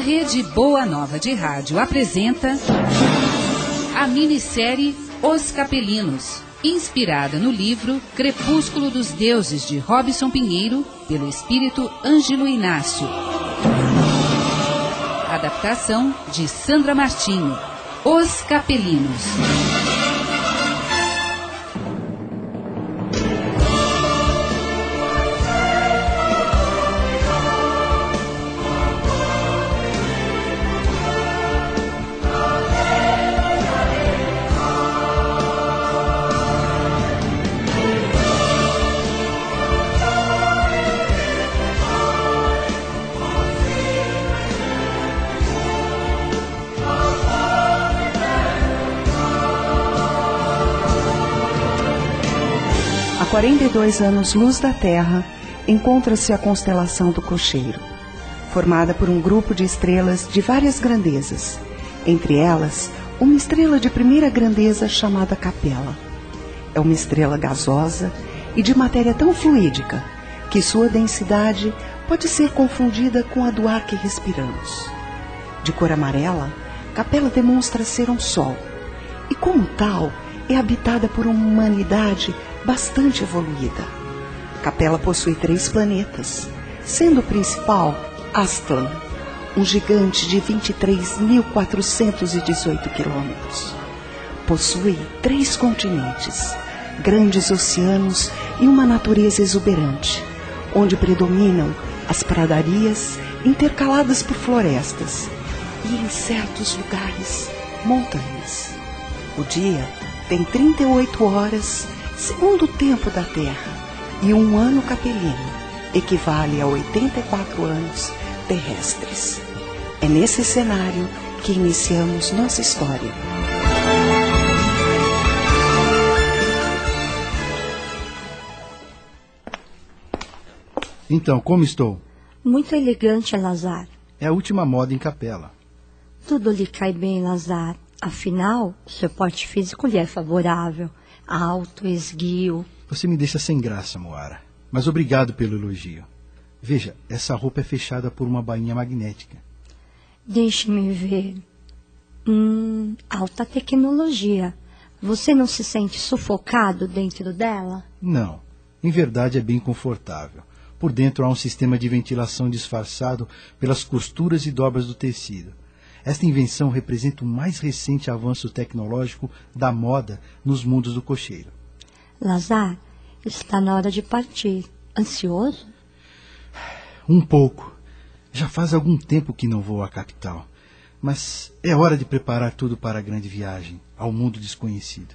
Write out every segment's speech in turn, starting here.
Rede Boa Nova de Rádio apresenta a minissérie Os Capelinos, inspirada no livro Crepúsculo dos Deuses de Robson Pinheiro, pelo espírito Ângelo Inácio. Adaptação de Sandra Martinho. Os Capelinos. A 42 anos luz da Terra encontra-se a constelação do Cocheiro, formada por um grupo de estrelas de várias grandezas, entre elas uma estrela de primeira grandeza chamada Capela. É uma estrela gasosa e de matéria tão fluídica que sua densidade pode ser confundida com a do ar que respiramos. De cor amarela, Capela demonstra ser um sol e, como tal, é habitada por uma humanidade bastante evoluída. Capela possui três planetas, sendo o principal Aztlan, um gigante de 23.418 quilômetros. Possui três continentes, grandes oceanos e uma natureza exuberante, onde predominam as pradarias intercaladas por florestas e, em certos lugares, montanhas. O dia tem 38 horas segundo o tempo da Terra, e um ano capelino equivale a 84 anos terrestres. É nesse cenário que iniciamos nossa história. Então, como estou? Muito elegante, Lazar. É a última moda em capela. Tudo lhe cai bem, Lazar. Afinal, seu porte físico lhe é favorável. Alto, esguio. Você me deixa sem graça, Moara. Mas obrigado pelo elogio. Veja, essa roupa é fechada por uma bainha magnética. Deixe-me ver. Hum, alta tecnologia. Você não se sente sufocado dentro dela? Não. Em verdade é bem confortável. Por dentro há um sistema de ventilação disfarçado pelas costuras e dobras do tecido. Esta invenção representa o mais recente avanço tecnológico da moda nos mundos do cocheiro. Lazar, está na hora de partir. Ansioso? Um pouco. Já faz algum tempo que não vou à capital. Mas é hora de preparar tudo para a grande viagem ao mundo desconhecido.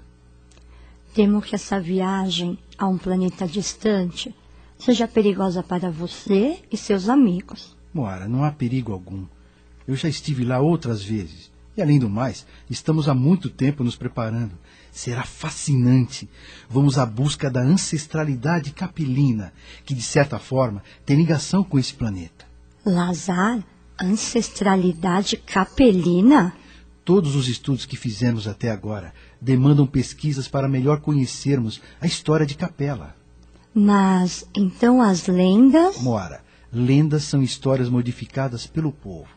Temo que essa viagem a um planeta distante seja perigosa para você e seus amigos. Moara, não há perigo algum. Eu já estive lá outras vezes. E além do mais, estamos há muito tempo nos preparando. Será fascinante. Vamos à busca da ancestralidade capelina, que de certa forma tem ligação com esse planeta. Lazar, ancestralidade capelina? Todos os estudos que fizemos até agora demandam pesquisas para melhor conhecermos a história de Capela. Mas então as lendas? Moara, lendas são histórias modificadas pelo povo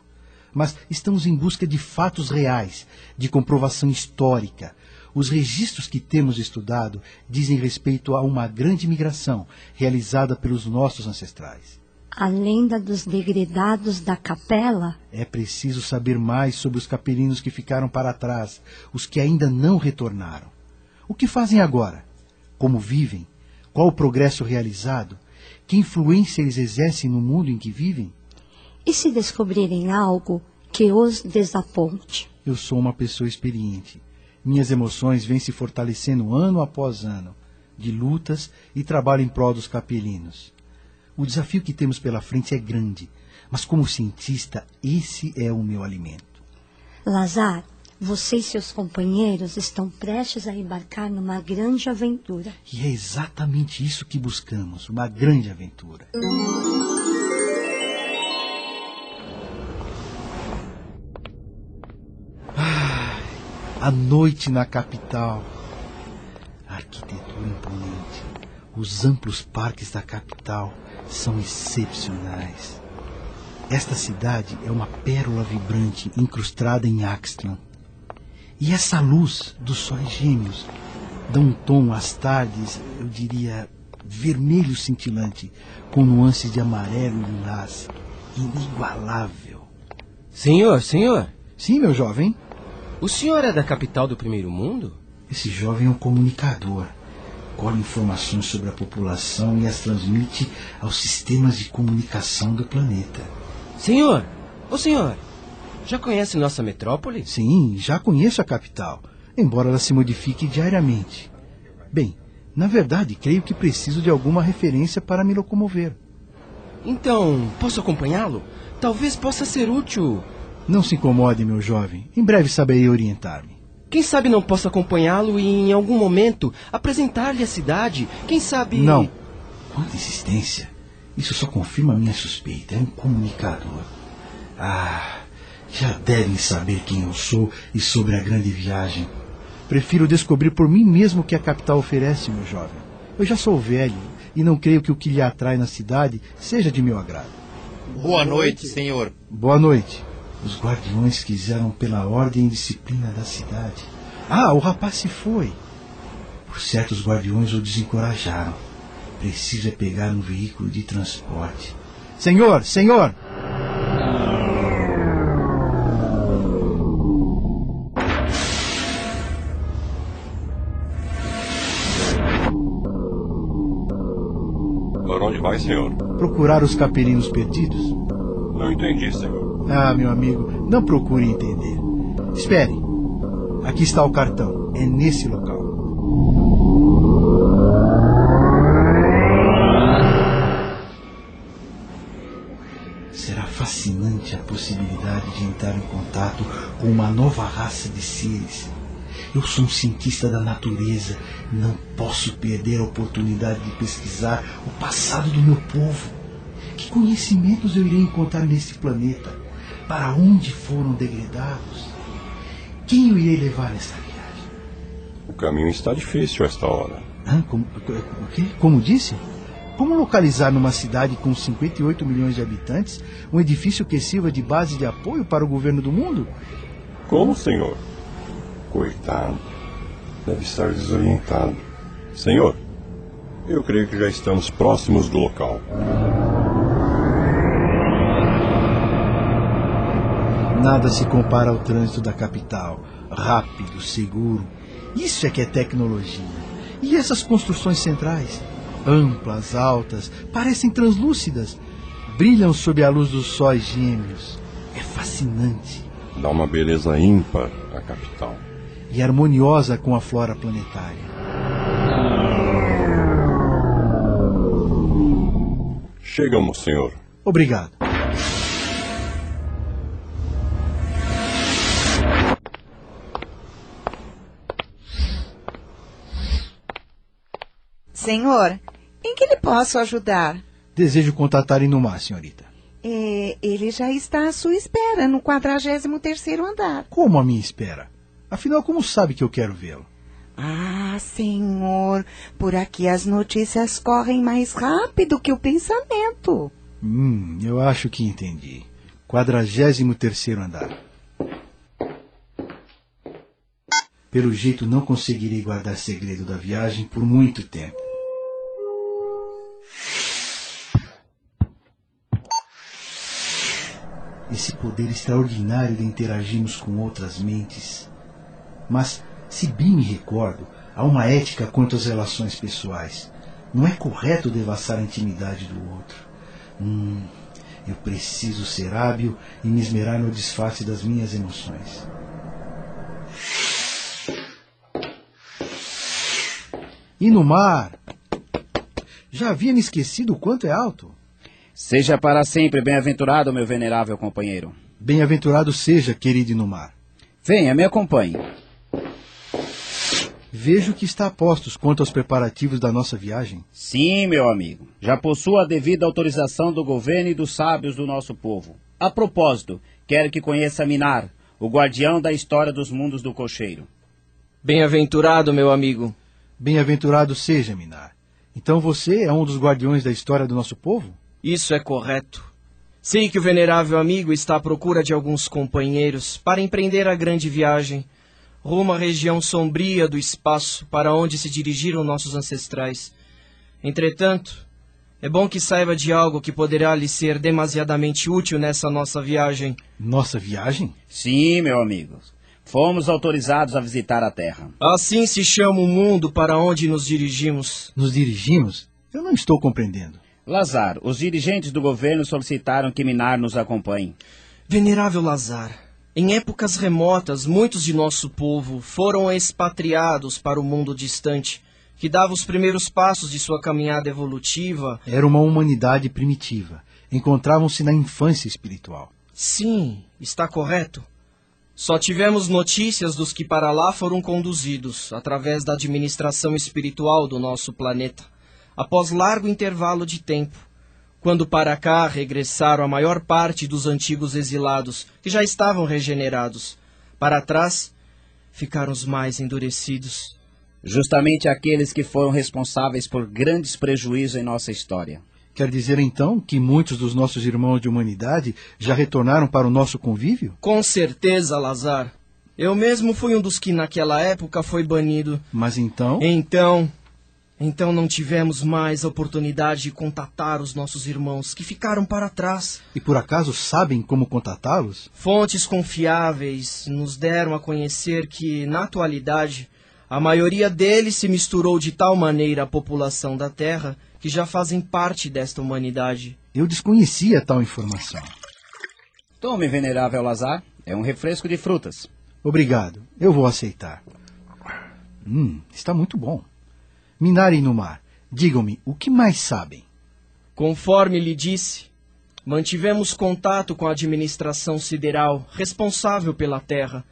mas estamos em busca de fatos reais, de comprovação histórica. Os registros que temos estudado dizem respeito a uma grande migração realizada pelos nossos ancestrais. A lenda dos degredados da capela? É preciso saber mais sobre os capelinos que ficaram para trás, os que ainda não retornaram. O que fazem agora? Como vivem? Qual o progresso realizado? Que influência eles exercem no mundo em que vivem? E se descobrirem algo que os desaponte? Eu sou uma pessoa experiente. Minhas emoções vêm se fortalecendo ano após ano, de lutas e trabalho em prol dos capelinos. O desafio que temos pela frente é grande, mas como cientista, esse é o meu alimento. Lazar, você e seus companheiros estão prestes a embarcar numa grande aventura. E é exatamente isso que buscamos, uma grande aventura. A noite na capital. A arquitetura imponente. Os amplos parques da capital são excepcionais. Esta cidade é uma pérola vibrante incrustada em Axtlan. E essa luz dos sóis gêmeos dá um tom às tardes, eu diria, vermelho cintilante, com nuances de amarelo e lilás. Inigualável. Senhor, senhor, Sim, meu jovem. O senhor é da capital do primeiro mundo? Esse jovem é um comunicador. Colhe informações sobre a população e as transmite aos sistemas de comunicação do planeta. Senhor, ô senhor, já conhece nossa metrópole? Sim, já conheço a capital, embora ela se modifique diariamente. Bem, na verdade, creio que preciso de alguma referência para me locomover. Então, posso acompanhá-lo? Talvez possa ser útil. Não se incomode, meu jovem. Em breve saberei orientar-me. Quem sabe não posso acompanhá-lo e, em algum momento, apresentar-lhe a cidade? Quem sabe. Não. Quanta insistência. Isso só confirma a minha suspeita. É um comunicador. Ah, já devem saber quem eu sou e sobre a grande viagem. Prefiro descobrir por mim mesmo o que a capital oferece, meu jovem. Eu já sou velho e não creio que o que lhe atrai na cidade seja de meu agrado. Boa noite, senhor. Boa noite. Os guardiões quiseram pela ordem e disciplina da cidade. Ah, o rapaz se foi. Por certo, os guardiões o desencorajaram. Preciso é pegar um veículo de transporte. Senhor, senhor! Para onde vai, senhor? Procurar os capelinos perdidos? Não entendi, senhor. Ah, meu amigo, não procure entender. Espere. Aqui está o cartão. É nesse local. Será fascinante a possibilidade de entrar em contato com uma nova raça de seres. Eu sou um cientista da natureza. Não posso perder a oportunidade de pesquisar o passado do meu povo. Que conhecimentos eu irei encontrar neste planeta? Para onde foram degradados? Quem eu irei levar nesta viagem? O caminho está difícil a esta hora. Como, o? Como disse? Como localizar numa cidade com 58 milhões de habitantes um edifício que sirva de base de apoio para o governo do mundo? Como, senhor? Coitado. Deve estar desorientado. Senhor, eu creio que já estamos próximos do local. Nada se compara ao trânsito da capital. Rápido, seguro. Isso é que é tecnologia. E essas construções centrais? Amplas, altas, parecem translúcidas. Brilham sob a luz dos sóis gêmeos. É fascinante. Dá uma beleza ímpar à capital. E harmoniosa com a flora planetária. Chegamos, senhor. Obrigado. Senhor, em que lhe posso ajudar? Desejo contatar Inumar, senhorita. É, ele já está à sua espera no 43º andar. Como a minha espera? Afinal, como sabe que eu quero vê-lo? Ah, senhor, por aqui as notícias correm mais rápido que o pensamento. Hum, eu acho que entendi. 43º andar. Pelo jeito, não conseguirei guardar segredo da viagem por muito tempo. Esse poder extraordinário de interagirmos com outras mentes. Mas, se bem me recordo, há uma ética quanto às relações pessoais. Não é correto devassar a intimidade do outro. Hum, eu preciso ser hábil e me esmerar no disfarce das minhas emoções. E no mar? Já havia me esquecido o quanto é alto. Seja para sempre bem-aventurado, meu venerável companheiro. Bem-aventurado seja, querido Inumar. Venha, me acompanhe. Vejo que está a postos quanto aos preparativos da nossa viagem. Sim, meu amigo. Já possuo a devida autorização do governo e dos sábios do nosso povo. A propósito, quero que conheça Minar, o guardião da história dos mundos do cocheiro. Bem-aventurado, meu amigo. Bem-aventurado seja, Minar. Então você é um dos guardiões da história do nosso povo? Isso é correto. Sei que o venerável amigo está à procura de alguns companheiros para empreender a grande viagem rumo à região sombria do espaço para onde se dirigiram nossos ancestrais. Entretanto, é bom que saiba de algo que poderá lhe ser demasiadamente útil nessa nossa viagem. Nossa viagem? Sim, meu amigo. Fomos autorizados a visitar a Terra. Assim se chama o mundo para onde nos dirigimos. Nos dirigimos? Eu não estou compreendendo. Lazar, os dirigentes do governo solicitaram que Minar nos acompanhe. Venerável Lazar, em épocas remotas, muitos de nosso povo foram expatriados para o mundo distante, que dava os primeiros passos de sua caminhada evolutiva. Era uma humanidade primitiva. Encontravam-se na infância espiritual. Sim, está correto. Só tivemos notícias dos que para lá foram conduzidos, através da administração espiritual do nosso planeta, após largo intervalo de tempo, quando para cá regressaram a maior parte dos antigos exilados, que já estavam regenerados. Para trás ficaram os mais endurecidos. Justamente aqueles que foram responsáveis por grandes prejuízos em nossa história. Quer dizer então que muitos dos nossos irmãos de humanidade já retornaram para o nosso convívio? Com certeza, Lazar. Eu mesmo fui um dos que naquela época foi banido. Mas então? Então. Então não tivemos mais a oportunidade de contatar os nossos irmãos que ficaram para trás. E por acaso sabem como contatá-los? Fontes confiáveis nos deram a conhecer que, na atualidade, a maioria deles se misturou de tal maneira à população da Terra que já fazem parte desta humanidade. Eu desconhecia tal informação. Tome, venerável Lazar. É um refresco de frutas. Obrigado. Eu vou aceitar. Hum, está muito bom. Minar e Numar, digam-me, o que mais sabem? Conforme lhe disse, mantivemos contato com a administração sideral responsável pela Terra,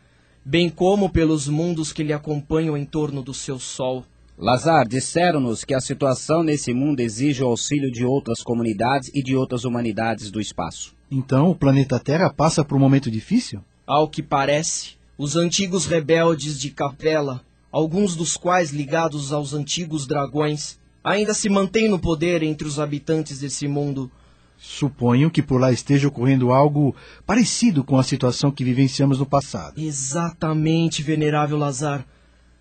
bem como pelos mundos que lhe acompanham em torno do seu Sol. Lazar, disseram-nos que a situação nesse mundo exige o auxílio de outras comunidades e de outras humanidades do espaço. Então o planeta Terra passa por um momento difícil? Ao que parece, os antigos rebeldes de Capela, alguns dos quais ligados aos antigos dragões, ainda se mantêm no poder entre os habitantes desse mundo. Suponho que por lá esteja ocorrendo algo parecido com a situação que vivenciamos no passado. Exatamente, venerável Lazar.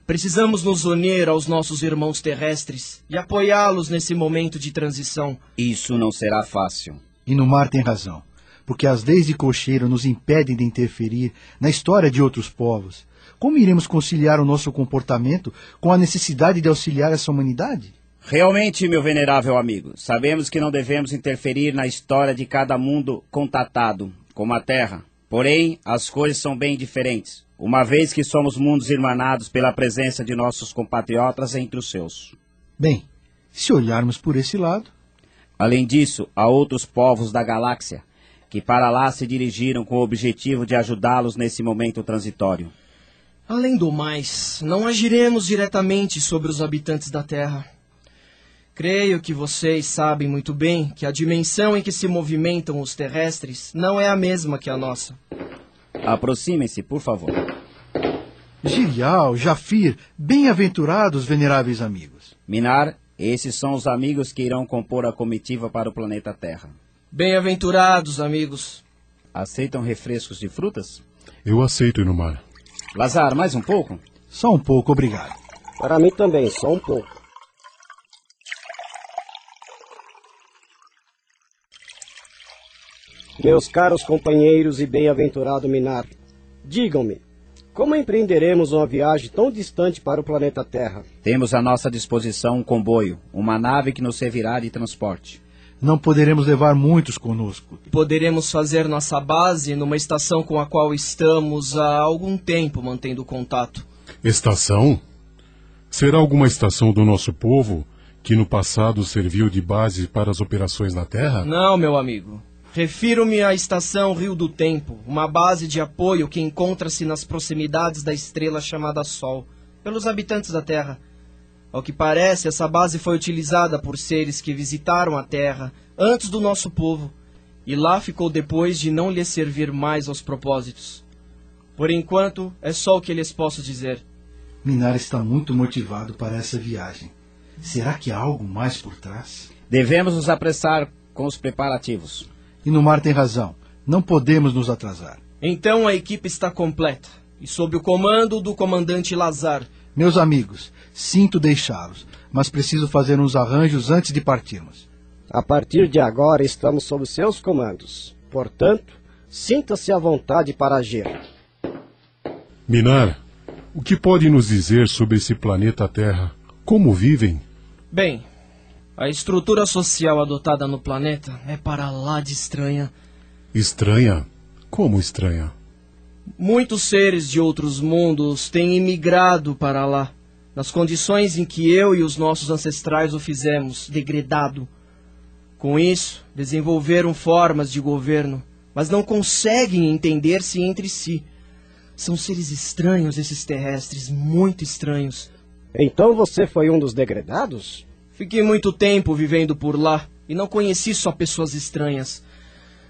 Precisamos nos unir aos nossos irmãos terrestres e apoiá-los nesse momento de transição. Isso não será fácil. E no mar tem razão, porque as leis de cocheiro nos impedem de interferir na história de outros povos. Como iremos conciliar o nosso comportamento com a necessidade de auxiliar essa humanidade? Realmente, meu venerável amigo, sabemos que não devemos interferir na história de cada mundo contatado, como a Terra. Porém, as coisas são bem diferentes uma vez que somos mundos irmanados pela presença de nossos compatriotas entre os seus. Bem, se olharmos por esse lado. Além disso, há outros povos da galáxia que para lá se dirigiram com o objetivo de ajudá-los nesse momento transitório. Além do mais, não agiremos diretamente sobre os habitantes da Terra. Creio que vocês sabem muito bem que a dimensão em que se movimentam os terrestres não é a mesma que a nossa. Aproximem-se, por favor. Girial, Jafir, bem-aventurados, veneráveis amigos. Minar, esses são os amigos que irão compor a comitiva para o planeta Terra. Bem-aventurados, amigos. Aceitam refrescos de frutas? Eu aceito, Inumar. Lazar, mais um pouco? Só um pouco, obrigado. Para mim também, só um pouco. Meus caros companheiros e bem-aventurado Minar, digam-me, como empreenderemos uma viagem tão distante para o planeta Terra? Temos à nossa disposição um comboio, uma nave que nos servirá de transporte. Não poderemos levar muitos conosco. Poderemos fazer nossa base numa estação com a qual estamos há algum tempo mantendo contato. Estação? Será alguma estação do nosso povo que no passado serviu de base para as operações na Terra? Não, meu amigo. Refiro-me à estação Rio do Tempo, uma base de apoio que encontra-se nas proximidades da estrela chamada Sol, pelos habitantes da Terra. Ao que parece, essa base foi utilizada por seres que visitaram a Terra antes do nosso povo, e lá ficou depois de não lhe servir mais aos propósitos. Por enquanto, é só o que lhes posso dizer. Minar está muito motivado para essa viagem. Será que há algo mais por trás? Devemos nos apressar com os preparativos. E no mar tem razão. Não podemos nos atrasar. Então a equipe está completa e sob o comando do comandante Lazar. Meus amigos, sinto deixá-los, mas preciso fazer uns arranjos antes de partirmos. A partir de agora estamos sob seus comandos. Portanto, sinta-se à vontade para agir. Minar, o que pode nos dizer sobre esse planeta Terra? Como vivem? Bem, a estrutura social adotada no planeta é para lá de estranha. Estranha? Como estranha? Muitos seres de outros mundos têm imigrado para lá, nas condições em que eu e os nossos ancestrais o fizemos, degradado. Com isso, desenvolveram formas de governo, mas não conseguem entender-se entre si. São seres estranhos esses terrestres, muito estranhos. Então você foi um dos degradados? Fiquei muito tempo vivendo por lá e não conheci só pessoas estranhas,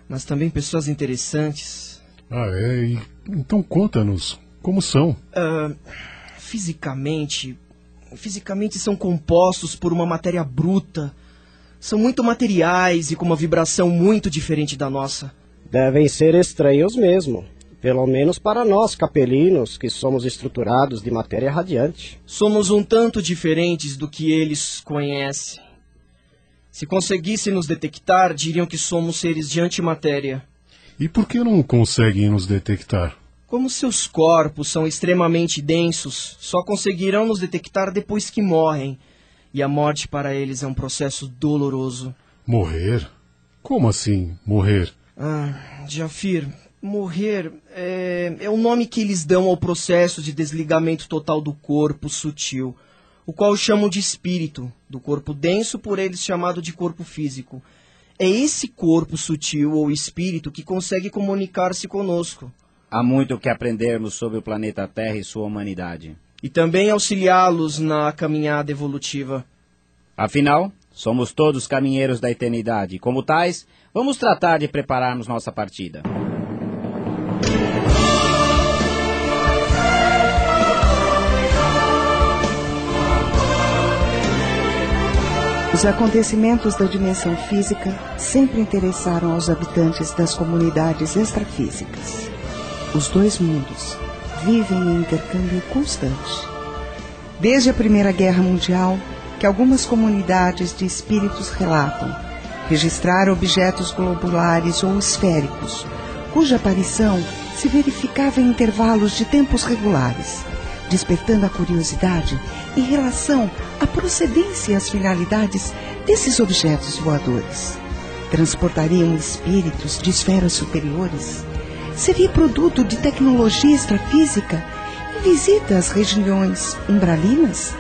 mas também pessoas interessantes. Ah, é? E, então conta-nos, como são? Uh, fisicamente, fisicamente são compostos por uma matéria bruta. São muito materiais e com uma vibração muito diferente da nossa. Devem ser estranhos mesmo. Pelo menos para nós, capelinos, que somos estruturados de matéria radiante. Somos um tanto diferentes do que eles conhecem. Se conseguissem nos detectar, diriam que somos seres de antimatéria. E por que não conseguem nos detectar? Como seus corpos são extremamente densos, só conseguirão nos detectar depois que morrem. E a morte para eles é um processo doloroso. Morrer? Como assim, morrer? Ah, Jafir, morrer é, é o nome que eles dão ao processo de desligamento total do corpo sutil, o qual chamam de espírito, do corpo denso por eles chamado de corpo físico. É esse corpo sutil ou espírito que consegue comunicar-se conosco. Há muito que aprendermos sobre o planeta Terra e sua humanidade. E também auxiliá-los na caminhada evolutiva. Afinal, somos todos caminheiros da eternidade. Como tais, vamos tratar de prepararmos nossa partida. Os acontecimentos da dimensão física sempre interessaram aos habitantes das comunidades extrafísicas. Os dois mundos vivem em intercâmbio constante. Desde a Primeira Guerra Mundial, que algumas comunidades de espíritos relatam registrar objetos globulares ou esféricos, cuja aparição se verificava em intervalos de tempos regulares despertando a curiosidade em relação à procedência e às finalidades desses objetos voadores. Transportariam espíritos de esferas superiores? Seria produto de tecnologia extrafísica e visita às regiões umbralinas?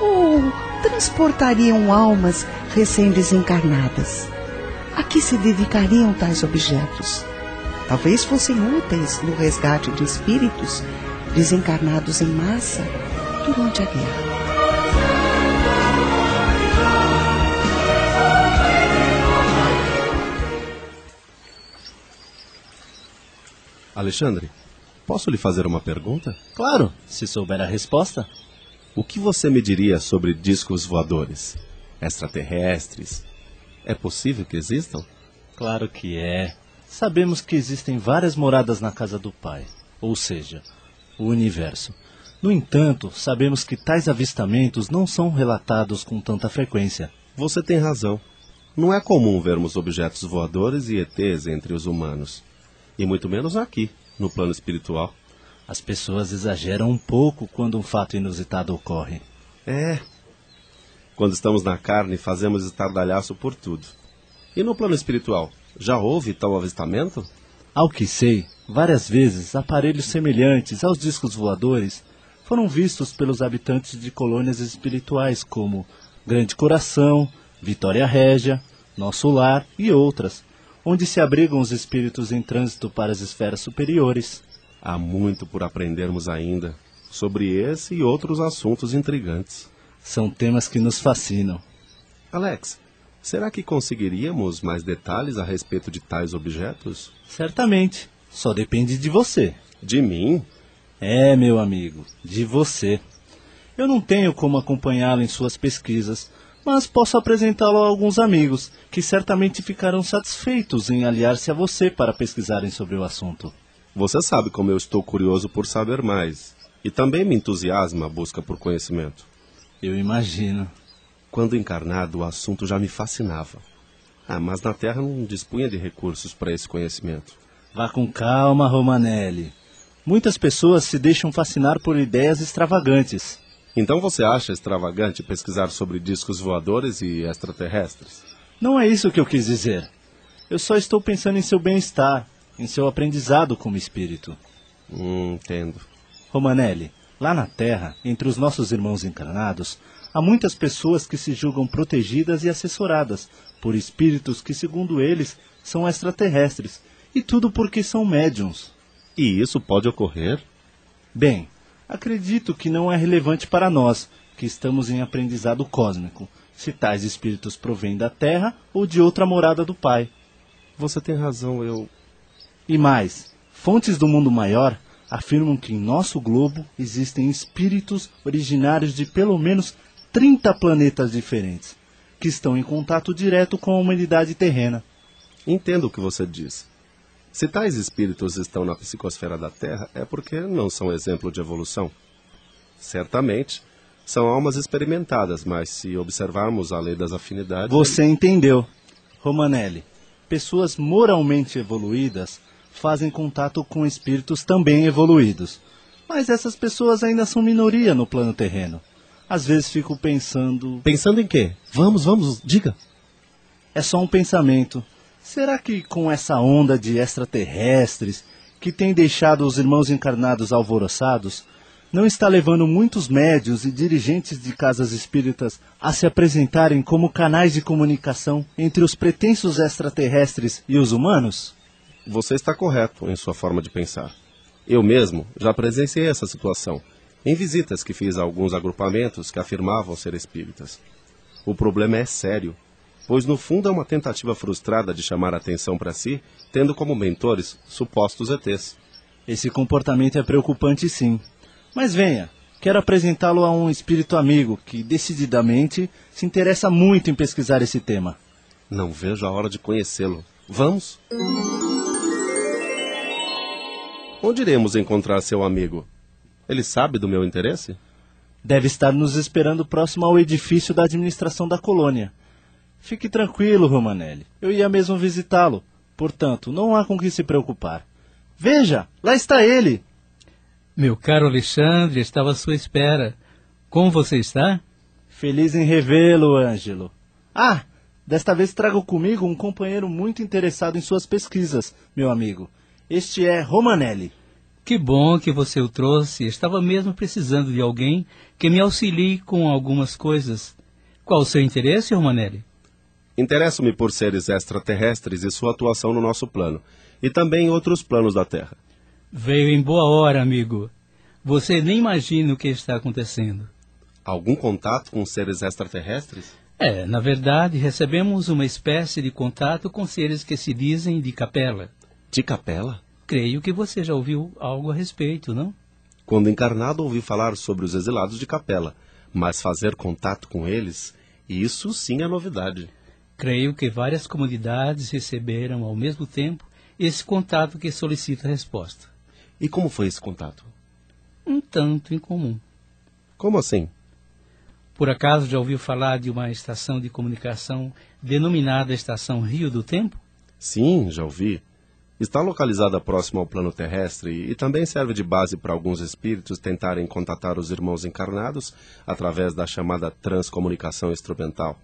Ou transportariam almas recém-desencarnadas? A que se dedicariam tais objetos? Talvez fossem úteis no resgate de espíritos desencarnados em massa durante a guerra. Alexandre, posso lhe fazer uma pergunta? Claro, se souber a resposta. O que você me diria sobre discos voadores? Extraterrestres? É possível que existam? Claro que é. Sabemos que existem várias moradas na casa do Pai, ou seja, o universo. No entanto, sabemos que tais avistamentos não são relatados com tanta frequência. Você tem razão. Não é comum vermos objetos voadores e ETs entre os humanos. E muito menos aqui, no plano espiritual. As pessoas exageram um pouco quando um fato inusitado ocorre. É. Quando estamos na carne, fazemos estardalhaço por tudo. E no plano espiritual, já houve tal avistamento? Ao que sei, várias vezes aparelhos semelhantes aos discos voadores foram vistos pelos habitantes de colônias espirituais como Grande Coração, Vitória Régia, Nosso Lar e outras, onde se abrigam os espíritos em trânsito para as esferas superiores. Há muito por aprendermos ainda sobre esse e outros assuntos intrigantes. São temas que nos fascinam. Alex, será que conseguiríamos mais detalhes a respeito de tais objetos? Certamente. Só depende de você. De mim? É, meu amigo, de você. Eu não tenho como acompanhá-lo em suas pesquisas, mas posso apresentá-lo a alguns amigos, que certamente ficarão satisfeitos em aliar-se a você para pesquisarem sobre o assunto. Você sabe como eu estou curioso por saber mais. E também me entusiasma a busca por conhecimento. Eu imagino. Quando encarnado, o assunto já me fascinava. Ah, mas na Terra não dispunha de recursos para esse conhecimento. Vá com calma, Romanelli. Muitas pessoas se deixam fascinar por ideias extravagantes. Então você acha extravagante pesquisar sobre discos voadores e extraterrestres? Não é isso que eu quis dizer. Eu só estou pensando em seu bem-estar, em seu aprendizado como espírito. Hum, entendo. Romanelli, lá na Terra, entre os nossos irmãos encarnados, há muitas pessoas que se julgam protegidas e assessoradas por espíritos que, segundo eles, são extraterrestres. E tudo porque são médiums. E isso pode ocorrer? Bem, acredito que não é relevante para nós, que estamos em aprendizado cósmico, se tais espíritos provêm da Terra ou de outra morada do Pai. Você tem razão, eu. E mais, fontes do mundo maior afirmam que em nosso globo existem espíritos originários de pelo menos 30 planetas diferentes, que estão em contato direto com a humanidade terrena. Entendo o que você diz. Se tais espíritos estão na psicosfera da Terra, é porque não são exemplo de evolução. Certamente, são almas experimentadas, mas se observarmos a lei das afinidades. Você entendeu. Romanelli, pessoas moralmente evoluídas fazem contato com espíritos também evoluídos. Mas essas pessoas ainda são minoria no plano terreno. Às vezes fico pensando. Pensando em quê? Vamos, vamos, diga. É só um pensamento. Será que com essa onda de extraterrestres que tem deixado os irmãos encarnados alvoroçados, não está levando muitos médios e dirigentes de casas espíritas a se apresentarem como canais de comunicação entre os pretensos extraterrestres e os humanos? Você está correto em sua forma de pensar. Eu mesmo já presenciei essa situação em visitas que fiz a alguns agrupamentos que afirmavam ser espíritas. O problema é sério, pois no fundo é uma tentativa frustrada de chamar a atenção para si, tendo como mentores supostos ETs. Esse comportamento é preocupante sim. Mas venha, quero apresentá-lo a um espírito amigo que decididamente se interessa muito em pesquisar esse tema. Não vejo a hora de conhecê-lo. Vamos? Onde iremos encontrar seu amigo? Ele sabe do meu interesse? Deve estar nos esperando próximo ao edifício da administração da colônia. Fique tranquilo, Romanelli. Eu ia mesmo visitá-lo. Portanto, não há com que se preocupar. Veja, lá está ele. Meu caro Alexandre, estava à sua espera. Como você está? Feliz em revê-lo, Ângelo. Ah, desta vez trago comigo um companheiro muito interessado em suas pesquisas, meu amigo. Este é Romanelli. Que bom que você o trouxe. Estava mesmo precisando de alguém que me auxilie com algumas coisas. Qual o seu interesse, Romanelli? Interesso-me por seres extraterrestres e sua atuação no nosso plano, e também em outros planos da Terra. Veio em boa hora, amigo. Você nem imagina o que está acontecendo. Algum contato com seres extraterrestres? É, na verdade, recebemos uma espécie de contato com seres que se dizem de capela. De capela? Creio que você já ouviu algo a respeito, não? Quando encarnado, ouvi falar sobre os exilados de capela, mas fazer contato com eles, isso sim é novidade. Creio que várias comunidades receberam ao mesmo tempo esse contato que solicita a resposta. E como foi esse contato? Um tanto incomum. Como assim? Por acaso já ouviu falar de uma estação de comunicação denominada Estação Rio do Tempo? Sim, já ouvi. Está localizada próximo ao plano terrestre e também serve de base para alguns espíritos tentarem contatar os irmãos encarnados através da chamada transcomunicação instrumental.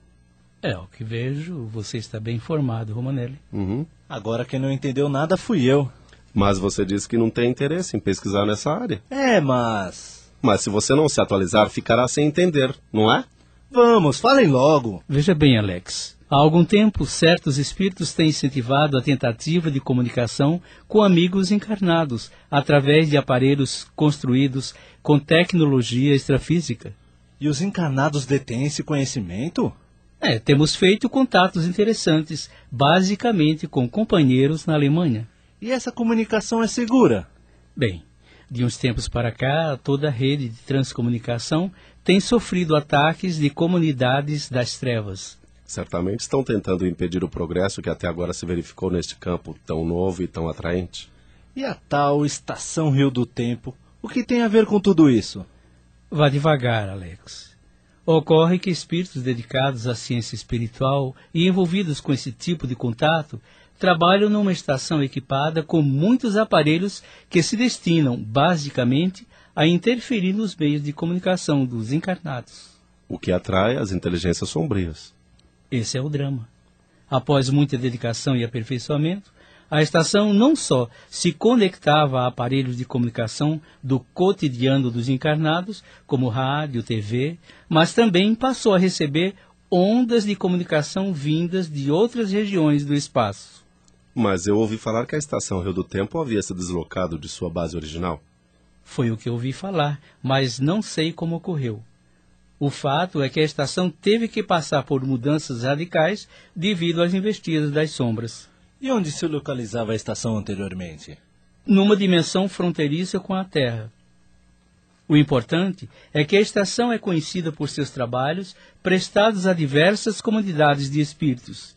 É, o que vejo, você está bem informado, Romanelli. Uhum. Agora quem não entendeu nada fui eu. Mas você disse que não tem interesse em pesquisar nessa área. É, mas. Mas se você não se atualizar, ficará sem entender, não é? Vamos, falem logo. Veja bem, Alex. Há algum tempo, certos espíritos têm incentivado a tentativa de comunicação com amigos encarnados, através de aparelhos construídos com tecnologia extrafísica. E os encarnados detêm esse conhecimento? É, temos feito contatos interessantes, basicamente com companheiros na Alemanha. E essa comunicação é segura? Bem, de uns tempos para cá, toda a rede de transcomunicação têm sofrido ataques de comunidades das trevas. Certamente estão tentando impedir o progresso que até agora se verificou neste campo tão novo e tão atraente. E a tal Estação Rio do Tempo? O que tem a ver com tudo isso? Vá devagar, Alex. Ocorre que espíritos dedicados à ciência espiritual e envolvidos com esse tipo de contato trabalham numa estação equipada com muitos aparelhos que se destinam, basicamente, a interferir nos meios de comunicação dos encarnados. O que atrai as inteligências sombrias. Esse é o drama. Após muita dedicação e aperfeiçoamento, a estação não só se conectava a aparelhos de comunicação do cotidiano dos encarnados, como rádio, TV, mas também passou a receber ondas de comunicação vindas de outras regiões do espaço. Mas eu ouvi falar que a estação Rio do Tempo havia se deslocado de sua base original. Foi o que ouvi falar, mas não sei como ocorreu. O fato é que a estação teve que passar por mudanças radicais devido às investidas das sombras. E onde se localizava a estação anteriormente? Numa dimensão fronteiriça com a Terra. O importante é que a estação é conhecida por seus trabalhos prestados a diversas comunidades de espíritos.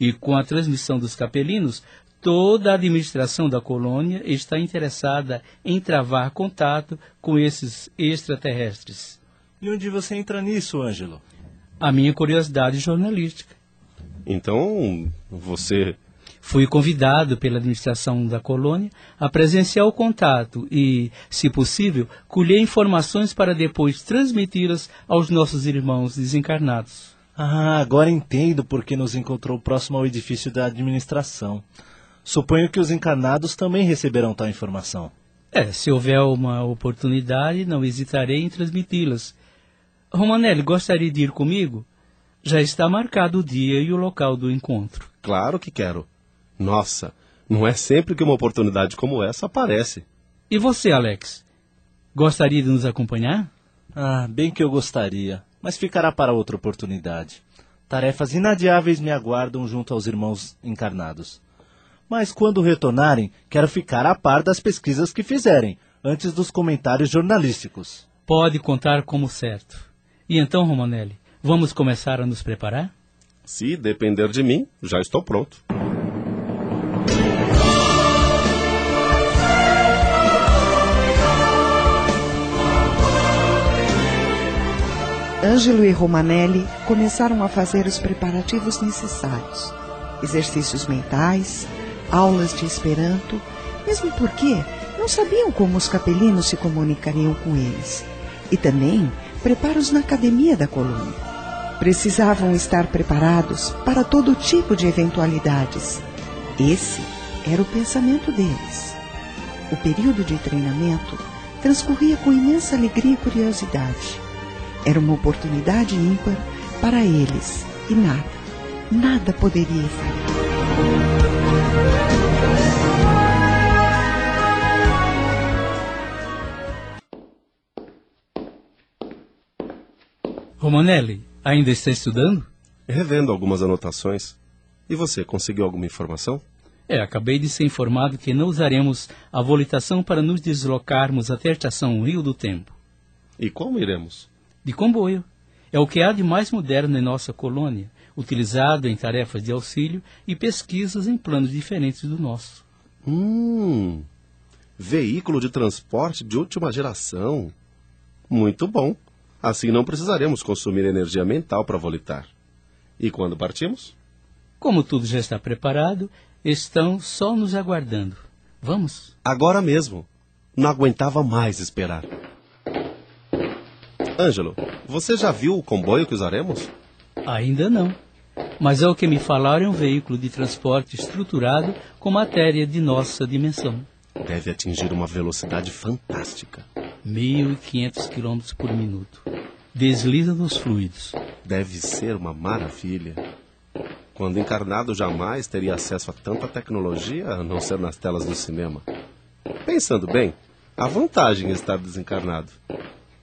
E com a transmissão dos capelinos, toda a administração da colônia está interessada em travar contato com esses extraterrestres. E onde você entra nisso, Ângelo? A minha curiosidade jornalística. Então, você. Fui convidado pela administração da colônia a presenciar o contato e, se possível, colher informações para depois transmiti-las aos nossos irmãos desencarnados. Ah, agora entendo por que nos encontrou próximo ao edifício da administração. Suponho que os encarnados também receberão tal informação. É, se houver uma oportunidade, não hesitarei em transmiti-las. Romanelli, gostaria de ir comigo? Já está marcado o dia e o local do encontro. Claro que quero. Nossa, não é sempre que uma oportunidade como essa aparece. E você, Alex? Gostaria de nos acompanhar? Ah, bem que eu gostaria, mas ficará para outra oportunidade. Tarefas inadiáveis me aguardam junto aos irmãos encarnados. Mas quando retornarem, quero ficar a par das pesquisas que fizerem, antes dos comentários jornalísticos. Pode contar como certo. E então, Romanelli, vamos começar a nos preparar? Se depender de mim, já estou pronto. Ângelo e Romanelli começaram a fazer os preparativos necessários. Exercícios mentais, aulas de Esperanto, mesmo porque não sabiam como os capelinos se comunicariam com eles. E também preparos na academia da colônia. Precisavam estar preparados para todo tipo de eventualidades. Esse era o pensamento deles. O período de treinamento transcorria com imensa alegria e curiosidade. Era uma oportunidade ímpar para eles e nada, nada poderia falhar. Romanelli, ainda está estudando? Revendo algumas anotações. E você, conseguiu alguma informação? É, acabei de ser informado que não usaremos a volitação para nos deslocarmos até a estação Rio do Tempo. E como iremos? De comboio. É o que há de mais moderno em nossa colônia, utilizado em tarefas de auxílio e pesquisas em planos diferentes do nosso. Hum, veículo de transporte de última geração. Muito bom. Assim não precisaremos consumir energia mental para volitar. E quando partimos? Como tudo já está preparado, estão só nos aguardando. Vamos? Agora mesmo. Não aguentava mais esperar. Ângelo, você já viu o comboio que usaremos? Ainda não. Mas é o que me falaram é um veículo de transporte estruturado com matéria de nossa dimensão. Deve atingir uma velocidade fantástica. 1.500 km por minuto. Desliza nos fluidos. Deve ser uma maravilha. Quando encarnado, jamais teria acesso a tanta tecnologia a não ser nas telas do cinema. Pensando bem, a vantagem é estar desencarnado.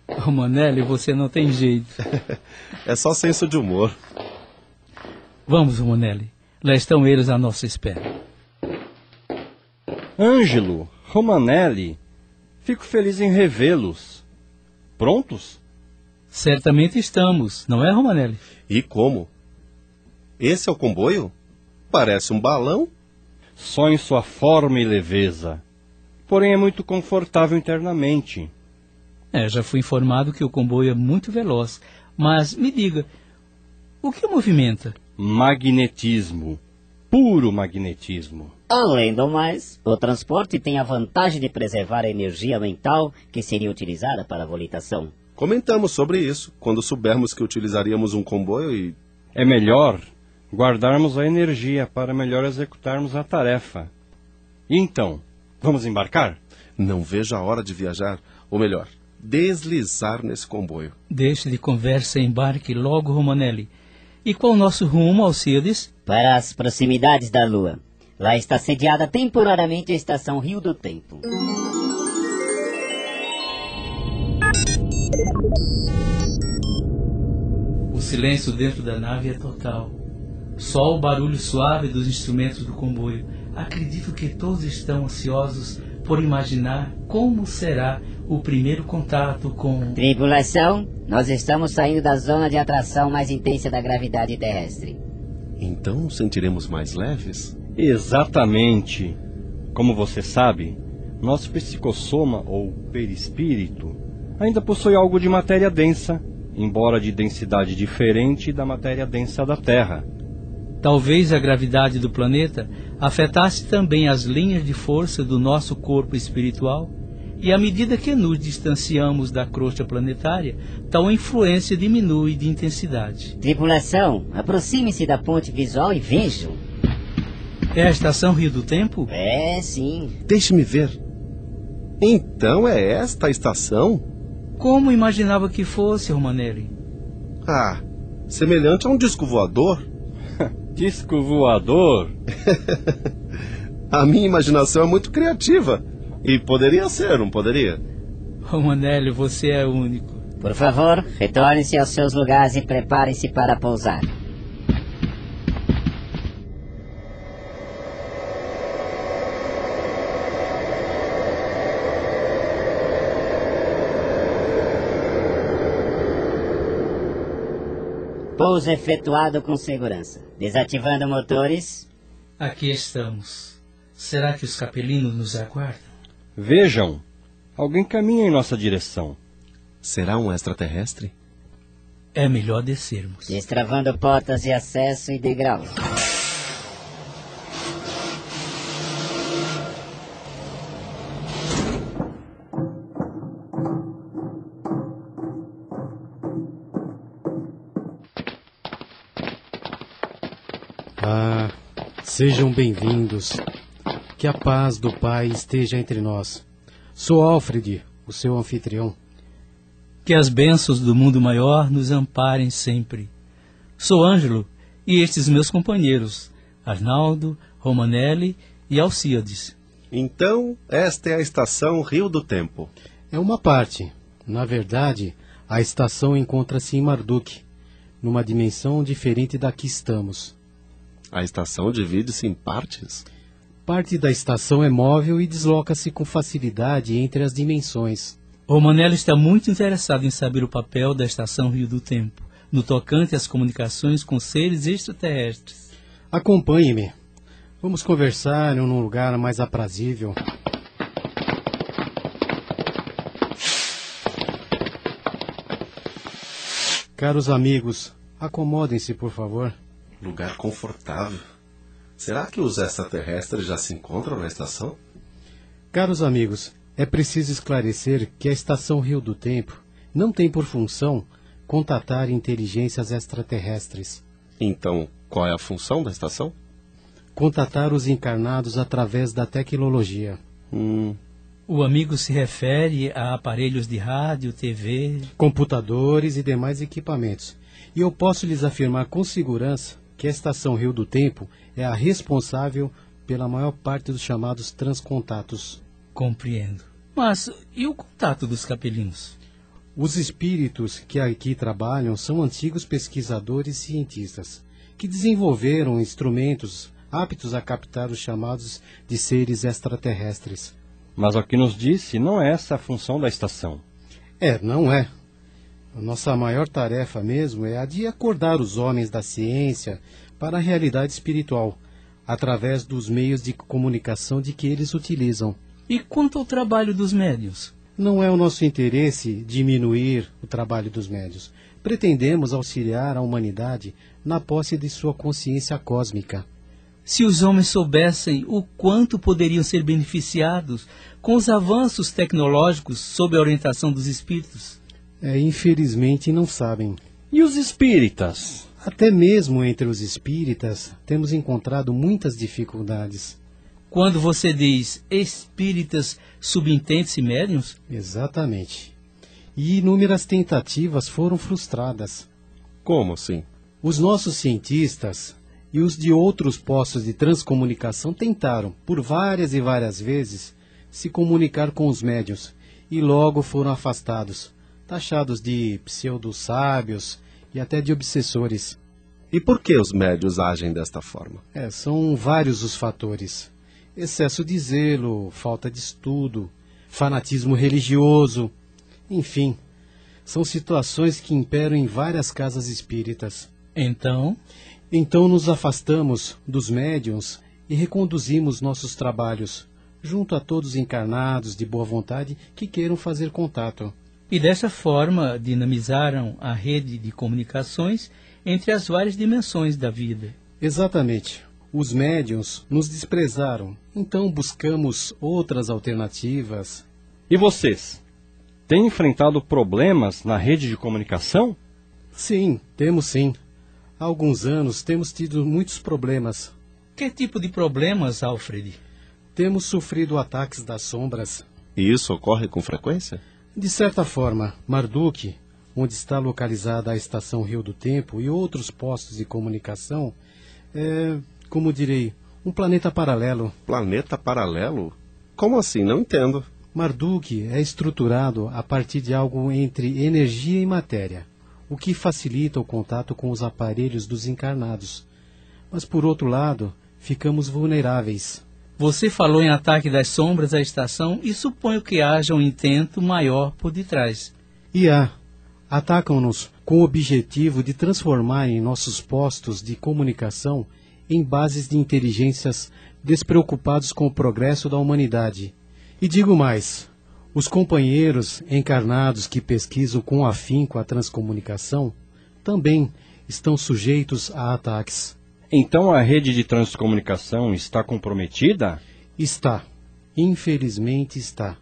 Romanelli, você não tem jeito. é só senso de humor. Vamos, Romanelli. Lá estão eles à nossa espera. Ângelo, Romanelli, fico feliz em revê-los. Prontos? Certamente estamos, não é, Romanelli? E como? Esse é o comboio? Parece um balão. Só em sua forma e leveza. Porém é muito confortável internamente. É, já fui informado que o comboio é muito veloz. Mas me diga, o que movimenta? Magnetismo. Puro magnetismo. Além do mais, o transporte tem a vantagem de preservar a energia mental que seria utilizada para a volitação. Comentamos sobre isso quando soubermos que utilizaríamos um comboio e. É melhor guardarmos a energia para melhor executarmos a tarefa. E então, vamos embarcar? Não vejo a hora de viajar, ou melhor, deslizar nesse comboio. Deixe de conversa e embarque logo, Romanelli. E qual o nosso rumo, Alcides? Para as proximidades da Lua. Lá está sediada temporariamente a estação Rio do Tempo. O silêncio dentro da nave é total. Só o barulho suave dos instrumentos do comboio. Acredito que todos estão ansiosos por imaginar como será o primeiro contato com. Tripulação, nós estamos saindo da zona de atração mais intensa da gravidade terrestre. Então sentiremos mais leves? Exatamente. Como você sabe, nosso psicossoma ou perispírito ainda possui algo de matéria densa, embora de densidade diferente da matéria densa da Terra. Talvez a gravidade do planeta afetasse também as linhas de força do nosso corpo espiritual, e à medida que nos distanciamos da crosta planetária, tal influência diminui de intensidade. Tripulação, aproxime-se da ponte visual e vejam. É a estação Rio do Tempo? É, sim. Deixe-me ver. Então é esta a estação? Como imaginava que fosse, Romanelli? Ah, semelhante a um disco voador. disco voador? a minha imaginação é muito criativa. E poderia ser, não poderia? Romanelli, você é único. Por favor, retornem-se aos seus lugares e preparem-se para pousar. Pouso efetuado com segurança. Desativando motores. Aqui estamos. Será que os capelinos nos aguardam? Vejam, alguém caminha em nossa direção. Será um extraterrestre? É melhor descermos. Destravando portas de acesso e degraus. Sejam bem-vindos. Que a paz do Pai esteja entre nós. Sou Alfred, o seu anfitrião. Que as bênçãos do mundo maior nos amparem sempre. Sou Ângelo e estes meus companheiros, Arnaldo, Romanelli e Alcíades. Então, esta é a estação Rio do Tempo. É uma parte. Na verdade, a estação encontra-se em Marduk, numa dimensão diferente da que estamos. A estação divide-se em partes? Parte da estação é móvel e desloca-se com facilidade entre as dimensões. Romanelli está muito interessado em saber o papel da estação Rio do Tempo, no tocante às comunicações com seres extraterrestres. Acompanhe-me. Vamos conversar num lugar mais aprazível. Caros amigos, acomodem-se, por favor. Lugar confortável. Será que os extraterrestres já se encontram na estação? Caros amigos, é preciso esclarecer que a Estação Rio do Tempo não tem por função contatar inteligências extraterrestres. Então, qual é a função da estação? Contatar os encarnados através da tecnologia. Hum. O amigo se refere a aparelhos de rádio, TV, computadores e demais equipamentos. E eu posso lhes afirmar com segurança que a Estação Rio do Tempo é a responsável pela maior parte dos chamados transcontatos. Compreendo. Mas e o contato dos capelinos? Os espíritos que aqui trabalham são antigos pesquisadores cientistas que desenvolveram instrumentos aptos a captar os chamados de seres extraterrestres. Mas o que nos disse não é essa a função da estação. É, não é. A nossa maior tarefa mesmo é a de acordar os homens da ciência para a realidade espiritual, através dos meios de comunicação de que eles utilizam. E quanto ao trabalho dos médios? Não é o nosso interesse diminuir o trabalho dos médios. Pretendemos auxiliar a humanidade na posse de sua consciência cósmica. Se os homens soubessem o quanto poderiam ser beneficiados com os avanços tecnológicos sob a orientação dos espíritos. É, infelizmente não sabem. E os espíritas? Até mesmo entre os espíritas temos encontrado muitas dificuldades. Quando você diz espíritas, subentende-se médiums? Exatamente. E inúmeras tentativas foram frustradas. Como assim? Os nossos cientistas e os de outros postos de transcomunicação tentaram, por várias e várias vezes, se comunicar com os médiuns e logo foram afastados, taxados de pseudo-sábios e até de obsessores. E por que os médios agem desta forma? É, são vários os fatores: excesso de zelo, falta de estudo, fanatismo religioso, enfim, são situações que imperam em várias casas espíritas. Então? Então nos afastamos dos médiums e reconduzimos nossos trabalhos junto a todos encarnados de boa vontade que queiram fazer contato. E dessa forma dinamizaram a rede de comunicações entre as várias dimensões da vida. Exatamente. Os médiums nos desprezaram, então buscamos outras alternativas. E vocês? Têm enfrentado problemas na rede de comunicação? Sim, temos sim. Há alguns anos temos tido muitos problemas. Que tipo de problemas, Alfred? Temos sofrido ataques das sombras. E isso ocorre com frequência? De certa forma, Marduk, onde está localizada a estação Rio do Tempo e outros postos de comunicação, é, como direi, um planeta paralelo. Planeta paralelo? Como assim? Não entendo. Marduk é estruturado a partir de algo entre energia e matéria, o que facilita o contato com os aparelhos dos encarnados. Mas, por outro lado, ficamos vulneráveis. Você falou em ataque das sombras à estação e suponho que haja um intento maior por detrás. E há. Atacam-nos com o objetivo de transformarem nossos postos de comunicação em bases de inteligências despreocupados com o progresso da humanidade. E digo mais: os companheiros encarnados que pesquisam com afinco a transcomunicação também estão sujeitos a ataques. Então a rede de transcomunicação está comprometida? Está. Infelizmente está.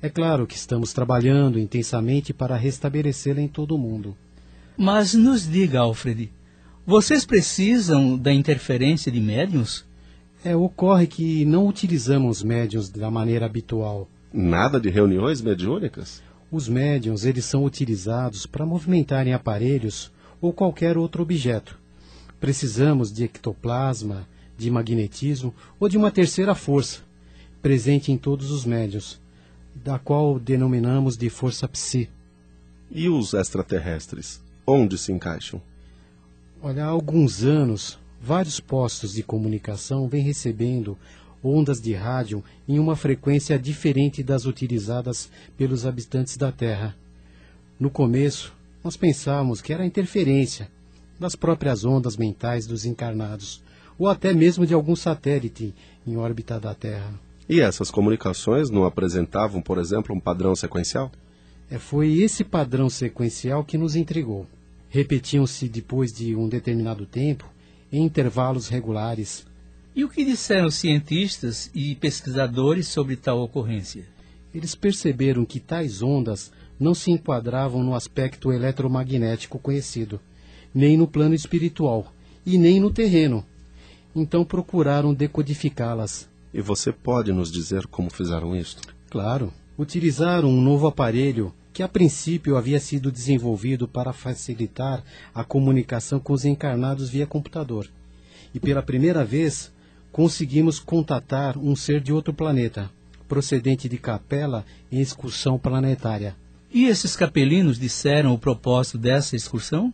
É claro que estamos trabalhando intensamente para restabelecê-la em todo o mundo. Mas nos diga, Alfred, vocês precisam da interferência de médiums? É, ocorre que não utilizamos médiums da maneira habitual. Nada de reuniões mediúnicas? Os médiums, eles são utilizados para movimentarem aparelhos ou qualquer outro objeto. Precisamos de ectoplasma, de magnetismo ou de uma terceira força, presente em todos os médios, da qual denominamos de força psi. E os extraterrestres? Onde se encaixam? Olha, há alguns anos, vários postos de comunicação vêm recebendo ondas de rádio em uma frequência diferente das utilizadas pelos habitantes da Terra. No começo, nós pensávamos que era interferência das próprias ondas mentais dos encarnados, ou até mesmo de algum satélite em órbita da Terra. E essas comunicações não apresentavam, por exemplo, um padrão sequencial? É, foi esse padrão sequencial que nos intrigou. Repetiam-se depois de um determinado tempo, em intervalos regulares. E o que disseram cientistas e pesquisadores sobre tal ocorrência? Eles perceberam que tais ondas não se enquadravam no aspecto eletromagnético conhecido, nem no plano espiritual e nem no terreno. Então procuraram decodificá-las. E você pode nos dizer como fizeram isto? Claro. Utilizaram um novo aparelho que a princípio havia sido desenvolvido para facilitar a comunicação com os encarnados via computador. E pela primeira vez conseguimos contatar um ser de outro planeta, procedente de Capela em excursão planetária. E esses capelinos disseram o propósito dessa excursão?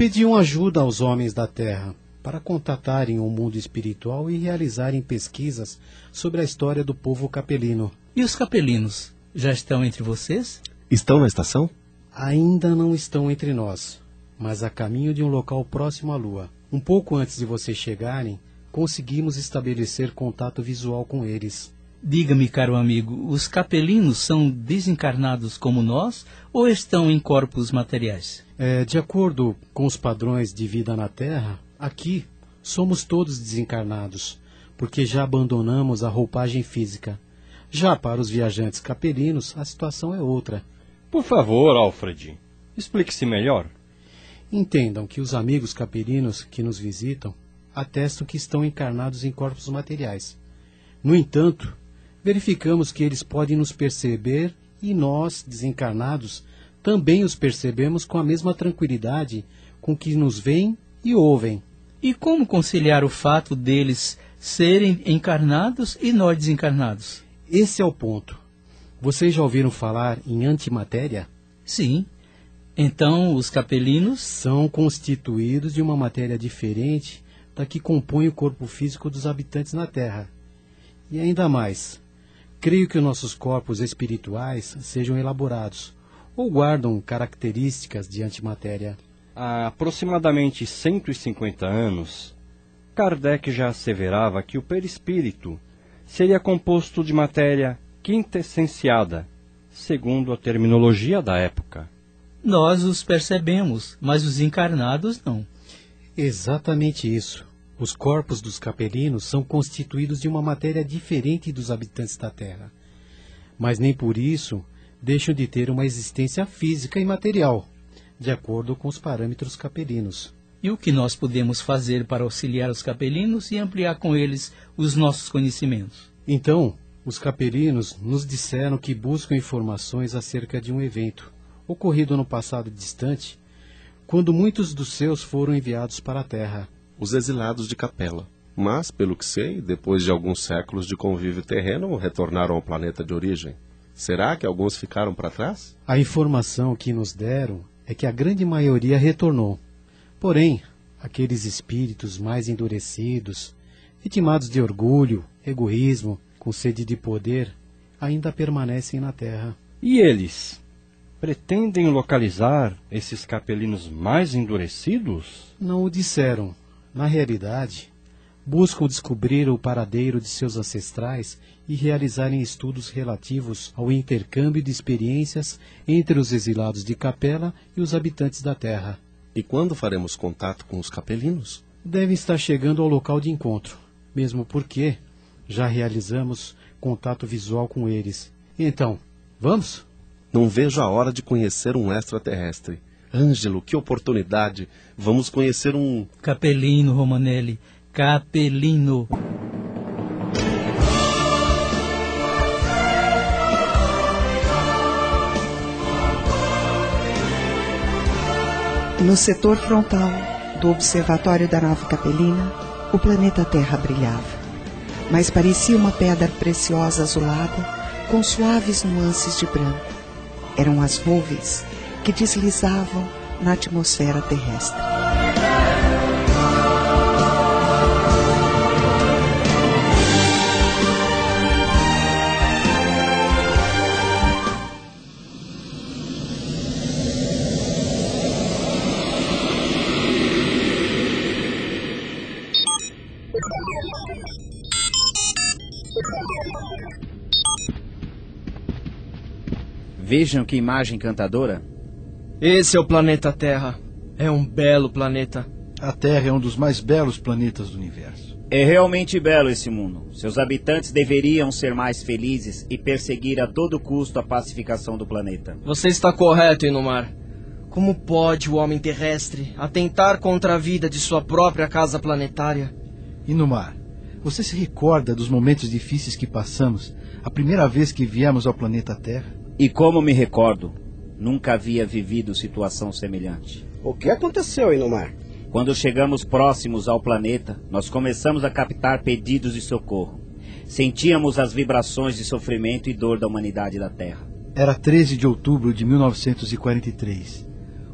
Pediam ajuda aos homens da Terra para contatarem o mundo espiritual e realizarem pesquisas sobre a história do povo capelino. E os capelinos já estão entre vocês? Estão na estação? Ainda não estão entre nós, mas a caminho de um local próximo à Lua. Um pouco antes de vocês chegarem, conseguimos estabelecer contato visual com eles. Diga-me, caro amigo, os capelinos são desencarnados como nós ou estão em corpos materiais? É, de acordo com os padrões de vida na Terra, aqui somos todos desencarnados, porque já abandonamos a roupagem física. Já para os viajantes capelinos, a situação é outra. Por favor, Alfred, explique-se melhor. Entendam que os amigos capelinos que nos visitam atestam que estão encarnados em corpos materiais. No entanto, verificamos que eles podem nos perceber e nós, desencarnados, também os percebemos com a mesma tranquilidade com que nos veem e ouvem. E como conciliar o fato deles serem encarnados e nós desencarnados? Esse é o ponto. Vocês já ouviram falar em antimatéria? Sim. Então, os capelinos são constituídos de uma matéria diferente da que compõe o corpo físico dos habitantes na Terra. E ainda mais, creio que nossos corpos espirituais sejam elaborados ou guardam características de antimatéria. Há aproximadamente 150 anos, Kardec já asseverava que o perispírito seria composto de matéria quintessenciada, segundo a terminologia da época. Nós os percebemos, mas os encarnados não. Exatamente isso. Os corpos dos capelinos são constituídos de uma matéria diferente dos habitantes da Terra. Mas nem por isso deixam de ter uma existência física e material, de acordo com os parâmetros capelinos. E o que nós podemos fazer para auxiliar os capelinos e ampliar com eles os nossos conhecimentos? Então, os capelinos nos disseram que buscam informações acerca de um evento ocorrido no passado distante, quando muitos dos seus foram enviados para a Terra. Os exilados de Capela. Mas, pelo que sei, depois de alguns séculos de convívio terreno, retornaram ao planeta de origem. Será que alguns ficaram para trás? A informação que nos deram é que a grande maioria retornou. Porém, aqueles espíritos mais endurecidos, vitimados de orgulho, egoísmo, com sede de poder, ainda permanecem na Terra. E eles? Pretendem localizar esses capelinos mais endurecidos? Não o disseram. Na realidade, buscam descobrir o paradeiro de seus ancestrais e realizarem estudos relativos ao intercâmbio de experiências entre os exilados de Capela e os habitantes da Terra. E quando faremos contato com os capelinos? Devem estar chegando ao local de encontro, mesmo porque já realizamos contato visual com eles. Então, vamos? Não vejo a hora de conhecer um extraterrestre. Ângelo, que oportunidade! Vamos conhecer um. Capelino, Romanelli. Capelino. No setor frontal do observatório da nave Capelina, o planeta Terra brilhava, mas parecia uma pedra preciosa azulada com suaves nuances de branco. Eram as nuvens que deslizavam na atmosfera terrestre. Vejam que imagem encantadora. Esse é o planeta Terra. É um belo planeta. A Terra é um dos mais belos planetas do universo. É realmente belo esse mundo. Seus habitantes deveriam ser mais felizes e perseguir a todo custo a pacificação do planeta. Você está correto, Inumar. Como pode o homem terrestre atentar contra a vida de sua própria casa planetária? Inumar, você se recorda dos momentos difíceis que passamos a primeira vez que viemos ao planeta Terra? E como me recordo, nunca havia vivido situação semelhante. O que aconteceu, Inumar? Quando chegamos próximos ao planeta, nós começamos a captar pedidos de socorro. Sentíamos as vibrações de sofrimento e dor da humanidade da Terra. Era 13 de outubro de 1943.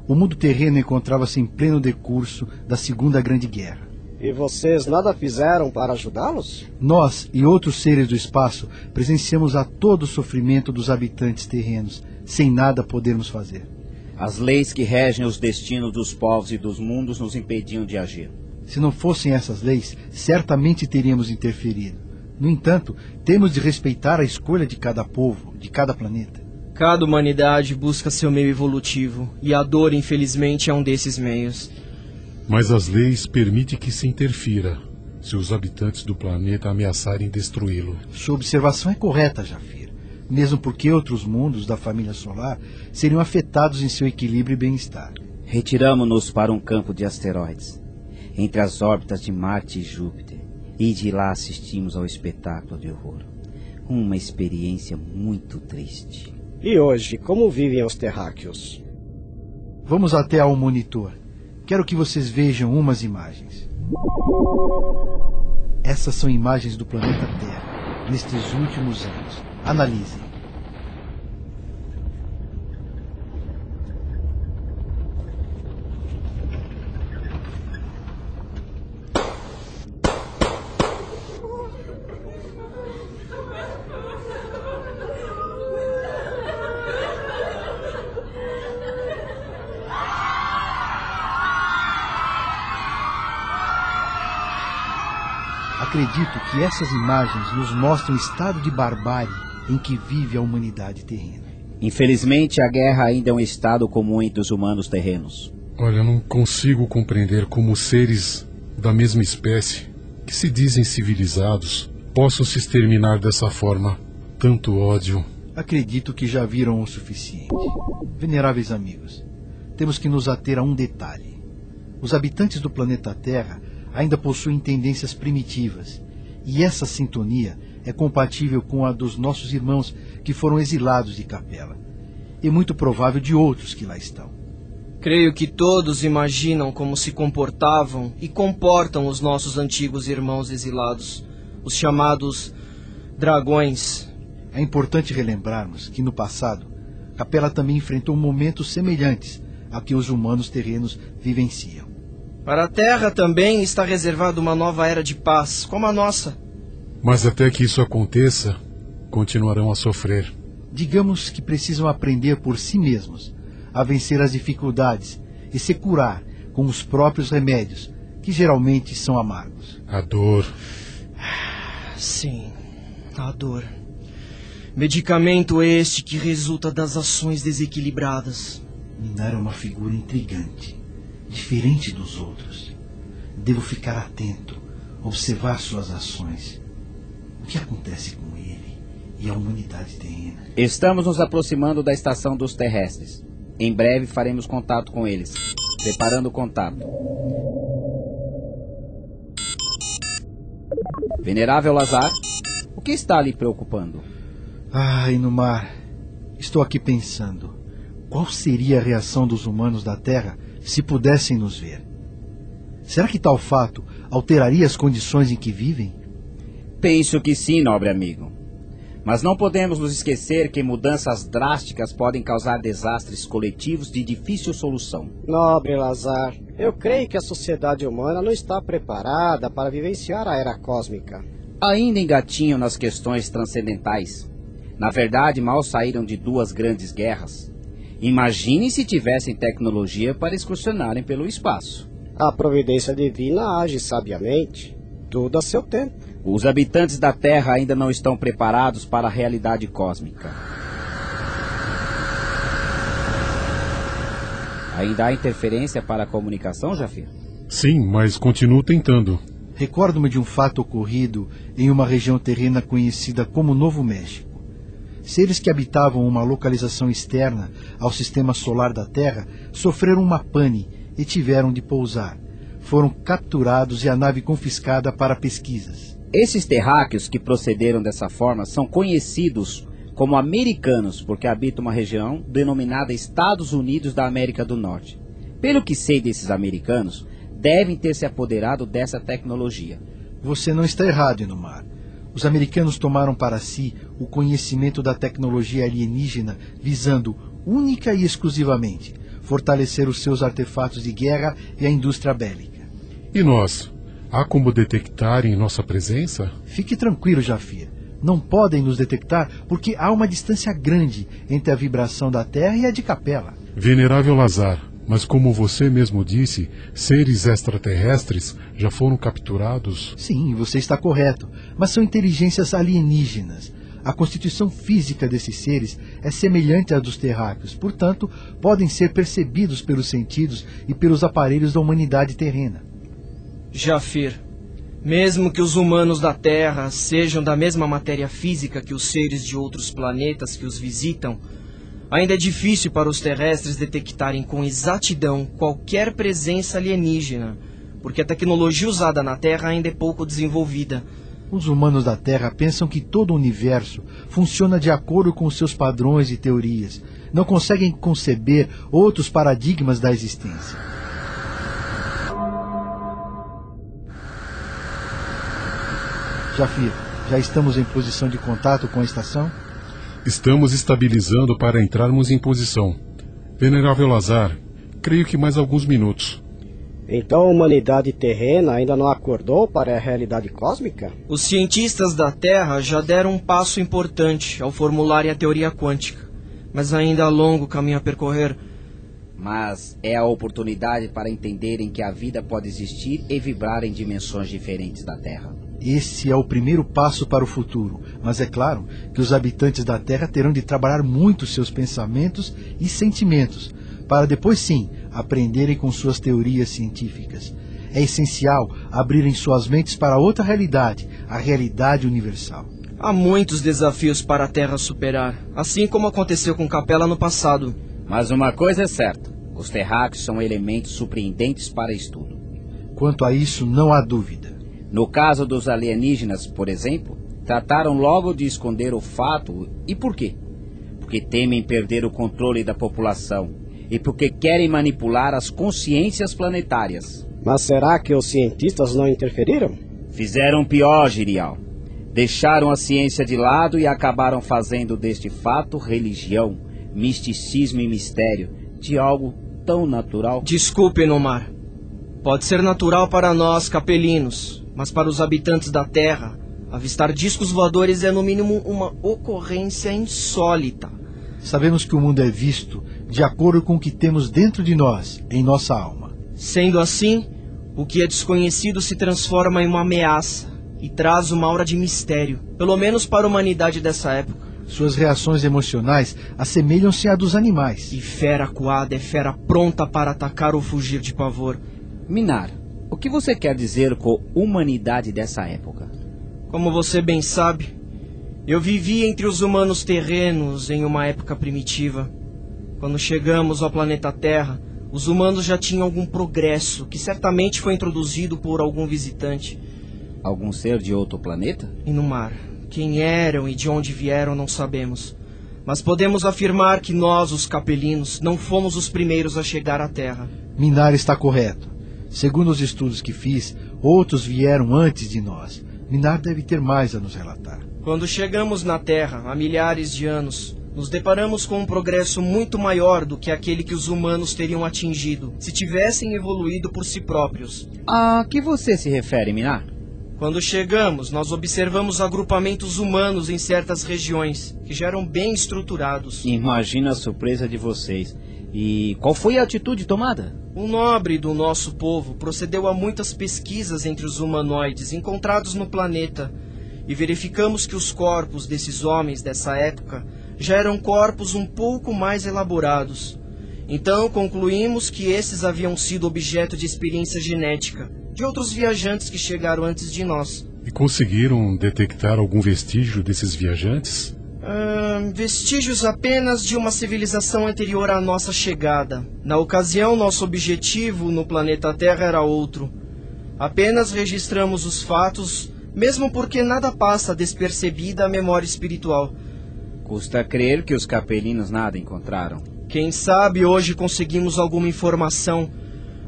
O mundo terreno encontrava-se em pleno decurso da Segunda Grande Guerra. E vocês nada fizeram para ajudá-los? Nós e outros seres do espaço presenciamos a todo o sofrimento dos habitantes terrenos, sem nada podermos fazer. As leis que regem os destinos dos povos e dos mundos nos impediam de agir. Se não fossem essas leis, certamente teríamos interferido. No entanto, temos de respeitar a escolha de cada povo, de cada planeta. Cada humanidade busca seu meio evolutivo, e a dor, infelizmente, é um desses meios. Mas as leis permitem que se interfira, se os habitantes do planeta ameaçarem destruí-lo. Sua observação é correta, Jafir. Mesmo porque outros mundos da família solar seriam afetados em seu equilíbrio e bem-estar. Retiramo-nos para um campo de asteroides, entre as órbitas de Marte e Júpiter, e de lá assistimos ao espetáculo de horror. Uma experiência muito triste. E hoje, como vivem os terráqueos? Vamos até ao monitor. Quero que vocês vejam umas imagens. Essas são imagens do planeta Terra, nestes últimos anos. Analisem. Acredito que essas imagens nos mostram o estado de barbárie em que vive a humanidade terrena. Infelizmente, a guerra ainda é um estado comum entre os humanos terrenos. Olha, não consigo compreender como seres da mesma espécie, que se dizem civilizados, possam se exterminar dessa forma. Tanto ódio. Acredito que já viram o suficiente. Veneráveis amigos, temos que nos ater a um detalhe. Os habitantes do planeta Terra ainda possuem tendências primitivas, e essa sintonia é compatível com a dos nossos irmãos que foram exilados de Capela, e muito provável de outros que lá estão. Creio que todos imaginam como se comportavam e comportam os nossos antigos irmãos exilados, os chamados dragões. É importante relembrarmos que no passado, Capela também enfrentou momentos semelhantes a que os humanos terrenos vivenciam. Para a Terra também está reservada uma nova era de paz, como a nossa. Mas até que isso aconteça, continuarão a sofrer. Digamos que precisam aprender por si mesmos a vencer as dificuldades e se curar com os próprios remédios, que geralmente são amargos. A dor. Sim, a dor. Medicamento este que resulta das ações desequilibradas. Minar é uma figura intrigante diferente dos outros. Devo ficar atento, observar suas ações. O que acontece com ele e a humanidade terrena? Estamos nos aproximando da estação dos terrestres. Em breve faremos contato com eles. Preparando o contato. Venerável Lazar, o que está lhe preocupando? Ah, Inumar, estou aqui pensando. Qual seria a reação dos humanos da Terra se pudessem nos ver? Será que tal fato alteraria as condições em que vivem? Penso que sim, nobre amigo. Mas não podemos nos esquecer que mudanças drásticas podem causar desastres coletivos de difícil solução. Nobre Lazar, eu creio que a sociedade humana não está preparada para vivenciar a era cósmica. Ainda engatinham nas questões transcendentais. Na verdade, mal saíram de duas grandes guerras. Imagine se tivessem tecnologia para excursionarem pelo espaço. A providência divina age sabiamente, tudo a seu tempo. Os habitantes da Terra ainda não estão preparados para a realidade cósmica. Ainda há interferência para a comunicação, Jafir? Sim, mas continuo tentando. Recordo-me de um fato ocorrido em uma região terrena conhecida como Novo México. Seres que habitavam uma localização externa ao sistema solar da Terra sofreram uma pane e tiveram de pousar. Foram capturados e a nave confiscada para pesquisas. Esses terráqueos que procederam dessa forma são conhecidos como americanos porque habitam uma região denominada Estados Unidos da América do Norte. Pelo que sei desses americanos, devem ter se apoderado dessa tecnologia. Você não está errado, Inumar. Os americanos tomaram para si o conhecimento da tecnologia alienígena, visando única e exclusivamente fortalecer os seus artefatos de guerra e a indústria bélica. E nós? Há como detectar em nossa presença? Fique tranquilo, Jafir. Não podem nos detectar porque há uma distância grande entre a vibração da Terra e a de Capela. Venerável Lazar, mas como você mesmo disse, seres extraterrestres já foram capturados? Sim, você está correto, mas são inteligências alienígenas. A constituição física desses seres é semelhante à dos terráqueos, portanto, podem ser percebidos pelos sentidos e pelos aparelhos da humanidade terrena. Jafir, mesmo que os humanos da Terra sejam da mesma matéria física que os seres de outros planetas que os visitam, ainda é difícil para os terrestres detectarem com exatidão qualquer presença alienígena, porque a tecnologia usada na Terra ainda é pouco desenvolvida. Os humanos da Terra pensam que todo o universo funciona de acordo com seus padrões e teorias. Não conseguem conceber outros paradigmas da existência. Jafir, já estamos em posição de contato com a estação? Estamos estabilizando para entrarmos em posição. Venerável Lazar, creio que mais alguns minutos. Então a humanidade terrena ainda não acordou para a realidade cósmica? Os cientistas da Terra já deram um passo importante ao formularem a teoria quântica, mas ainda há longo caminho a percorrer. Mas é a oportunidade para entenderem que a vida pode existir e vibrar em dimensões diferentes da Terra. Esse é o primeiro passo para o futuro, mas é claro que os habitantes da Terra terão de trabalhar muito seus pensamentos e sentimentos, para depois sim aprenderem com suas teorias científicas. É essencial abrirem suas mentes para outra realidade, a realidade universal. Há muitos desafios para a Terra superar, assim como aconteceu com Capela no passado. Mas uma coisa é certa: os terráqueos são elementos surpreendentes para estudo. Quanto a isso, não há dúvida. No caso dos alienígenas, por exemplo, trataram logo de esconder o fato. E por quê? Porque temem perder o controle da população e porque querem manipular as consciências planetárias. Mas será que os cientistas não interferiram? Fizeram pior, Girial. Deixaram a ciência de lado e acabaram fazendo deste fato religião, misticismo e mistério de algo tão natural. Desculpe, Nomar. Pode ser natural para nós, capelinos, mas para os habitantes da Terra, avistar discos voadores é no mínimo uma ocorrência insólita. Sabemos que o mundo é visto de acordo com o que temos dentro de nós, em nossa alma. Sendo assim, o que é desconhecido se transforma em uma ameaça e traz uma aura de mistério, pelo menos para a humanidade dessa época. Suas reações emocionais assemelham-se à dos animais. E fera acuada é fera pronta para atacar ou fugir de pavor. Minar, o que você quer dizer com humanidade dessa época? Como você bem sabe, eu vivi entre os humanos terrenos em uma época primitiva. Quando chegamos ao planeta Terra, os humanos já tinham algum progresso que certamente foi introduzido por algum visitante. Algum ser de outro planeta? E no mar. Quem eram e de onde vieram não sabemos. Mas podemos afirmar que nós, os capelinos, não fomos os primeiros a chegar à Terra. Minar está correto. Segundo os estudos que fiz, outros vieram antes de nós. Minar deve ter mais a nos relatar. Quando chegamos na Terra, há milhares de anos, nos deparamos com um progresso muito maior do que aquele que os humanos teriam atingido se tivessem evoluído por si próprios. A que você se refere, Minar? Quando chegamos, nós observamos agrupamentos humanos em certas regiões, que já eram bem estruturados. Imagina a surpresa de vocês. E qual foi a atitude tomada? Um nobre do nosso povo procedeu a muitas pesquisas entre os humanoides encontrados no planeta e verificamos que os corpos desses homens dessa época já eram corpos um pouco mais elaborados. Então concluímos que esses haviam sido objeto de experiência genética de outros viajantes que chegaram antes de nós. E conseguiram detectar algum vestígio desses viajantes? Vestígios apenas de uma civilização anterior à nossa chegada. Na ocasião, nosso objetivo no planeta Terra era outro. Apenas registramos os fatos, mesmo porque nada passa despercebida à memória espiritual. Custa crer que os capelinos nada encontraram. Quem sabe hoje conseguimos alguma informação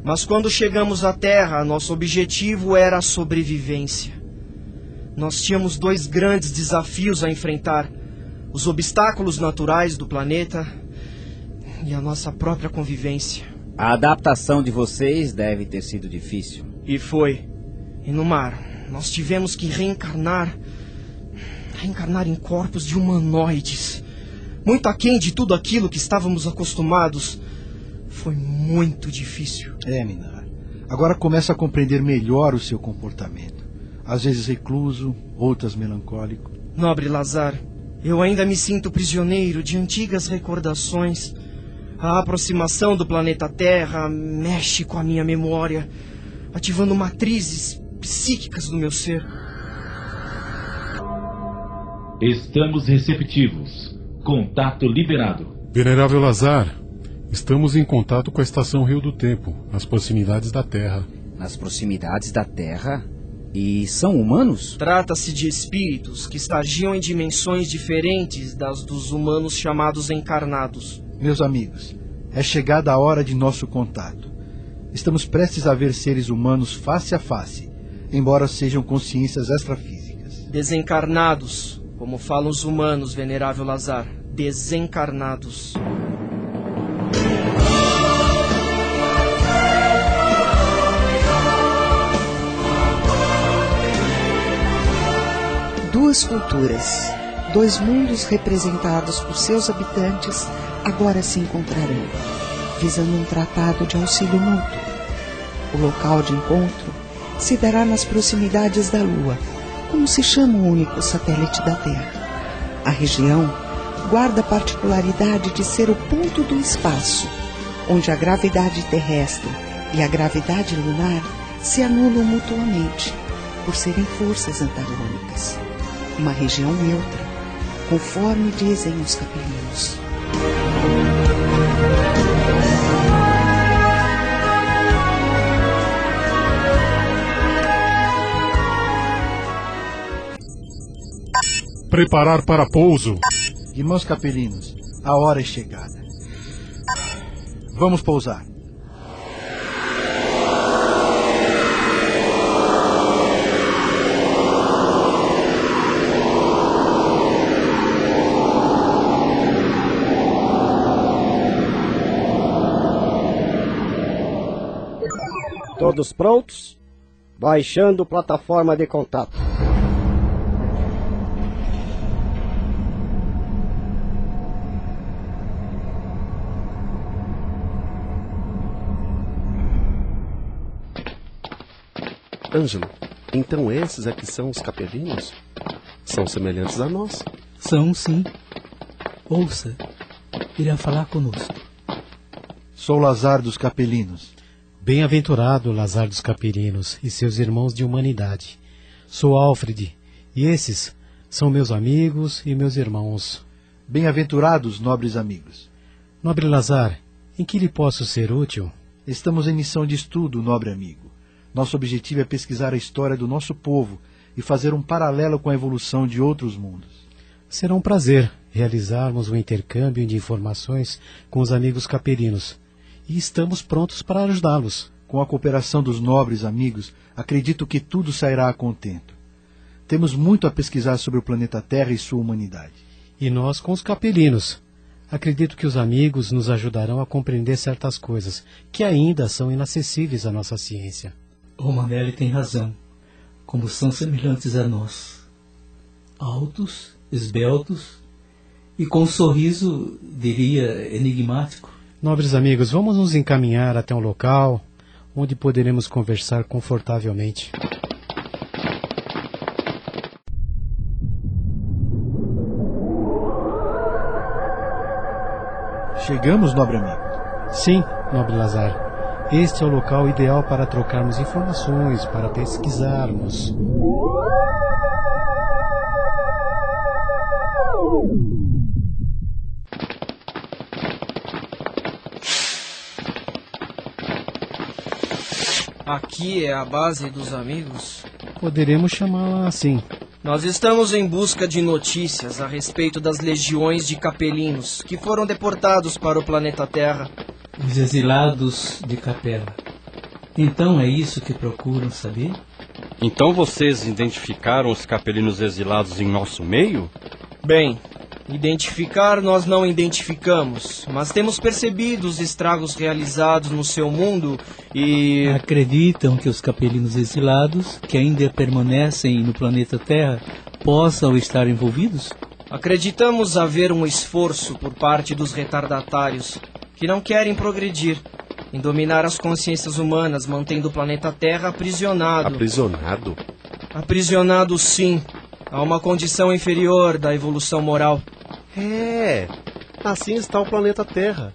mas quando chegamos à Terra, nosso objetivo era a sobrevivência. Nós tínhamos dois grandes desafios a enfrentar: os obstáculos naturais do planeta e a nossa própria convivência. A adaptação de vocês deve ter sido difícil. E foi. E no mar, nós tivemos que reencarnar reencarnar em corpos de humanoides, muito aquém de tudo aquilo que estávamos acostumados Foi muito difícil. É, Minar. Agora começa a compreender melhor o seu comportamento. Às vezes recluso, outras melancólico. Nobre Lazar, eu ainda me sinto prisioneiro de antigas recordações. A aproximação do planeta Terra mexe com a minha memória, ativando matrizes psíquicas no meu ser. Estamos receptivos. Contato liberado. Venerável Lazar, estamos em contato com a estação Rio do Tempo, nas proximidades da Terra. Nas proximidades da Terra? E são humanos? Trata-se de espíritos que estagiam em dimensões diferentes das dos humanos chamados encarnados. Meus amigos, é chegada a hora de nosso contato. Estamos prestes a ver seres humanos face a face, embora sejam consciências extrafísicas. Desencarnados, como falam os humanos, venerável Lazar. Desencarnados. Duas culturas, dois mundos representados por seus habitantes, agora se encontrarão, visando um tratado de auxílio mútuo. O local de encontro se dará nas proximidades da Lua, como se chama o único satélite da Terra. A região guarda a particularidade de ser o ponto do espaço, onde a gravidade terrestre e a gravidade lunar se anulam mutuamente, por serem forças antagônicas. Uma região neutra, conforme dizem os capelinos. Preparar para pouso. Irmãos capelinos, a hora é chegada. Vamos pousar. Todos prontos? Baixando plataforma de contato. Ângelo, então esses é que são os capelinos? São semelhantes a nós. São sim. Ouça, irá falar conosco. Sou Lazar dos Capelinos. Bem-aventurado Lazar dos Capelinos e seus irmãos de humanidade. Sou Alfred, e esses são meus amigos e meus irmãos. Bem-aventurados, nobres amigos. Nobre Lazar, em que lhe posso ser útil? Estamos em missão de estudo, nobre amigo. Nosso objetivo é pesquisar a história do nosso povo e fazer um paralelo com a evolução de outros mundos. Será um prazer realizarmos um intercâmbio de informações com os amigos capelinos e estamos prontos para ajudá-los. Com a cooperação dos nobres amigos, acredito que tudo sairá a contento. Temos muito a pesquisar sobre o planeta Terra e sua humanidade. E nós com os capelinos. Acredito que os amigos nos ajudarão a compreender certas coisas que ainda são inacessíveis à nossa ciência. O Manelli tem razão, como são semelhantes a nós. Altos, esbeltos e com um sorriso, diria, enigmático. Nobres amigos, vamos nos encaminhar até um local onde poderemos conversar confortavelmente. Chegamos, nobre amigo. Sim, nobre Lazar. Este é o local ideal para trocarmos informações, para pesquisarmos. Aqui é a base dos amigos. Poderemos chamá-la assim. Nós estamos em busca de notícias a respeito das legiões de capelinos que foram deportados para o planeta Terra. Os exilados de Capela. Então é isso que procuram saber? Então vocês identificaram os capelinos exilados em nosso meio? Bem, identificar nós não identificamos, mas temos percebido os estragos realizados no seu mundo e. Acreditam que os capelinos exilados, que ainda permanecem no planeta Terra, possam estar envolvidos? Acreditamos haver um esforço por parte dos retardatários que não querem progredir em dominar as consciências humanas, mantendo o planeta Terra aprisionado. Aprisionado? Aprisionado, sim, a uma condição inferior da evolução moral. É, assim está o planeta Terra.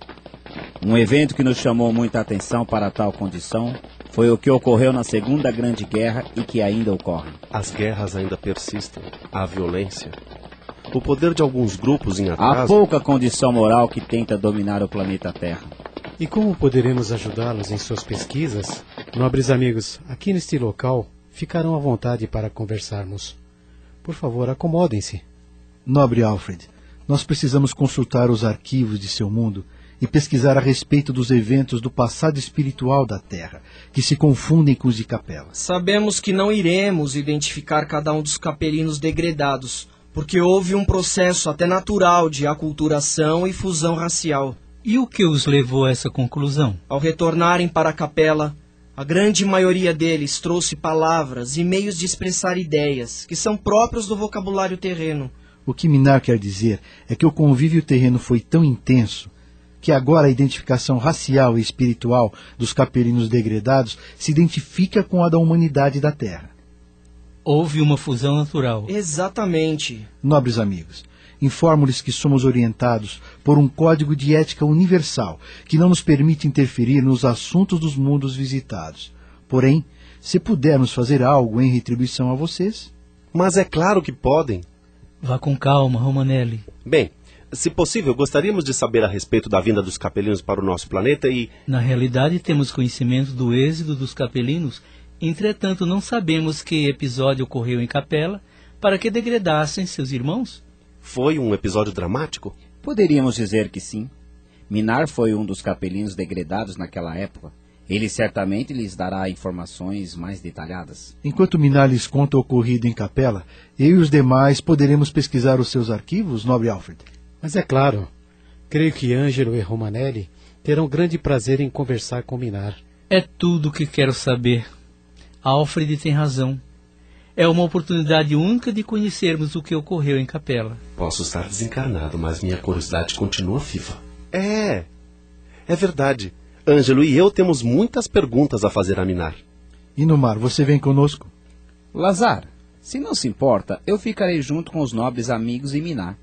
Um evento que nos chamou muita atenção para tal condição foi o que ocorreu na Segunda Grande Guerra e que ainda ocorre. As guerras ainda persistem, a violência. O poder de alguns grupos em atraso... Há pouca condição moral que tenta dominar o planeta Terra. E como poderemos ajudá-los em suas pesquisas? Nobres amigos, aqui neste local ficarão à vontade para conversarmos. Por favor, acomodem-se. Nobre Alfred, nós precisamos consultar os arquivos de seu mundo e pesquisar a respeito dos eventos do passado espiritual da Terra, que se confundem com os de Capela. Sabemos que não iremos identificar cada um dos capelinos degredados, porque houve um processo até natural de aculturação e fusão racial. E o que os levou a essa conclusão? Ao retornarem para a capela, a grande maioria deles trouxe palavras e meios de expressar ideias que são próprios do vocabulário terreno. O que Minar quer dizer é que o convívio terreno foi tão intenso que agora a identificação racial e espiritual dos capelinos degredados se identifica com a da humanidade da Terra. Houve uma fusão natural. Exatamente. Nobres amigos, informo-lhes que somos orientados por um código de ética universal que não nos permite interferir nos assuntos dos mundos visitados. Porém, se pudermos fazer algo em retribuição a vocês. Mas é claro que podem. Vá com calma, Romanelli. Bem, se possível, gostaríamos de saber a respeito da vinda dos capelinos para o nosso planeta e. Na realidade, temos conhecimento do êxodo dos capelinos, entretanto, não sabemos que episódio ocorreu em Capela para que degradassem seus irmãos. Foi um episódio dramático? Poderíamos dizer que sim. Minar foi um dos capelinos degredados naquela época. Ele certamente lhes dará informações mais detalhadas. Enquanto Minar lhes conta o ocorrido em Capela, eu e os demais poderemos pesquisar os seus arquivos, nobre Alfred. Mas é claro, creio que Ângelo e Romanelli terão grande prazer em conversar com Minar. É tudo o que quero saber. Alfred tem razão. É uma oportunidade única de conhecermos o que ocorreu em Capela. Posso estar desencarnado, mas minha curiosidade continua viva. É, é verdade. Ângelo e eu temos muitas perguntas a fazer a Minar. E no mar, você vem conosco? Lazar, se não se importa, eu ficarei junto com os nobres amigos em Minar.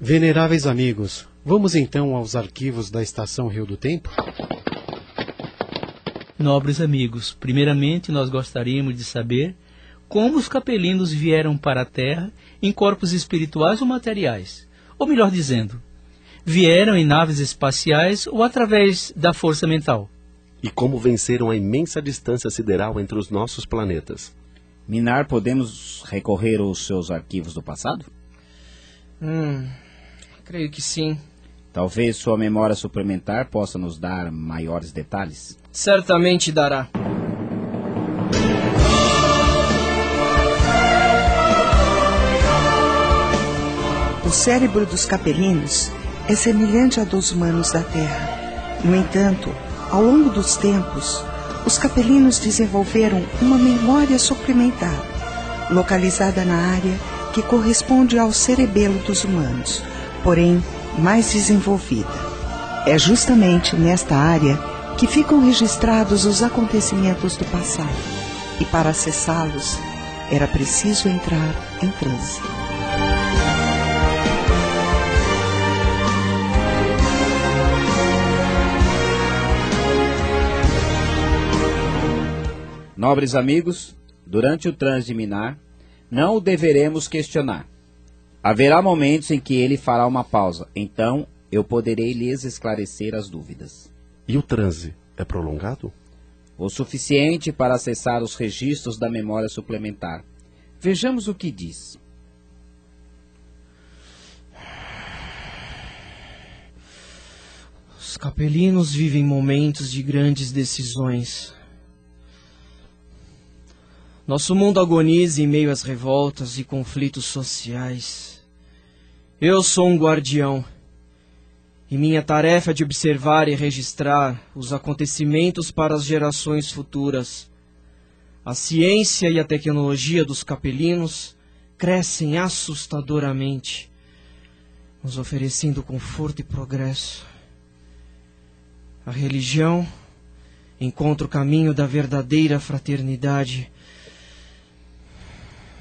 Veneráveis amigos, vamos então aos arquivos da Estação Rio do Tempo? Nobres amigos, primeiramente nós gostaríamos de saber como os capelinos vieram para a Terra em corpos espirituais ou materiais. Ou melhor dizendo, vieram em naves espaciais ou através da força mental. E como venceram a imensa distância sideral entre os nossos planetas. Minar, podemos recorrer aos seus arquivos do passado? Hum, creio que sim. Talvez sua memória suplementar possa nos dar maiores detalhes. Certamente dará. O cérebro dos capelinos é semelhante ao dos humanos da Terra. No entanto, ao longo dos tempos, os capelinos desenvolveram uma memória suplementar, localizada na área que corresponde ao cerebelo dos humanos, porém mais desenvolvida. É justamente nesta área que ficam registrados os acontecimentos do passado, e para acessá-los era preciso entrar em transe. Nobres amigos, durante o transe de Minar, não o deveremos questionar. Haverá momentos em que ele fará uma pausa, então eu poderei lhes esclarecer as dúvidas. E o transe é prolongado? O suficiente para acessar os registros da memória suplementar. Vejamos o que diz. Os capelinos vivem momentos de grandes decisões. Nosso mundo agoniza em meio às revoltas e conflitos sociais. Eu sou um guardião. E minha tarefa é de observar e registrar os acontecimentos para as gerações futuras. A ciência e a tecnologia dos capelinos crescem assustadoramente, nos oferecendo conforto e progresso. A religião encontra o caminho da verdadeira fraternidade.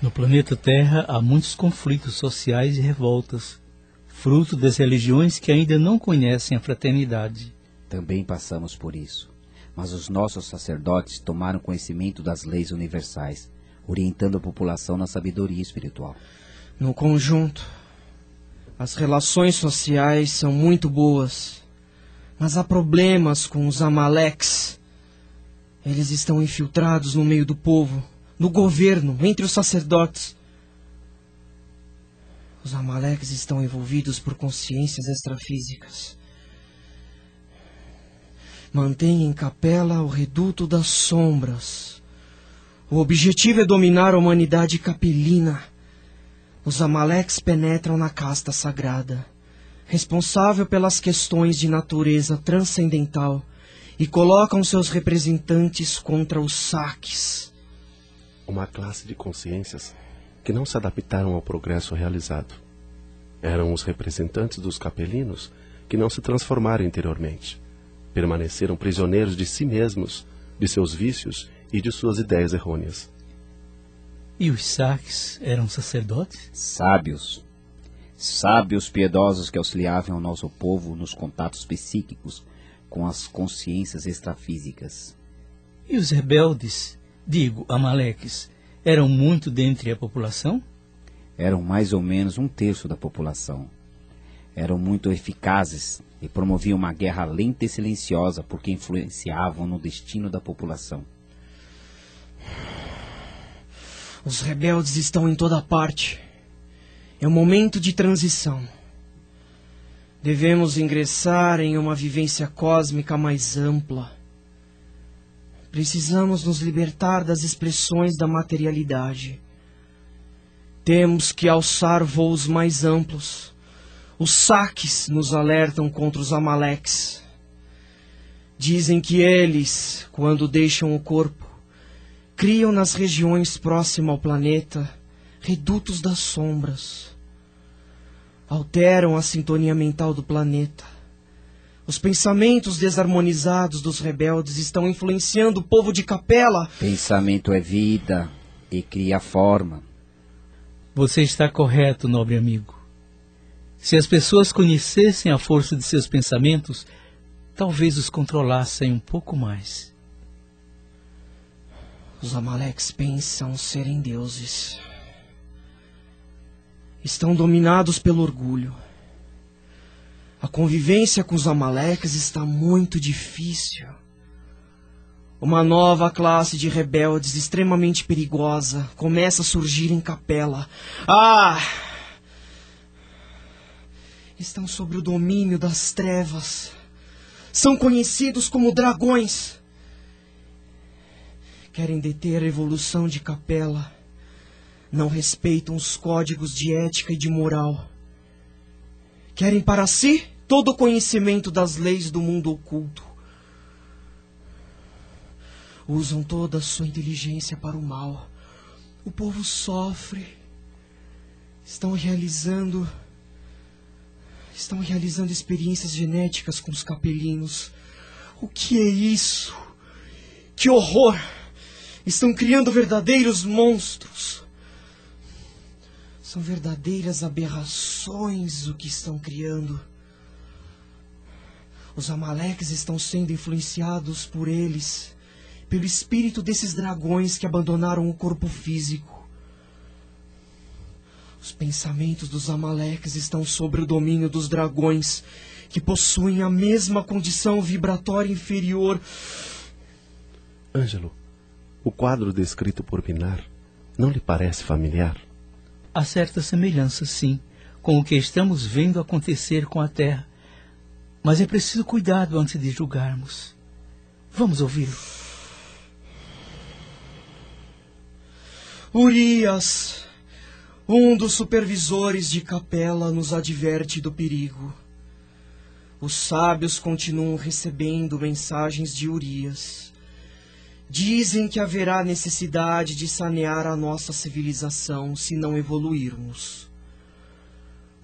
No planeta Terra há muitos conflitos sociais e revoltas, fruto das religiões que ainda não conhecem a fraternidade. Também passamos por isso. Mas os nossos sacerdotes tomaram conhecimento das leis universais, orientando a população na sabedoria espiritual. No conjunto, as relações sociais são muito boas, mas há problemas com os Amaleques. Eles estão infiltrados no meio do povo, no governo, entre os sacerdotes. Os Amaleques estão envolvidos por consciências extrafísicas. Mantém em capela o reduto das sombras. O objetivo é dominar a humanidade capelina. Os Amaleques penetram na casta sagrada, responsável pelas questões de natureza transcendental, e colocam seus representantes contra os saques. Uma classe de consciências que não se adaptaram ao progresso realizado. Eram os representantes dos capelinos que não se transformaram interiormente. Permaneceram prisioneiros de si mesmos, de seus vícios e de suas ideias errôneas. E os saques eram sacerdotes? Sábios. Sábios piedosos que auxiliavam o nosso povo nos contatos psíquicos com as consciências extrafísicas. E os rebeldes, digo, amaleques, eram muito dentre a população? Eram mais ou menos um terço da população. Eram muito eficazes e promoviam uma guerra lenta e silenciosa porque influenciavam no destino da população. Os rebeldes estão em toda parte. É um momento de transição. Devemos ingressar em uma vivência cósmica mais ampla. Precisamos nos libertar das expressões da materialidade. Temos que alçar voos mais amplos. Os saques nos alertam contra os amaleques. Dizem que eles, quando deixam o corpo, criam nas regiões próximas ao planeta redutos das sombras. Alteram a sintonia mental do planeta. Os pensamentos desarmonizados dos rebeldes estão influenciando o povo de Capela. Pensamento é vida e cria forma. Você está correto, nobre amigo. Se as pessoas conhecessem a força de seus pensamentos, talvez os controlassem um pouco mais. Os Amaleques pensam serem deuses. Estão dominados pelo orgulho. A convivência com os Amaleques está muito difícil. Uma nova classe de rebeldes extremamente perigosa começa a surgir em Capela. Ah! Estão sob o domínio das trevas. São conhecidos como dragões. Querem deter a evolução de Capela. Não respeitam os códigos de ética e de moral. Querem para si todo o conhecimento das leis do mundo oculto. Usam toda a sua inteligência para o mal. O povo sofre. Estão realizando. Estão realizando experiências genéticas com os capelinos. O que é isso? Que horror! Estão criando verdadeiros monstros. São verdadeiras aberrações o que estão criando. Os Amaleques estão sendo influenciados por eles, pelo espírito desses dragões que abandonaram o corpo físico. Os pensamentos dos Amaleques estão sobre o domínio dos dragões, que possuem a mesma condição vibratória inferior. Ângelo, o quadro descrito por Pinar não lhe parece familiar? Há certa semelhança, sim, com o que estamos vendo acontecer com a Terra. Mas é preciso cuidado antes de julgarmos. Vamos ouvi-lo. Urias, um dos supervisores de capela, nos adverte do perigo. Os sábios continuam recebendo mensagens de Urias. Dizem que haverá necessidade de sanear a nossa civilização se não evoluirmos.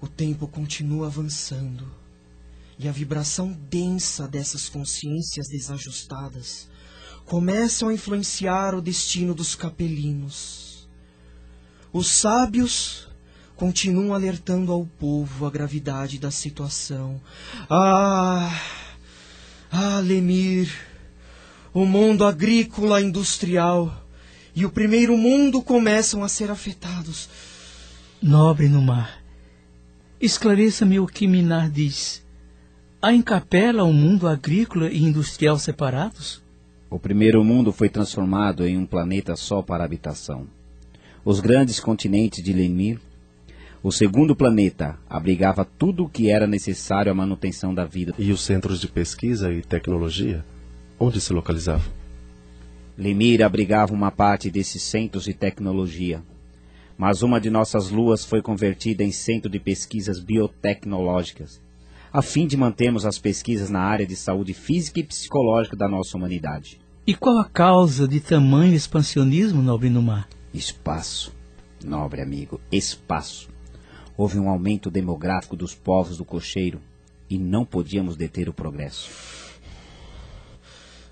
O tempo continua avançando E a vibração densa dessas consciências desajustadas começam a influenciar o destino dos capelinos. Os sábios continuam alertando ao povo a gravidade da situação. Ah! Ah, Lemir! O mundo agrícola industrial e o primeiro mundo começam a ser afetados. Nobre no mar, esclareça-me o que Minar diz. Há em Capela um mundo agrícola e industrial separados? O primeiro mundo foi transformado em um planeta só para habitação. Os grandes continentes de Lemir. O segundo planeta abrigava tudo o que era necessário à manutenção da vida. E os centros de pesquisa e tecnologia? Onde se localizavam? Lemir abrigava uma parte desses centros de tecnologia, mas uma de nossas luas foi convertida em centro de pesquisas biotecnológicas, a fim de mantermos as pesquisas na área de saúde física e psicológica da nossa humanidade. E qual a causa de tamanho expansionismo, nobre Numar? Espaço, nobre amigo, espaço. Houve um aumento demográfico dos povos do cocheiro e não podíamos deter o progresso.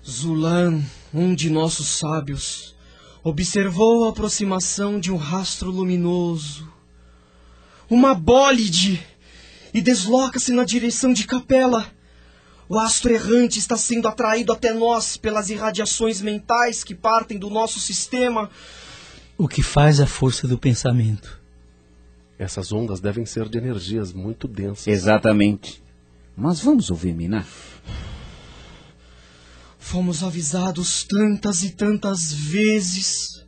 Zulan, um de nossos sábios, observou a aproximação de um rastro luminoso, uma bólide, e desloca-se na direção de Capela. O astro errante está sendo atraído até nós pelas irradiações mentais que partem do nosso sistema. O que faz a força do pensamento? Essas ondas devem ser de energias muito densas. Exatamente. Mas vamos ouvir Minar. Fomos avisados tantas e tantas vezes.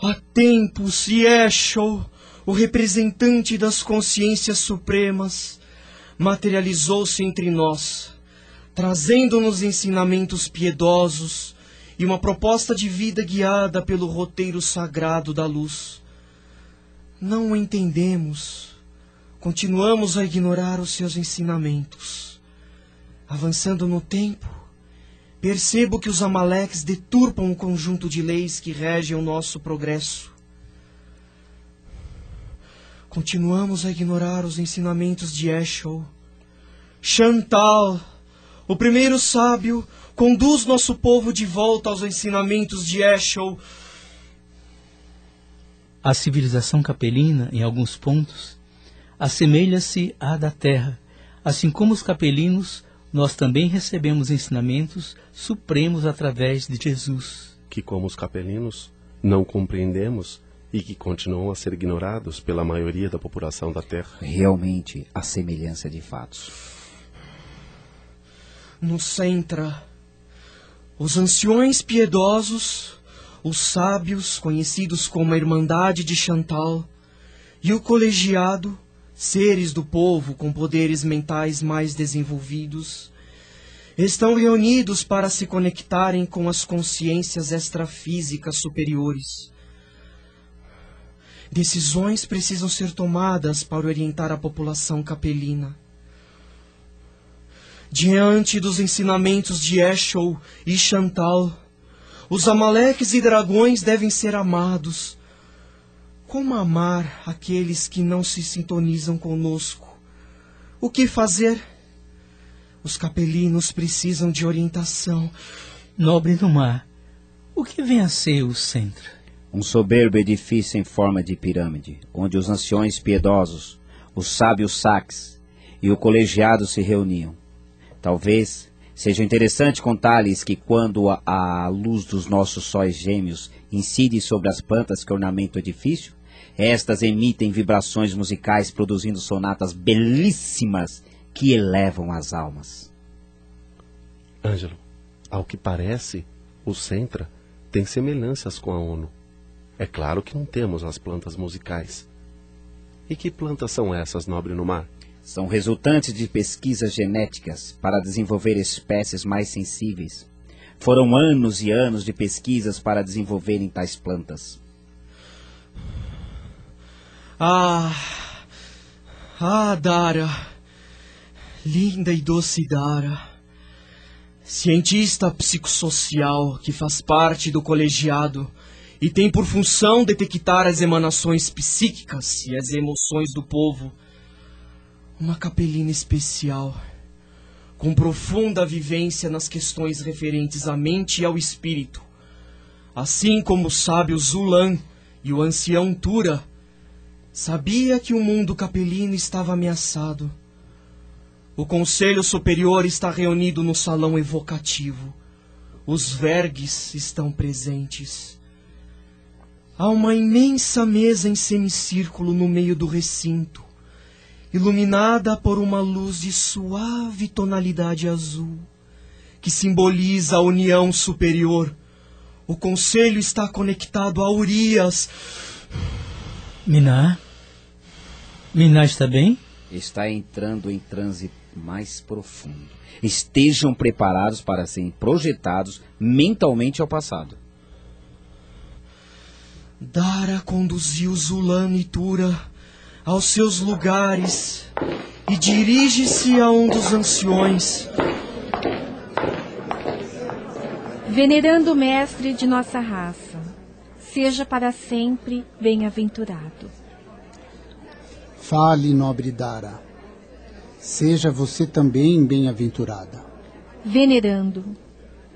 Há tempos, Yeshua, o representante das consciências supremas, materializou-se entre nós, trazendo-nos ensinamentos piedosos e uma proposta de vida guiada pelo roteiro sagrado da luz. Não o entendemos. Continuamos a ignorar os seus ensinamentos. Avançando no tempo, percebo que os Amaleques deturpam o conjunto de leis que regem o nosso progresso. Continuamos a ignorar os ensinamentos de Eshel. Chantal, o primeiro sábio, conduz nosso povo de volta aos ensinamentos de Eshel. A civilização capelina, em alguns pontos, assemelha-se à da terra. Assim como os capelinos, nós também recebemos ensinamentos supremos através de Jesus. Que, como os capelinos, não compreendemos e que continuam a ser ignorados pela maioria da população da Terra. Realmente, a semelhança de fatos. No Centra, os anciões piedosos, os sábios, conhecidos como a Irmandade de Chantal, e o colegiado, seres do povo com poderes mentais mais desenvolvidos, estão reunidos para se conectarem com as consciências extrafísicas superiores Decisões precisam ser tomadas para orientar a população capelina. Diante dos ensinamentos de Eshel e Chantal, os amaleques e dragões devem ser amados. Como amar aqueles que não se sintonizam conosco? O que fazer? Os capelinos precisam de orientação. Nobre do mar, o que vem a ser o centro? Um soberbo edifício em forma de pirâmide, onde os anciões piedosos, os sábios saques e o colegiado se reuniam. Talvez seja interessante contar-lhes que quando a, a, luz dos nossos sóis gêmeos incide sobre as plantas que ornamentam o edifício, estas emitem vibrações musicais produzindo sonatas belíssimas que elevam as almas. Ângelo, ao que parece, o Centra tem semelhanças com a ONU. É claro que não temos as plantas musicais. E que plantas são essas, nobre no mar? São resultantes de pesquisas genéticas para desenvolver espécies mais sensíveis. Foram anos e anos de pesquisas para desenvolverem tais plantas. Ah! Ah, Dara! Linda e doce Dara! Cientista psicossocial que faz parte do colegiado e tem por função detectar as emanações psíquicas e as emoções do povo. Uma capelina especial. com profunda vivência nas questões referentes à mente e ao espírito. Assim como o sábio Zulan e o ancião Tura, sabia que o mundo capelino estava ameaçado. O Conselho Superior está reunido no salão evocativo. Os vergues estão presentes. Há uma imensa mesa em semicírculo no meio do recinto, iluminada por uma luz de suave tonalidade azul, que simboliza a união superior. O conselho está conectado a Urias. Miná? Miná está bem? Está entrando em transe mais profundo. Estejam preparados para serem projetados mentalmente ao passado. Dara conduziu Zulano e Tura aos seus lugares e dirige-se a um dos anciões. Venerando o mestre de nossa raça, seja para sempre bem-aventurado. Fale, nobre Dara. Seja você também bem-aventurada. Venerando,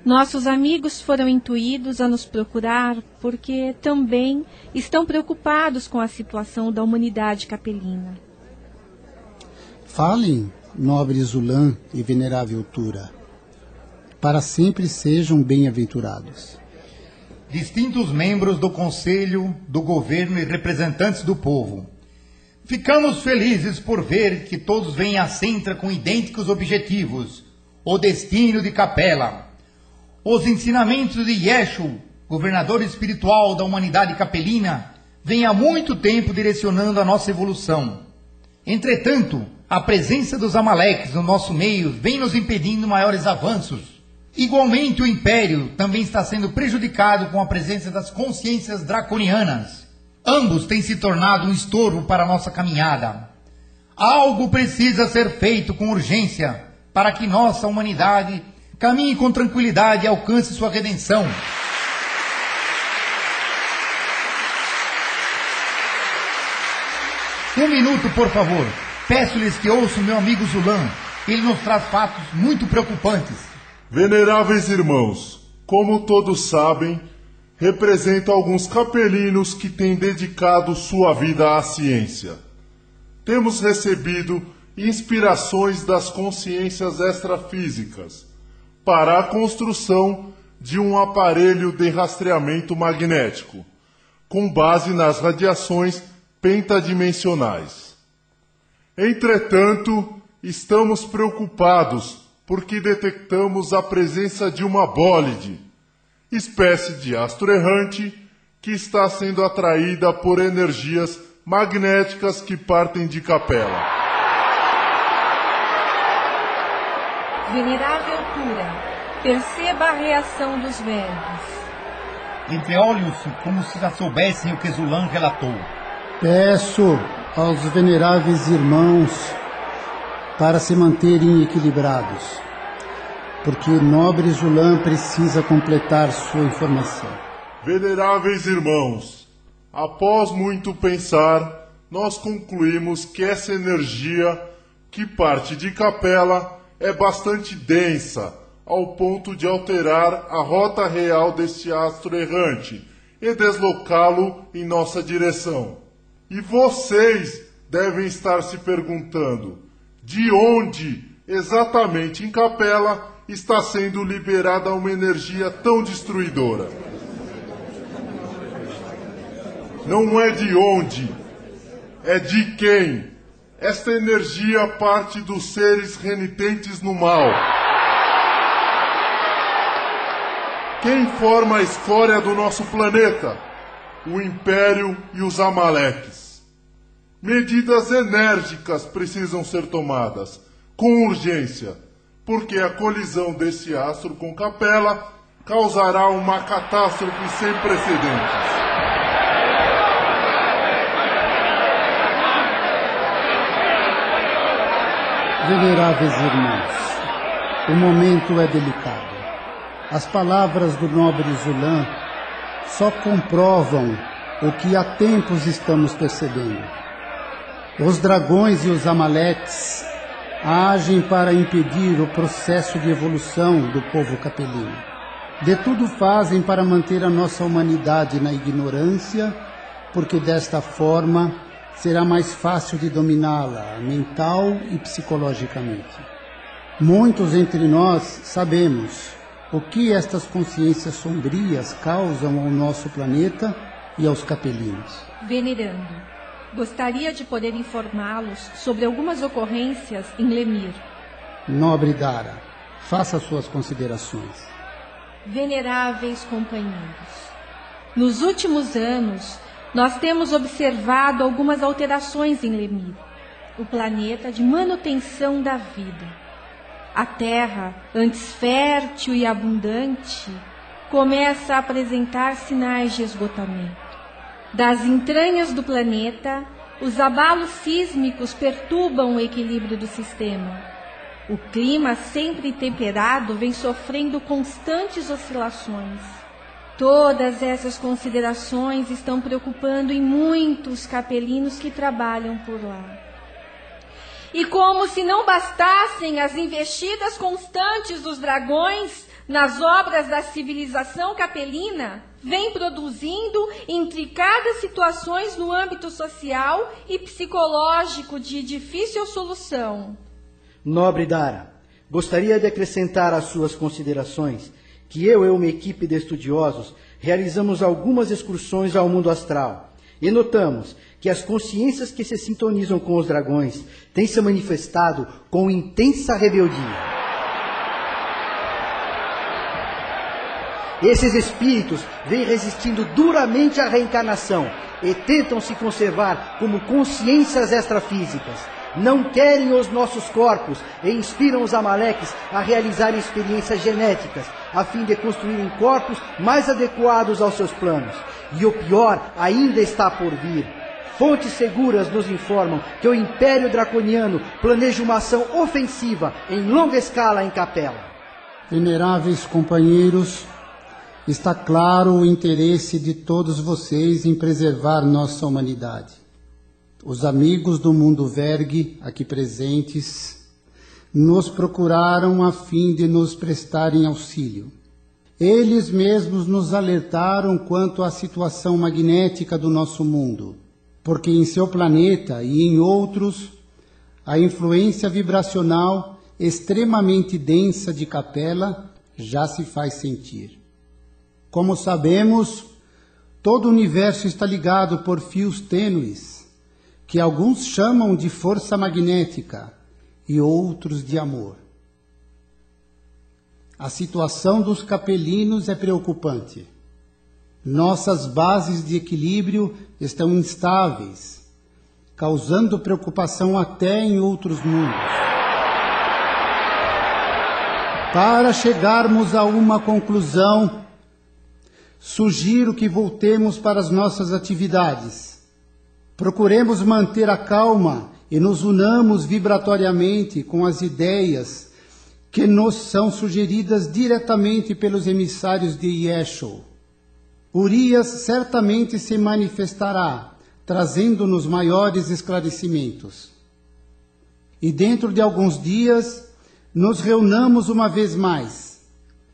nossos amigos foram intuídos a nos procurar porque também estão preocupados com a situação da humanidade capelina. Falem, nobre Zulan e venerável Tura. Para sempre sejam bem-aventurados. Distintos membros do Conselho, do Governo e representantes do povo. Ficamos felizes por ver que todos vêm à Centra com idênticos objetivos: o destino de Capela os ensinamentos de Yeshu, governador espiritual da humanidade capelina, vêm há muito tempo direcionando a nossa evolução. Entretanto, a presença dos Amaleques no nosso meio vem nos impedindo maiores avanços. Igualmente, o Império também está sendo prejudicado com a presença das consciências draconianas. Ambos têm se tornado um estorvo para a nossa caminhada. Algo precisa ser feito com urgência para que nossa humanidade Caminhe com tranquilidade e alcance sua redenção. Um minuto, por favor. Peço-lhes que ouçam meu amigo Zulan. Ele nos traz fatos muito preocupantes. Veneráveis irmãos, como todos sabem, represento alguns capelinos que têm dedicado sua vida à ciência. Temos recebido inspirações das consciências extrafísicas para a construção de um aparelho de rastreamento magnético, com base nas radiações pentadimensionais. Entretanto, estamos preocupados porque detectamos a presença de uma bólide, espécie de astro errante que está sendo atraída por energias magnéticas que partem de capela. Venerável perceba a reação dos velhos. Entreolham-se como se já soubessem o que Zulan relatou. Peço aos veneráveis irmãos para se manterem equilibrados, porque nobre Zulan precisa completar sua informação. Veneráveis irmãos, após muito pensar, nós concluímos que essa energia que parte de capela é bastante densa, ao ponto de alterar a rota real deste astro errante e deslocá-lo em nossa direção. E vocês devem estar se perguntando: de onde exatamente em Capela está sendo liberada uma energia tão destruidora? Não é de onde, é de quem. Esta energia parte dos seres renitentes no mal. Quem forma a escória do nosso planeta? O Império e os Amaleques. Medidas enérgicas precisam ser tomadas, com urgência, porque a colisão desse astro com Capela causará uma catástrofe sem precedentes. Veneráveis irmãos, o momento é delicado. As palavras do nobre Zulan só comprovam o que há tempos estamos percebendo. Os dragões e os amaleques agem para impedir o processo de evolução do povo capelino. De tudo fazem para manter a nossa humanidade na ignorância, porque desta forma será mais fácil de dominá-la mental e psicologicamente. Muitos entre nós sabemos o que estas consciências sombrias causam ao nosso planeta e aos capelinos. Venerando, gostaria de poder informá-los sobre algumas ocorrências em Lemir. Nobre Dara, faça suas considerações. Veneráveis companheiros, nos últimos anos nós temos observado algumas alterações em Lemir, o planeta de manutenção da vida. A terra, antes fértil e abundante, começa a apresentar sinais de esgotamento. Das entranhas do planeta, os abalos sísmicos perturbam o equilíbrio do sistema. O clima, sempre temperado, vem sofrendo constantes oscilações. Todas essas considerações estão preocupando em muitos capelinos que trabalham por lá. E como se não bastassem as investidas constantes dos dragões nas obras da civilização capelina, vem produzindo intricadas situações no âmbito social e psicológico de difícil solução. Nobre Dara, gostaria de acrescentar às suas considerações que eu e uma equipe de estudiosos realizamos algumas excursões ao mundo astral e notamos que as consciências que se sintonizam com os dragões têm se manifestado com intensa rebeldia. Esses espíritos vêm resistindo duramente à reencarnação e tentam se conservar como consciências extrafísicas. Não querem os nossos corpos e inspiram os amaleques a realizarem experiências genéticas, a fim de construírem corpos mais adequados aos seus planos. E o pior ainda está por vir. Fontes seguras nos informam que o Império Draconiano planeja uma ação ofensiva em longa escala em Capela. Veneráveis companheiros, está claro o interesse de todos vocês em preservar nossa humanidade. Os amigos do mundo vergue aqui presentes nos procuraram a fim de nos prestarem auxílio. Eles mesmos nos alertaram quanto à situação magnética do nosso mundo, porque em seu planeta e em outros, a influência vibracional extremamente densa de Capela já se faz sentir. Como sabemos, todo o universo está ligado por fios tênues, que alguns chamam de força magnética e outros de amor. A situação dos capelinos é preocupante. Nossas bases de equilíbrio estão instáveis, causando preocupação até em outros mundos. Para chegarmos a uma conclusão, sugiro que voltemos para as nossas atividades. Procuremos manter a calma e nos unamos vibratoriamente com as ideias que nos são sugeridas diretamente pelos emissários de Yeshua. Urias certamente se manifestará, trazendo-nos maiores esclarecimentos. E dentro de alguns dias, nos reunamos uma vez mais.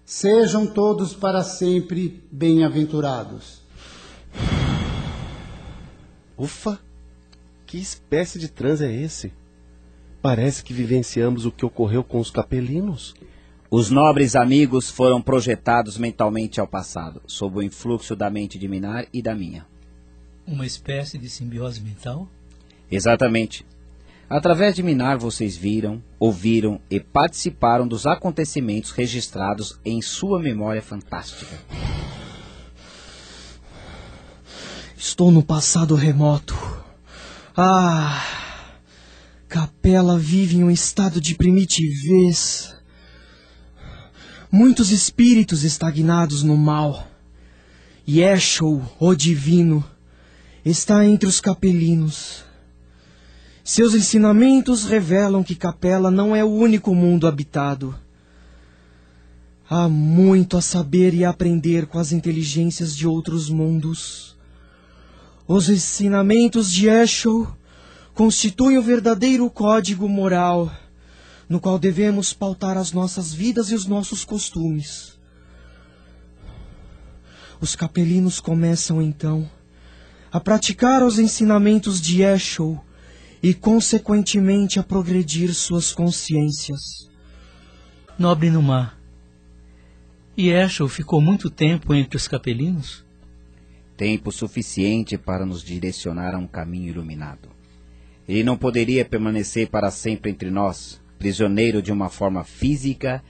Sejam todos para sempre bem-aventurados. Ufa! Que espécie de transe é esse? Parece que vivenciamos o que ocorreu com os capelinos. Os nobres amigos foram projetados mentalmente ao passado, sob o influxo da mente de Minar e da minha. Uma espécie de simbiose mental? Exatamente. Através de Minar vocês viram, ouviram e participaram dos acontecimentos registrados em sua memória fantástica. Estou no passado remoto. Ah! Capela vive em um estado de primitivez. Muitos espíritos estagnados no mal. Yeshua, o divino, está entre os capelinos. Seus ensinamentos revelam que Capela não é o único mundo habitado. Há muito a saber e aprender com as inteligências de outros mundos. Os ensinamentos de Eshel constituem o verdadeiro código moral, no qual devemos pautar as nossas vidas e os nossos costumes. Os capelinos começam então a praticar os ensinamentos de Eshel e, consequentemente, a progredir suas consciências. Nobre Numá, e Eshel ficou muito tempo entre os capelinos? Tempo suficiente para nos direcionar a um caminho iluminado. Ele não poderia permanecer para sempre entre nós, prisioneiro de uma forma física,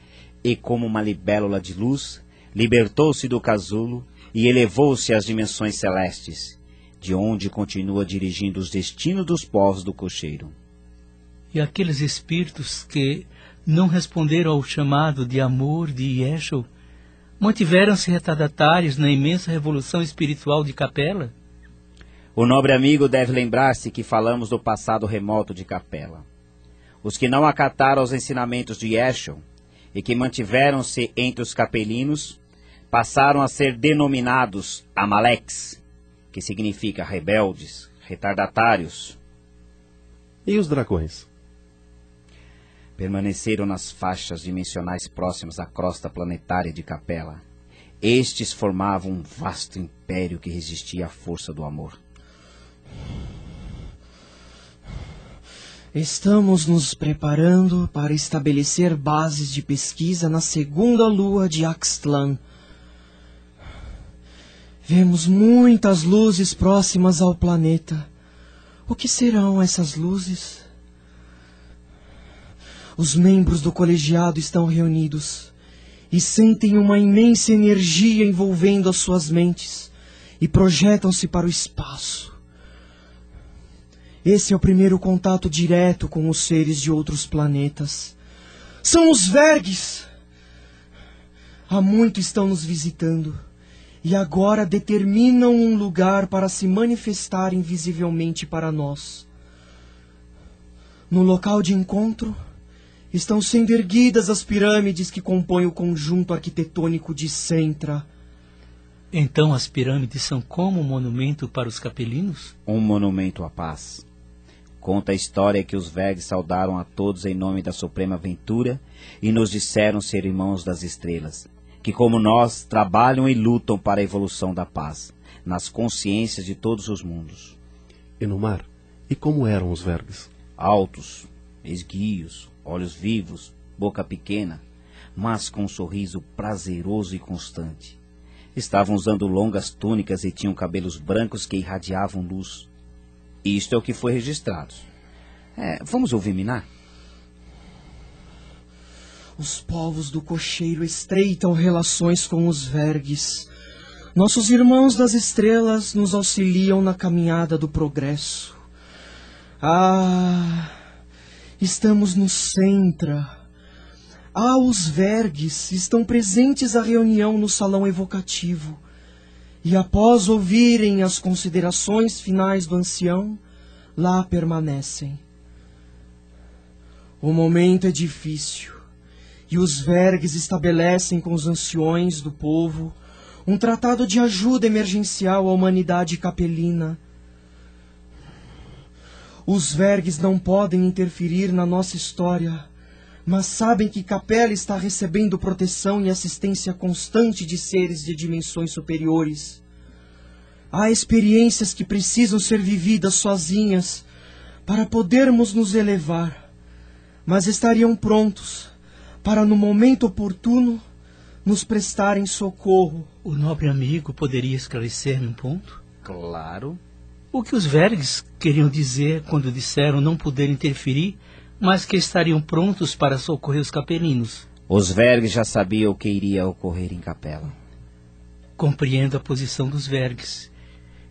e como uma libélula de luz, libertou-se do casulo e elevou-se às dimensões celestes, de onde continua dirigindo os destinos dos povos do cocheiro. E aqueles espíritos que não responderam ao chamado de amor de Yeshua mantiveram-se retardatários na imensa revolução espiritual de Capela? O nobre amigo deve lembrar-se que falamos do passado remoto de Capela. Os que não acataram os ensinamentos de Yeshua e que mantiveram-se entre os capelinos passaram a ser denominados Amaleques, que significa rebeldes, retardatários. E os dragões? Permaneceram nas faixas dimensionais próximas à crosta planetária de Capela. Estes formavam um vasto império que resistia à força do amor. Estamos nos preparando para estabelecer bases de pesquisa na segunda lua de Axtlan. Vemos muitas luzes próximas ao planeta. O que serão essas luzes? Os membros do colegiado estão reunidos e sentem uma imensa energia envolvendo as suas mentes e projetam-se para o espaço. Esse é o primeiro contato direto com os seres de outros planetas. São os vergues! Há muito estão nos visitando e agora determinam um lugar para se manifestar invisivelmente para nós. No local de encontro estão sendo erguidas as pirâmides que compõem o conjunto arquitetônico de Centra. Então as pirâmides são como um monumento para os capelinos? Um monumento à paz. Conta a história que os Vegs saudaram a todos em nome da Suprema Ventura e nos disseram ser irmãos das estrelas, que como nós trabalham e lutam para a evolução da paz, nas consciências de todos os mundos. Enumar, e como eram os Vergs? Altos, esguios, olhos vivos, boca pequena, mas com um sorriso prazeroso e constante. Estavam usando longas túnicas e tinham cabelos brancos que irradiavam luz. Isto é o que foi registrado. É, vamos ouvir Minar? Os povos do cocheiro estreitam relações com os vergues. Nossos irmãos das estrelas nos auxiliam na caminhada do progresso. Ah, estamos no Centra. Ah, os vergues estão presentes à reunião no salão evocativo. E após ouvirem as considerações finais do ancião, lá permanecem. O momento é difícil e os vergues estabelecem com os anciões do povo um tratado de ajuda emergencial à humanidade capelina. Os vergues não podem interferir na nossa história, mas sabem que Capela está recebendo proteção e assistência constante de seres de dimensões superiores. Há experiências que precisam ser vividas sozinhas para podermos nos elevar, mas estariam prontos para no momento oportuno nos prestarem socorro. O nobre amigo poderia esclarecer-me um ponto? Claro. O que os vergues queriam dizer quando disseram não poder interferir, mas que estariam prontos para socorrer os capelinos? Os vergues já sabiam o que iria ocorrer em Capela. Compreendo a posição dos vergues.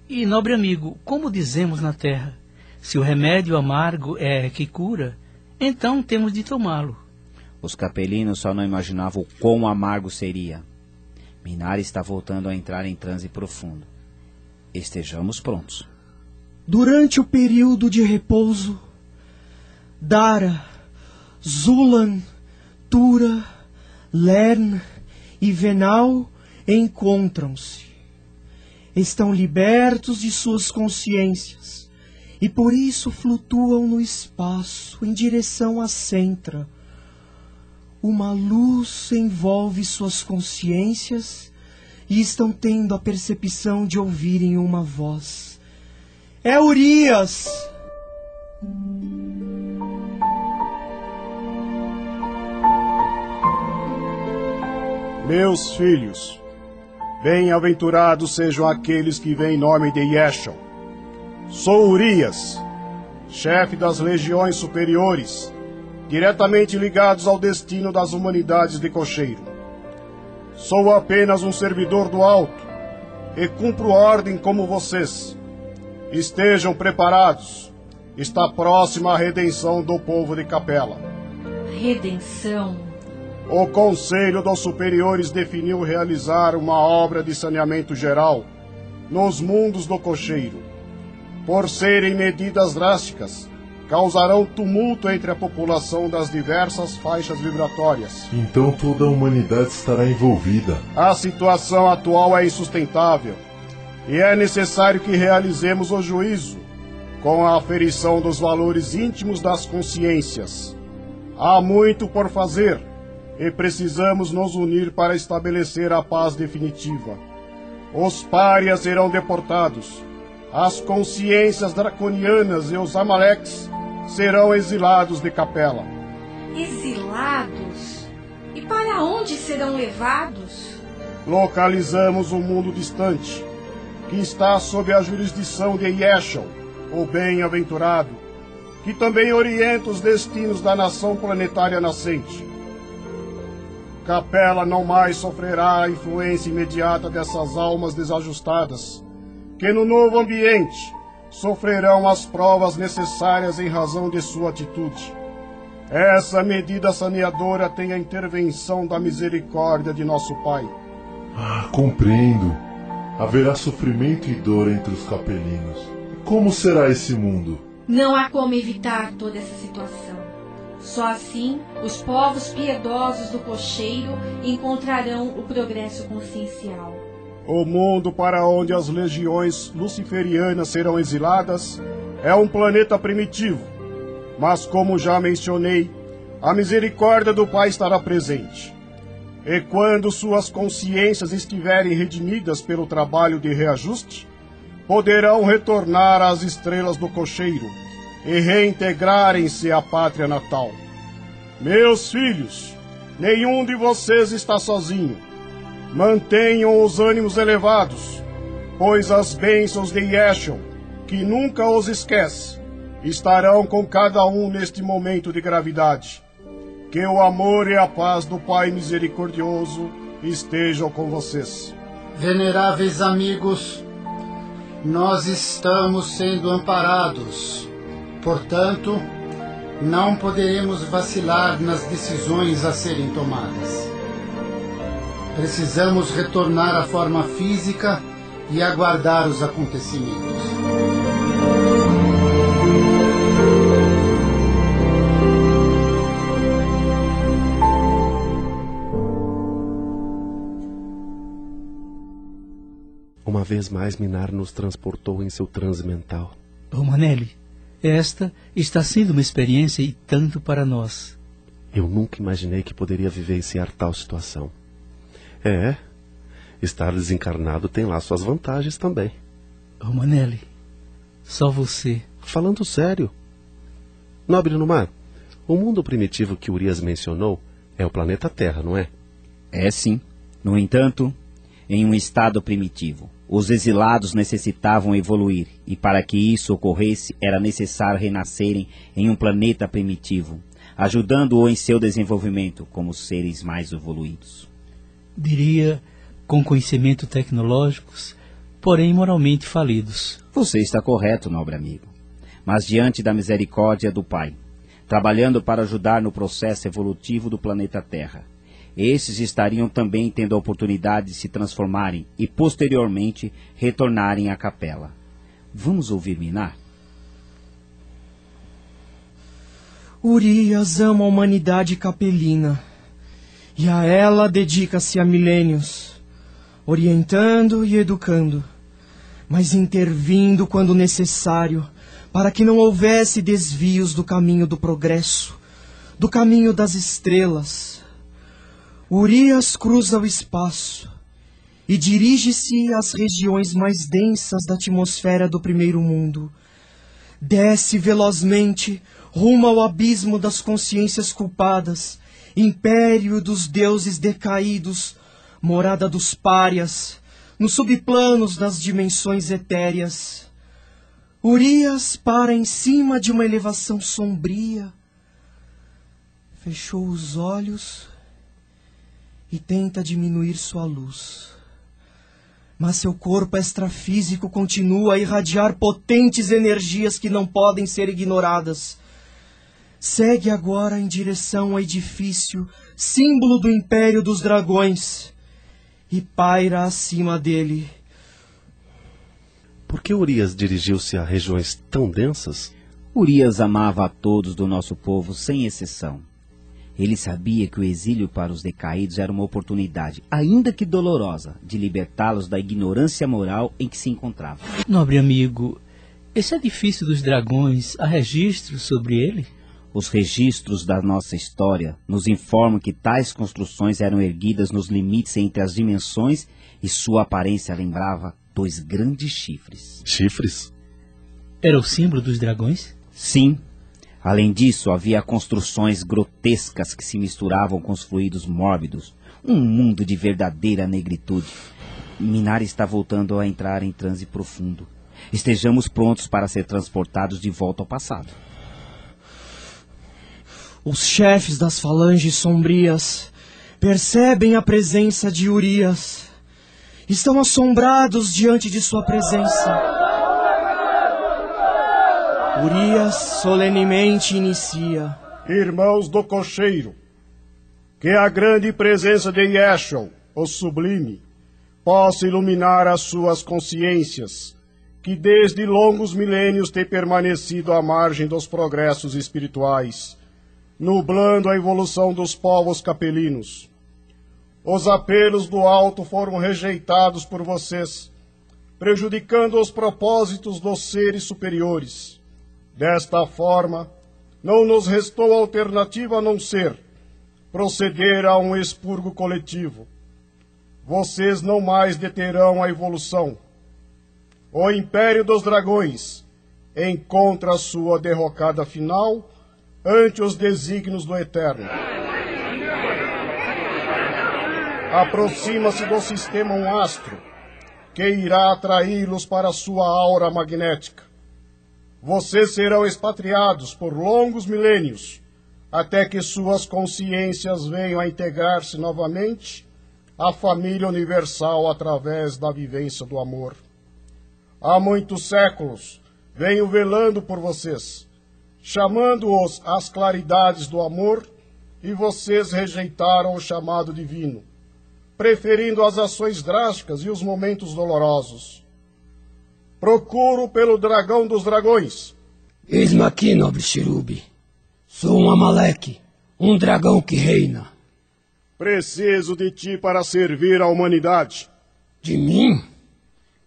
E, nobre amigo, como dizemos na terra, se o remédio amargo é que cura, então temos de tomá-lo. Os capelinos só não imaginavam o quão amargo seria. Minari está voltando a entrar em transe profundo. Estejamos prontos. Durante o período de repouso, Dara, Zulan, Tura, Lern e Venal encontram-se. Estão libertos de suas consciências e por isso flutuam no espaço em direção a Centra uma luz envolve suas consciências e estão tendo a percepção de ouvirem uma voz. É Urias! Meus filhos, bem-aventurados sejam aqueles que vêm em nome de Yeshua. Sou Urias, chefe das legiões superiores, diretamente ligados ao destino das humanidades de Cocheiro. Sou apenas um servidor do alto e cumpro ordem como vocês. Estejam preparados. Está próxima a redenção do povo de Capela. Redenção? O Conselho dos Superiores definiu realizar uma obra de saneamento geral nos mundos do cocheiro. Por serem medidas drásticas, causarão tumulto entre a população das diversas faixas vibratórias. Então toda a humanidade estará envolvida. A situação atual é insustentável e é necessário que realizemos o juízo com a aferição dos valores íntimos das consciências. Há muito por fazer e precisamos nos unir para estabelecer a paz definitiva. Os párias serão deportados, as consciências draconianas e os amaleques serão exilados de Capela. Exilados? E para onde serão levados? Localizamos um mundo distante, que está sob a jurisdição de Yeshua, o bem-aventurado, que também orienta os destinos da nação planetária nascente. Capela não mais sofrerá a influência imediata dessas almas desajustadas, que no novo ambiente sofrerão as provas necessárias em razão de sua atitude. Essa medida saneadora tem a intervenção da misericórdia de nosso Pai. Ah, compreendo. Haverá sofrimento e dor entre os capelinos. Como será esse mundo? Não há como evitar toda essa situação. Só assim os povos piedosos do cocheiro encontrarão o progresso consciencial. O mundo para onde as legiões luciferianas serão exiladas é um planeta primitivo. Mas, como já mencionei, a misericórdia do Pai estará presente. E quando suas consciências estiverem redimidas pelo trabalho de reajuste, poderão retornar às estrelas do cocheiro e reintegrarem-se à pátria natal. Meus filhos, nenhum de vocês está sozinho. Mantenham os ânimos elevados, pois as bênçãos de Yeshua, que nunca os esquece, estarão com cada um neste momento de gravidade. Que o amor e a paz do Pai misericordioso estejam com vocês. Veneráveis amigos, nós estamos sendo amparados Portanto, não poderemos vacilar nas decisões a serem tomadas. Precisamos retornar à forma física e aguardar os acontecimentos. Uma vez mais, Minar nos transportou em seu transe mental. Ô Manelli, esta está sendo uma experiência e tanto para nós. Eu nunca imaginei que poderia vivenciar tal situação. É, estar desencarnado tem lá suas vantagens também. Oh, Manelli, só você. Falando sério. Nobre no mar, o mundo primitivo que Urias mencionou é o planeta Terra, não é? É sim. No entanto, em um estado primitivo. Os exilados necessitavam evoluir, e para que isso ocorresse era necessário renascerem em um planeta primitivo, ajudando-o em seu desenvolvimento como seres mais evoluídos. Diria com conhecimento tecnológicos, porém moralmente falidos. Você está correto, nobre amigo. Mas diante da misericórdia do Pai, trabalhando para ajudar no processo evolutivo do planeta Terra, esses estariam também tendo a oportunidade de se transformarem e posteriormente retornarem à capela. Vamos ouvir Minar? Urias ama a humanidade capelina e a ela dedica-se há milênios, orientando e educando, mas intervindo quando necessário, para que não houvesse desvios do caminho do progresso, do caminho das estrelas, Urias cruza o espaço e dirige-se às regiões mais densas da atmosfera do primeiro mundo. Desce velozmente rumo ao abismo das consciências culpadas, império dos deuses decaídos, morada dos párias, nos subplanos das dimensões etéreas. Urias para em cima de uma elevação sombria, fechou os olhos e tenta diminuir sua luz. Mas seu corpo extrafísico continua a irradiar potentes energias que não podem ser ignoradas. Segue agora em direção ao edifício, símbolo do Império dos Dragões, e paira acima dele. Por que Urias dirigiu-se a regiões tão densas? Urias amava a todos do nosso povo, sem exceção. Ele sabia que o exílio para os decaídos era uma oportunidade, ainda que dolorosa, de libertá-los da ignorância moral em que se encontravam. Nobre amigo, esse edifício dos dragões, há registros sobre ele? Os registros da nossa história nos informam que tais construções eram erguidas nos limites entre as dimensões e sua aparência lembrava dois grandes chifres. Chifres? Era o símbolo dos dragões? Sim, Além disso, havia construções grotescas que se misturavam com os fluidos mórbidos. Um mundo de verdadeira negritude. Minar está voltando a entrar em transe profundo. Estejamos prontos para ser transportados de volta ao passado. Os chefes das falanges sombrias percebem a presença de Urias. Estão assombrados diante de sua presença. Urias solenemente inicia. Irmãos do cocheiro, que a grande presença de Yeshua, o sublime, possa iluminar as suas consciências, que desde longos milênios têm permanecido à margem dos progressos espirituais, nublando a evolução dos povos capelinos. Os apelos do alto foram rejeitados por vocês, prejudicando os propósitos dos seres superiores Desta forma, não nos restou alternativa a não ser proceder a um expurgo coletivo. Vocês não mais deterão a evolução. O Império dos Dragões encontra sua derrocada final ante os desígnios do Eterno. Aproxima-se do sistema um astro que irá atraí-los para sua aura magnética vocês serão expatriados por longos milênios, até que suas consciências venham a integrar-se novamente à família universal através da vivência do amor. Há muitos séculos venho velando por vocês, chamando-os às claridades do amor, e vocês rejeitaram o chamado divino, preferindo as ações drásticas e os momentos dolorosos. Procuro pelo dragão dos dragões. Eis-me aqui, nobre Cherubi. Sou um Amaleque, um dragão que reina. Preciso de ti para servir a humanidade. De mim?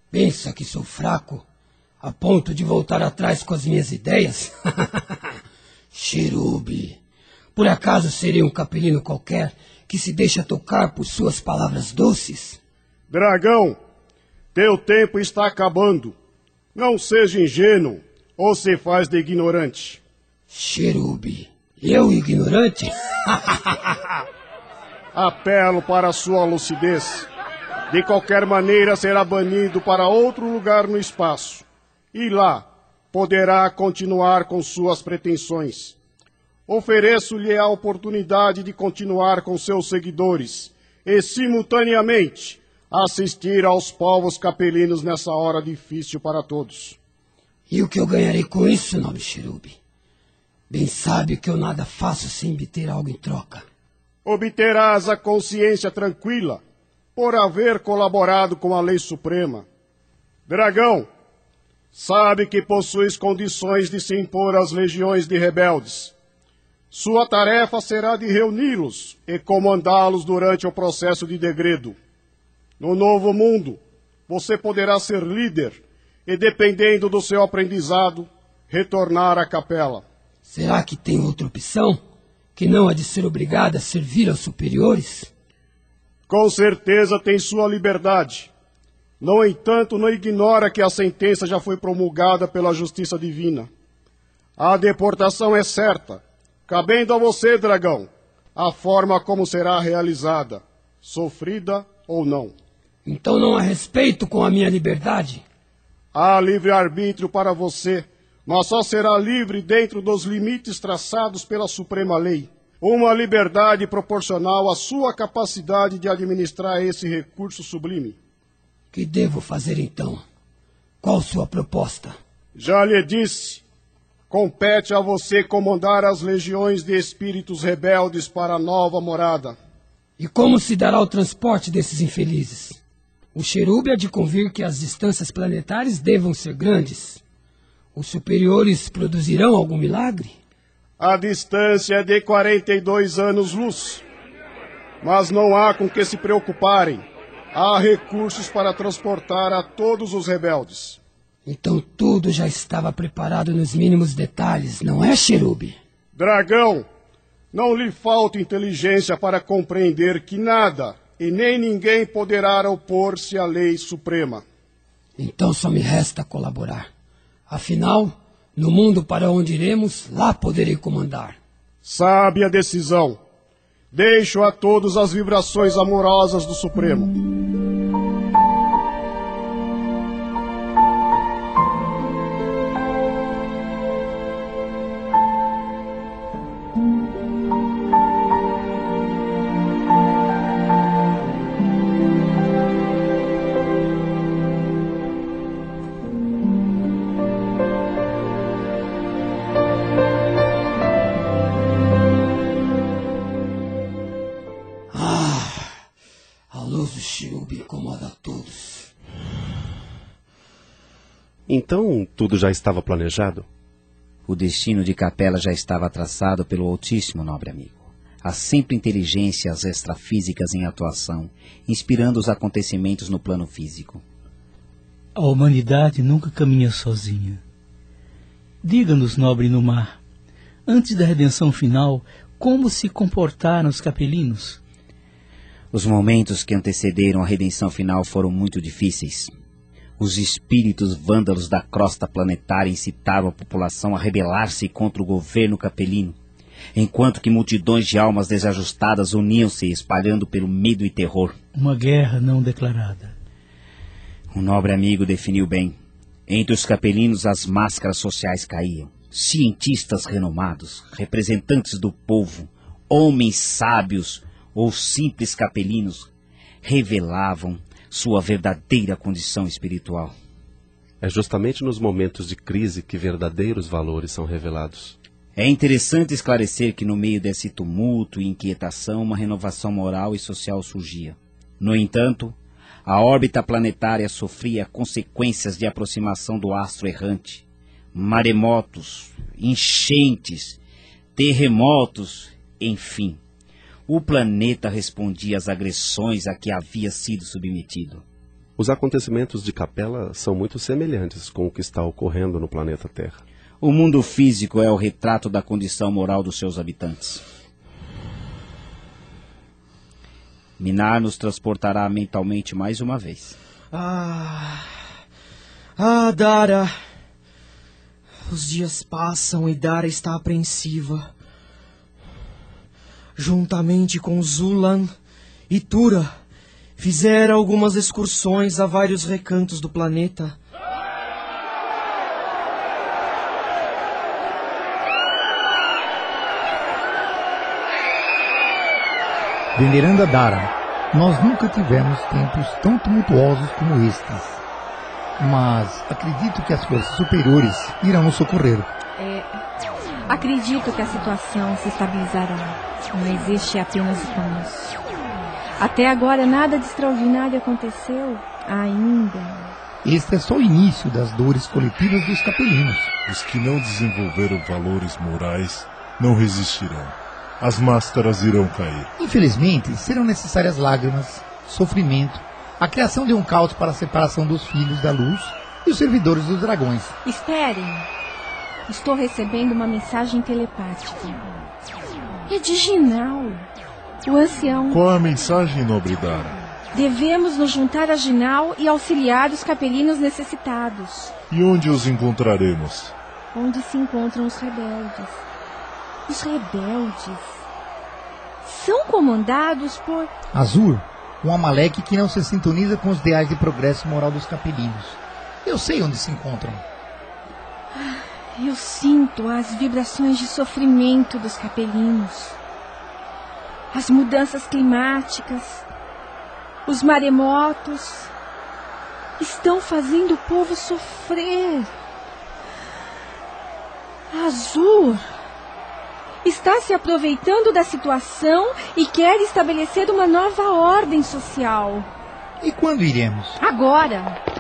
Pensa que sou fraco, a ponto de voltar atrás com as minhas ideias? Cherubi, por acaso serei um capelino qualquer que se deixa tocar por suas palavras doces? Dragão, teu tempo está acabando. Não seja ingênuo ou se faz de ignorante. Cherubi, eu ignorante? Apelo para sua lucidez. De qualquer maneira, será banido para outro lugar no espaço. E lá poderá continuar com suas pretensões. Ofereço-lhe a oportunidade de continuar com seus seguidores e, simultaneamente, assistir aos povos capelinos nessa hora difícil para todos. E o que eu ganharei com isso, nobre Cherubi? Bem sabe que eu nada faço sem obter algo em troca. Obterás a consciência tranquila por haver colaborado com a lei suprema. Dragão, sabe que possuis condições de se impor às legiões de rebeldes. Sua tarefa será de reuni-los e comandá-los durante o processo de degredo. No novo mundo, você poderá ser líder e, dependendo do seu aprendizado, retornar à capela. Será que tem outra opção? Que não a de ser obrigada a servir aos superiores? Com certeza tem sua liberdade. No entanto, não ignora que a sentença já foi promulgada pela justiça divina. A deportação é certa, cabendo a você, dragão, a forma como será realizada, sofrida ou não. Então não há respeito com a minha liberdade? Há livre-arbítrio para você, mas só será livre dentro dos limites traçados pela Suprema Lei. Uma liberdade proporcional à sua capacidade de administrar esse recurso sublime. Que devo fazer então? Qual sua proposta? Já lhe disse. Compete a você comandar as legiões de espíritos rebeldes para a nova morada. E como se dará o transporte desses infelizes? O Cherube há de convir que as distâncias planetárias devam ser grandes. Os superiores produzirão algum milagre? A distância é de 42 anos-luz. Mas não há com que se preocuparem. Há recursos para transportar a todos os rebeldes. Então tudo já estava preparado nos mínimos detalhes, não é, Cherube? Dragão, não lhe falta inteligência para compreender que nada e nem ninguém poderá opor-se à lei suprema. Então só me resta colaborar. Afinal, no mundo para onde iremos, lá poderei comandar. Sabe a decisão. Deixo a todos as vibrações amorosas do Supremo. Tudo já estava planejado? O destino de Capela já estava traçado pelo Altíssimo, nobre amigo. Há sempre inteligências extrafísicas em atuação, inspirando os acontecimentos no plano físico. A humanidade nunca caminha sozinha. Diga-nos, nobre Numar, antes da redenção final, como se comportaram os capelinos? Os momentos que antecederam a redenção final foram muito difíceis. Os espíritos vândalos da crosta planetária incitaram a população a rebelar-se contra o governo capelino, enquanto que multidões de almas desajustadas uniam-se espalhando pelo medo e terror. Uma guerra não declarada. O nobre amigo definiu bem. Entre os capelinos as máscaras sociais caíam. Cientistas renomados, representantes do povo, homens sábios ou simples capelinos revelavam sua verdadeira condição espiritual. É justamente nos momentos de crise que verdadeiros valores são revelados. É interessante esclarecer que no meio desse tumulto e inquietação uma renovação moral e social surgia. No entanto, a órbita planetária sofria consequências de aproximação do astro errante. Maremotos, enchentes, terremotos, enfim o planeta respondia às agressões a que havia sido submetido. Os acontecimentos de Capela são muito semelhantes com o que está ocorrendo no planeta Terra. O mundo físico é o retrato da condição moral dos seus habitantes. Minar nos transportará mentalmente mais uma vez. Ah. Ah, Dara. Os dias passam e Dara está apreensiva juntamente com Zulan e Tura, fizeram algumas excursões a vários recantos do planeta. Veneranda Dara, nós nunca tivemos tempos tão tumultuosos como estes. Mas acredito que as forças superiores irão nos socorrer. É, acredito que a situação se estabilizará. Não existe apenas comércio. Até agora nada de extraordinário aconteceu ainda. Este é só o início das dores coletivas dos capelinos. Os que não desenvolveram valores morais não resistirão. As máscaras irão cair. Infelizmente, serão necessárias lágrimas, sofrimento, a criação de um caos para a separação dos filhos da luz e os servidores dos dragões. Esperem. Estou recebendo uma mensagem telepática. Reginal, O ancião. Qual a mensagem, nobre Dara? Devemos nos juntar a Ginal e auxiliar os capelinos necessitados. E onde os encontraremos? Onde se encontram os rebeldes. Os rebeldes são comandados por. Azul, um Amaleque que não se sintoniza com os ideais de progresso moral dos capelinos. Eu sei onde se encontram. Eu sinto as vibrações de sofrimento dos capelinos. As mudanças climáticas, os maremotos estão fazendo o povo sofrer. Azul está se aproveitando da situação e quer estabelecer uma nova ordem social. E quando iremos? Agora.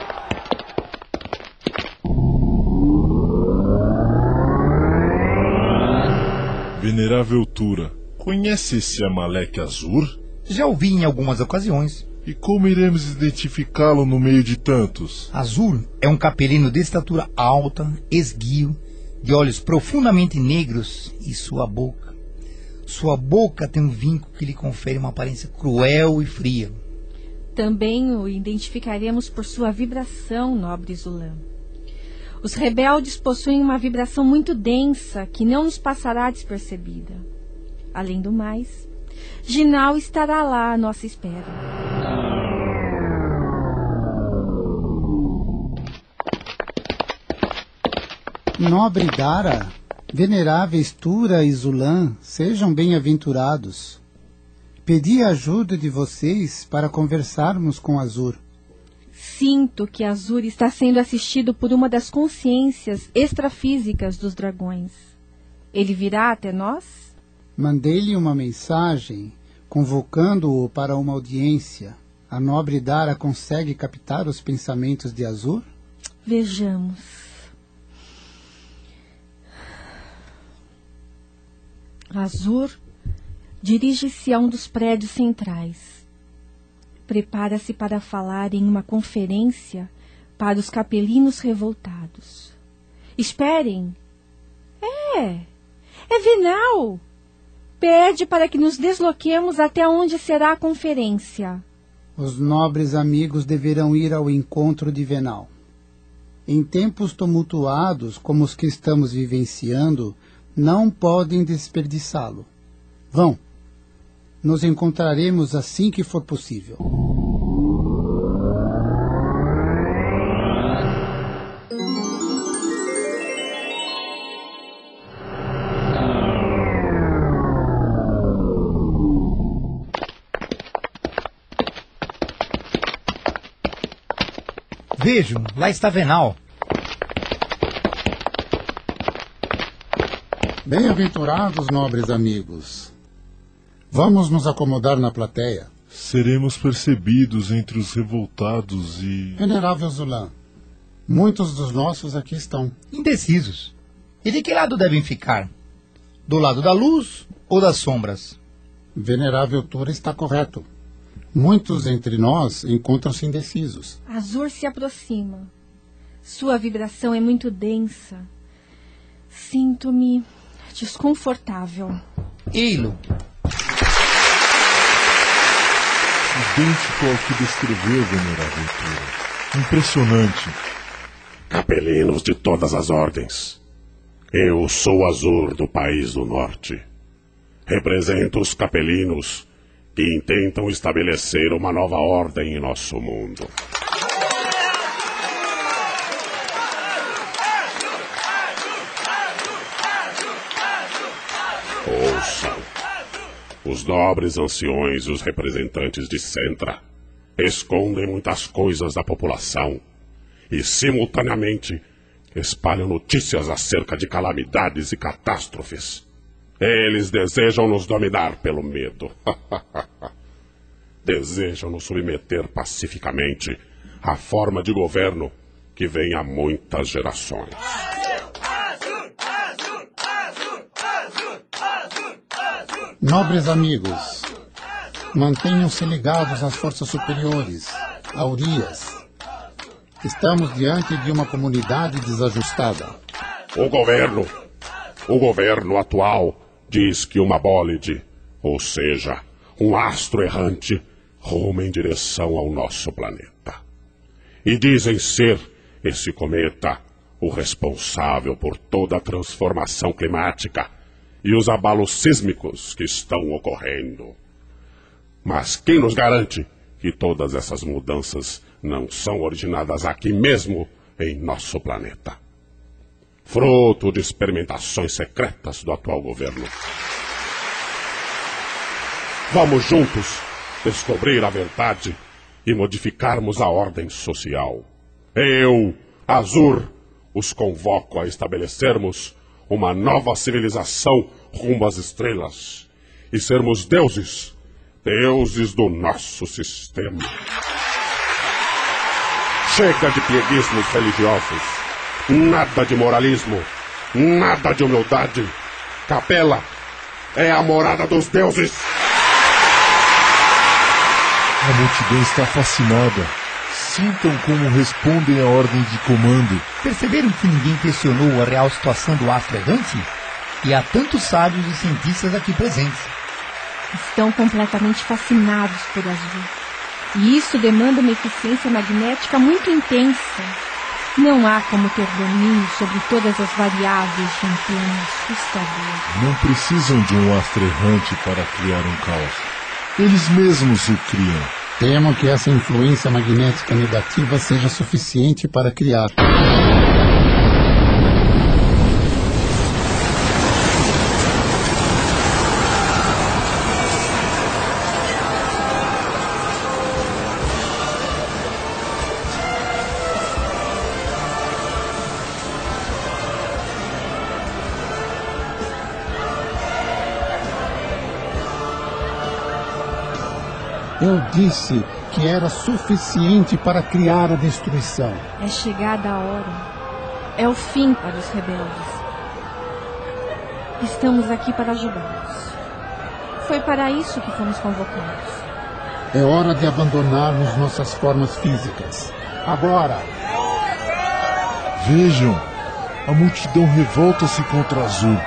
Venerável Tura, conhece esse Amaleque Azur? Já ouvi em algumas ocasiões. E como iremos identificá-lo no meio de tantos? Azul é um capelino de estatura alta, esguio, de olhos profundamente negros e sua boca. Sua boca tem um vinco que lhe confere uma aparência cruel e fria. Também o identificaremos por sua vibração, nobre Zulan. Os rebeldes possuem uma vibração muito densa que não nos passará despercebida. Além do mais, Ginal estará lá à nossa espera. Nobre Dara, veneráveis Tura e Zulan, sejam bem-aventurados. Pedi a ajuda de vocês para conversarmos com Azur. Sinto que Azur está sendo assistido por uma das consciências extrafísicas dos dragões. Ele virá até nós? Mandei-lhe uma mensagem convocando-o para uma audiência. A nobre Dara consegue captar os pensamentos de Azur? Vejamos. Azur dirige-se a um dos prédios centrais. Prepara-se para falar em uma conferência para os capelinos revoltados. Esperem! É! É Venal! Pede para que nos desloquemos até onde será a conferência. Os nobres amigos deverão ir ao encontro de Venal. Em tempos tumultuados como os que estamos vivenciando, não podem desperdiçá-lo. Vão. Nos encontraremos assim que for possível. Vejo, lá está Venal. Bem-aventurados, nobres amigos. Vamos nos acomodar na plateia. Seremos percebidos entre os revoltados e. Venerável Zulan, muitos dos nossos aqui estão. Indecisos. E de que lado devem ficar? Do lado da luz ou das sombras? Venerável Tura está correto. Muitos entre nós encontram-se indecisos. Azur se aproxima. Sua vibração é muito densa. Sinto-me desconfortável. Eilo. Idêntico ao que descreveu, venerável Tura. Impressionante. Capelinos de todas as ordens. Eu sou Azur do país do norte. Represento os capelinos que intentam estabelecer uma nova ordem em nosso mundo. Os nobres anciões e os representantes de Centra escondem muitas coisas da população e, simultaneamente, espalham notícias acerca de calamidades e catástrofes. Eles desejam nos dominar pelo medo. desejam nos submeter pacificamente à forma de governo que vem há muitas gerações. Nobres amigos, mantenham-se ligados às forças superiores, a Urias. Estamos diante de uma comunidade desajustada. O governo, o governo atual, diz que uma bólide, ou seja, um astro errante rumo em direção ao nosso planeta. E dizem ser esse cometa o responsável por toda a transformação climática e os abalos sísmicos que estão ocorrendo. Mas quem nos garante que todas essas mudanças não são originadas aqui mesmo em nosso planeta? Fruto de experimentações secretas do atual governo. Vamos juntos descobrir a verdade e modificarmos a ordem social. Eu, Azur, os convoco a estabelecermos uma nova civilização rumo às estrelas e sermos deuses, deuses do nosso sistema. Chega de pieguismos religiosos, nada de moralismo, nada de humildade. Capela é a morada dos deuses. A multidão está fascinada. Sintam como respondem à ordem de comando. Perceberam que ninguém questionou a real situação do astro errante? E há tantos sábios e cientistas aqui presentes. Estão completamente fascinados por azul. E isso demanda uma eficiência magnética muito intensa. Não há como ter domínio sobre todas as variáveis de um plano assustador. Não precisam de um astro errante para criar um caos. Eles mesmos o criam. Temo que essa influência magnética negativa seja suficiente para criar. Eu disse que era suficiente para criar a destruição. É chegada a hora. É o fim para os rebeldes. Estamos aqui para ajudá-los. Foi para isso que fomos convocados. É hora de abandonarmos nossas formas físicas. Agora! Vejam! A multidão revolta-se contra Azul.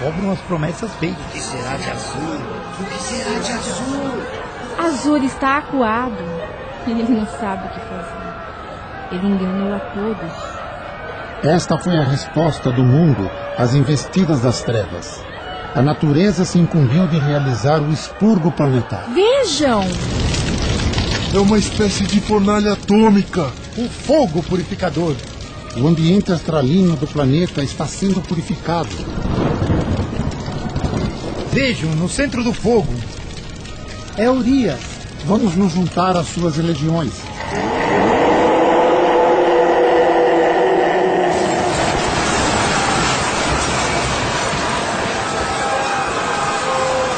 Cobram as promessas feitas. O que será de Azul? O que será de Azul? Azul está acuado. Ele não sabe o que fazer. Ele enganou a todos. Esta foi a resposta do mundo às investidas das trevas. A natureza se incumbiu de realizar o expurgo planetário. Vejam! É uma espécie de fornalha atômica. O fogo purificador. O ambiente astralino do planeta está sendo purificado. Vejam, no centro do fogo. É Urias. Vamos nos juntar às suas legiões.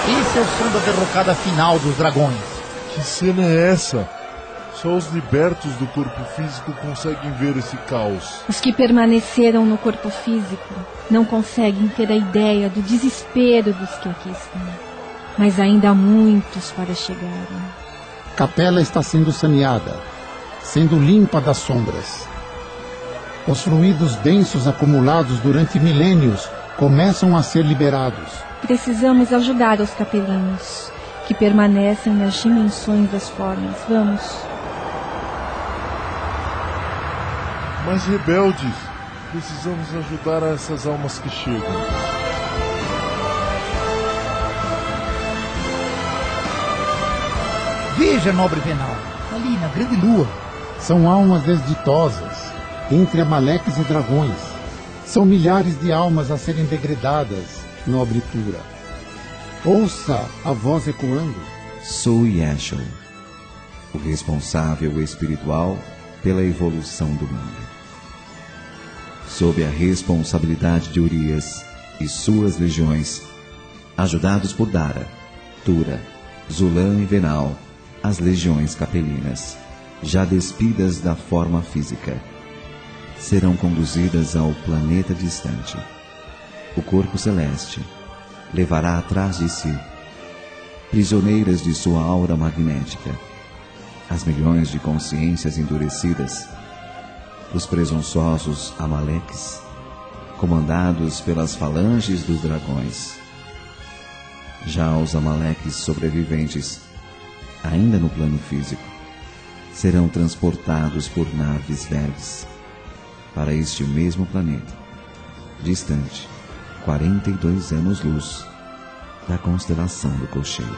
Esse é o som da derrocada final dos dragões. Que cena é essa? Só os libertos do corpo físico conseguem ver esse caos. Os que permaneceram no corpo físico não conseguem ter a ideia do desespero dos que aqui estão. Mas ainda há muitos para chegarem. Capela está sendo saneada, sendo limpa das sombras. Os fluidos densos acumulados durante milênios começam a ser liberados. Precisamos ajudar os capelinos, que permanecem nas dimensões das formas. Vamos. Mas rebeldes, precisamos ajudar essas almas que chegam. Veja, nobre Venal, ali na grande lua. São almas desditosas, entre amaleques e dragões. São milhares de almas a serem degradadas, nobre Tura. Ouça a voz ecoando. Sou Yashel, o responsável espiritual pela evolução do mundo. Sob a responsabilidade de Urias e suas legiões, ajudados por Dara, Tura, Zulan e Venal, as legiões capelinas, já despidas da forma física, serão conduzidas ao planeta distante. O corpo celeste levará atrás de si, prisioneiras de sua aura magnética, as milhões de consciências endurecidas, os presunçosos Amaleques, comandados pelas falanges dos dragões. Já os amaleques sobreviventes, ainda no plano físico, serão transportados por naves verdes para este mesmo planeta, distante 42 anos-luz da constelação do Cocheiro.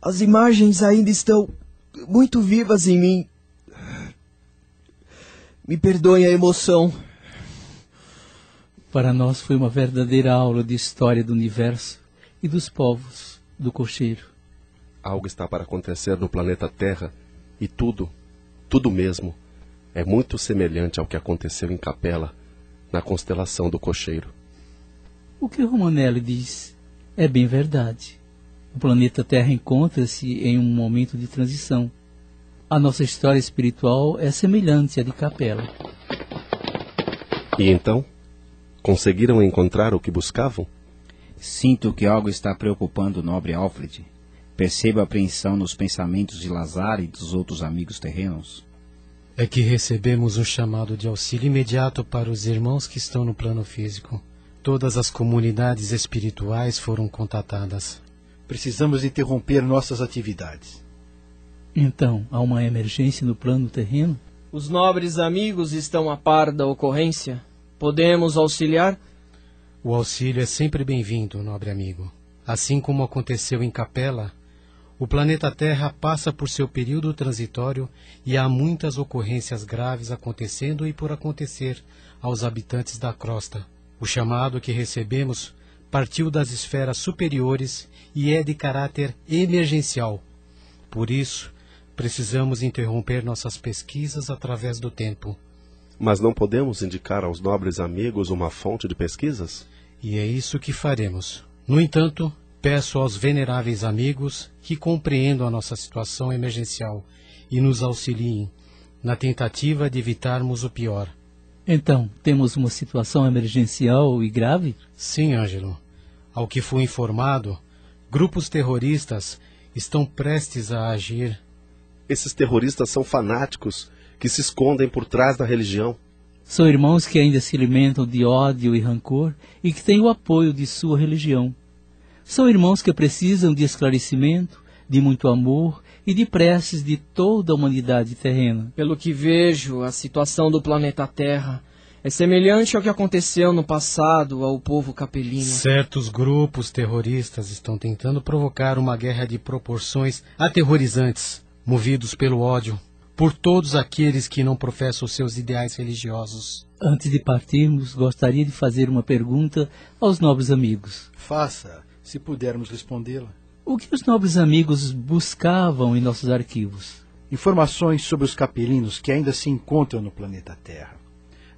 As imagens ainda estão muito vivas em mim. Me perdoem a emoção. Para nós foi uma verdadeira aula de história do universo e dos povos do cocheiro. Algo está para acontecer no planeta Terra e tudo, tudo mesmo, é muito semelhante ao que aconteceu em Capela, na constelação do cocheiro. O que Romanelli diz é bem verdade. O planeta Terra encontra-se em um momento de transição. A nossa história espiritual é semelhante à de Capela. E então? Conseguiram encontrar o que buscavam? Sinto que algo está preocupando o nobre Alfred. Percebo apreensão nos pensamentos de Lazar e dos outros amigos terrenos. É que recebemos um chamado de auxílio imediato para os irmãos que estão no plano físico. Todas as comunidades espirituais foram contatadas. Precisamos interromper nossas atividades. Então, há uma emergência no plano terreno? Os nobres amigos estão a par da ocorrência. Podemos auxiliar? O auxílio é sempre bem-vindo, nobre amigo. Assim como aconteceu em Capela, o planeta Terra passa por seu período transitório e há muitas ocorrências graves acontecendo e por acontecer aos habitantes da crosta. O chamado que recebemos partiu das esferas superiores e é de caráter emergencial. Por isso, precisamos interromper nossas pesquisas através do tempo. Mas não podemos indicar aos nobres amigos uma fonte de pesquisas? E é isso que faremos. No entanto, peço aos veneráveis amigos que compreendam a nossa situação emergencial e nos auxiliem na tentativa de evitarmos o pior. Então, temos uma situação emergencial e grave? Sim, Ângelo. Ao que fui informado, grupos terroristas estão prestes a agir. Esses terroristas são fanáticos que se escondem por trás da religião. São irmãos que ainda se alimentam de ódio e rancor e que têm o apoio de sua religião. São irmãos que precisam de esclarecimento, de muito amor e de preces de toda a humanidade terrena. Pelo que vejo, a situação do planeta Terra é semelhante ao que aconteceu no passado ao povo capelino. Certos grupos terroristas estão tentando provocar uma guerra de proporções aterrorizantes, movidos pelo ódio por todos aqueles que não professam seus ideais religiosos. Antes de partirmos, gostaria de fazer uma pergunta aos nobres amigos. Faça, se pudermos respondê-la. O que os nobres amigos buscavam em nossos arquivos? Informações sobre os capelinos que ainda se encontram no planeta Terra.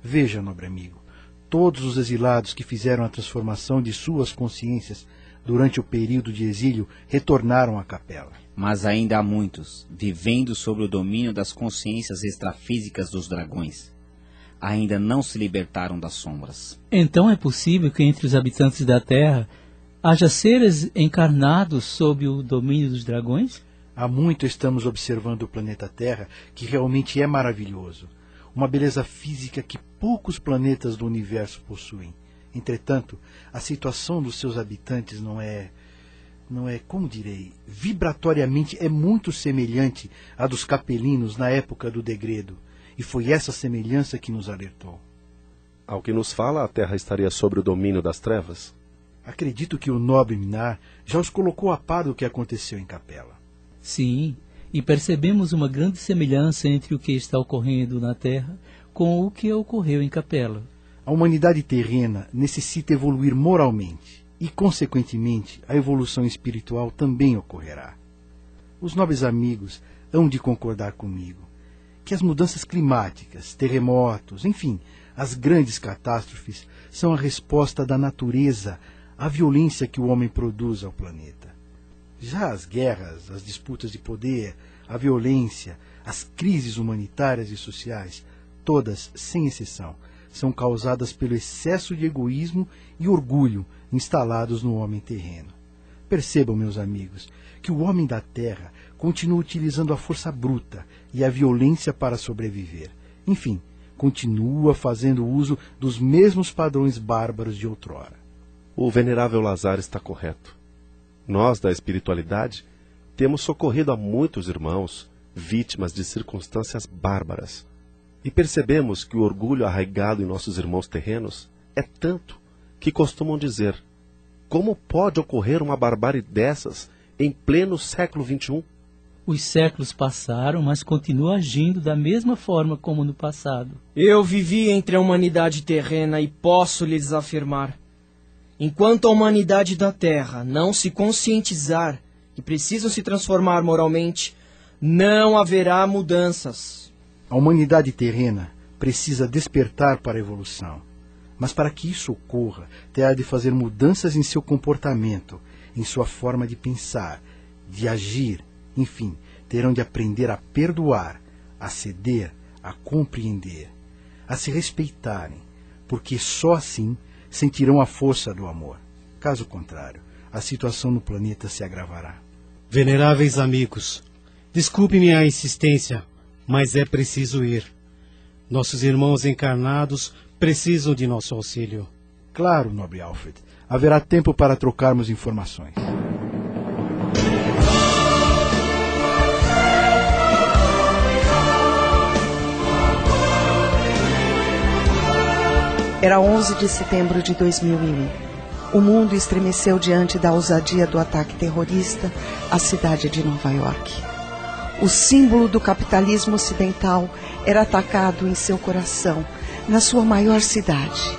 Veja, nobre amigo, todos os exilados que fizeram a transformação de suas consciências durante o período de exílio retornaram à capela. Mas ainda há muitos, vivendo sob o domínio das consciências extrafísicas dos dragões. Ainda não se libertaram das sombras. Então é possível que entre os habitantes da Terra haja seres encarnados sob o domínio dos dragões? Há muito estamos observando o planeta Terra, que realmente é maravilhoso. Uma beleza física que poucos planetas do universo possuem. Entretanto, a situação dos seus habitantes não é. não é, como direi, vibratoriamente é muito semelhante à dos capelinos na época do degredo. E foi essa semelhança que nos alertou. Ao que nos fala, a Terra estaria sob o domínio das trevas? Acredito que o nobre Minar já os colocou a par do que aconteceu em Capela. Sim, e percebemos uma grande semelhança entre o que está ocorrendo na Terra com o que ocorreu em Capela. A humanidade terrena necessita evoluir moralmente e, consequentemente, a evolução espiritual também ocorrerá. Os nobres amigos hão de concordar comigo que as mudanças climáticas, terremotos, enfim, as grandes catástrofes são a resposta da natureza à violência que o homem produz ao planeta. Já as guerras, as disputas de poder, a violência, as crises humanitárias e sociais, todas, sem exceção, são causadas pelo excesso de egoísmo e orgulho instalados no homem terreno. Percebam, meus amigos, que o homem da Terra continua utilizando a força bruta e a violência para sobreviver. Enfim, continua fazendo uso dos mesmos padrões bárbaros de outrora. O venerável Lazar está correto. Nós, da espiritualidade, temos socorrido a muitos irmãos vítimas de circunstâncias bárbaras. E percebemos que o orgulho arraigado em nossos irmãos terrenos é tanto que costumam dizer: como pode ocorrer uma barbárie dessas em pleno século XXI? Os séculos passaram, mas continua agindo da mesma forma como no passado. Eu vivi entre a humanidade terrena e posso lhes afirmar: enquanto a humanidade da Terra não se conscientizar que precisam se transformar moralmente, não haverá mudanças. A humanidade terrena precisa despertar para a evolução. Mas para que isso ocorra, terá de fazer mudanças em seu comportamento, em sua forma de pensar, de agir, enfim, terão de aprender a perdoar, a ceder, a compreender, a se respeitarem, porque só assim sentirão a força do amor. Caso contrário, a situação no planeta se agravará. Veneráveis amigos, desculpe minha insistência, mas é preciso ir. Nossos irmãos encarnados precisam de nosso auxílio. Claro, nobre Alfred. Haverá tempo para trocarmos informações. Era 11 de setembro de 2001. O mundo estremeceu diante da ousadia do ataque terrorista à cidade de Nova York. O símbolo do capitalismo ocidental era atacado em seu coração na sua maior cidade.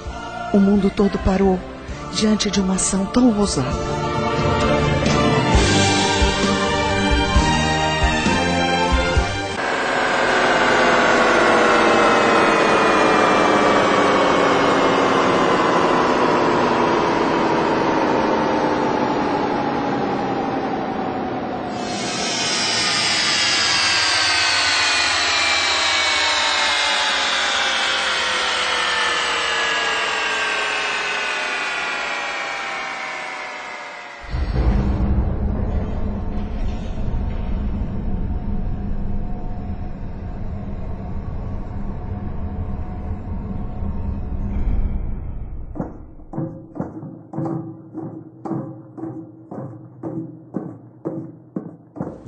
O mundo todo parou diante de uma ação tão ousada.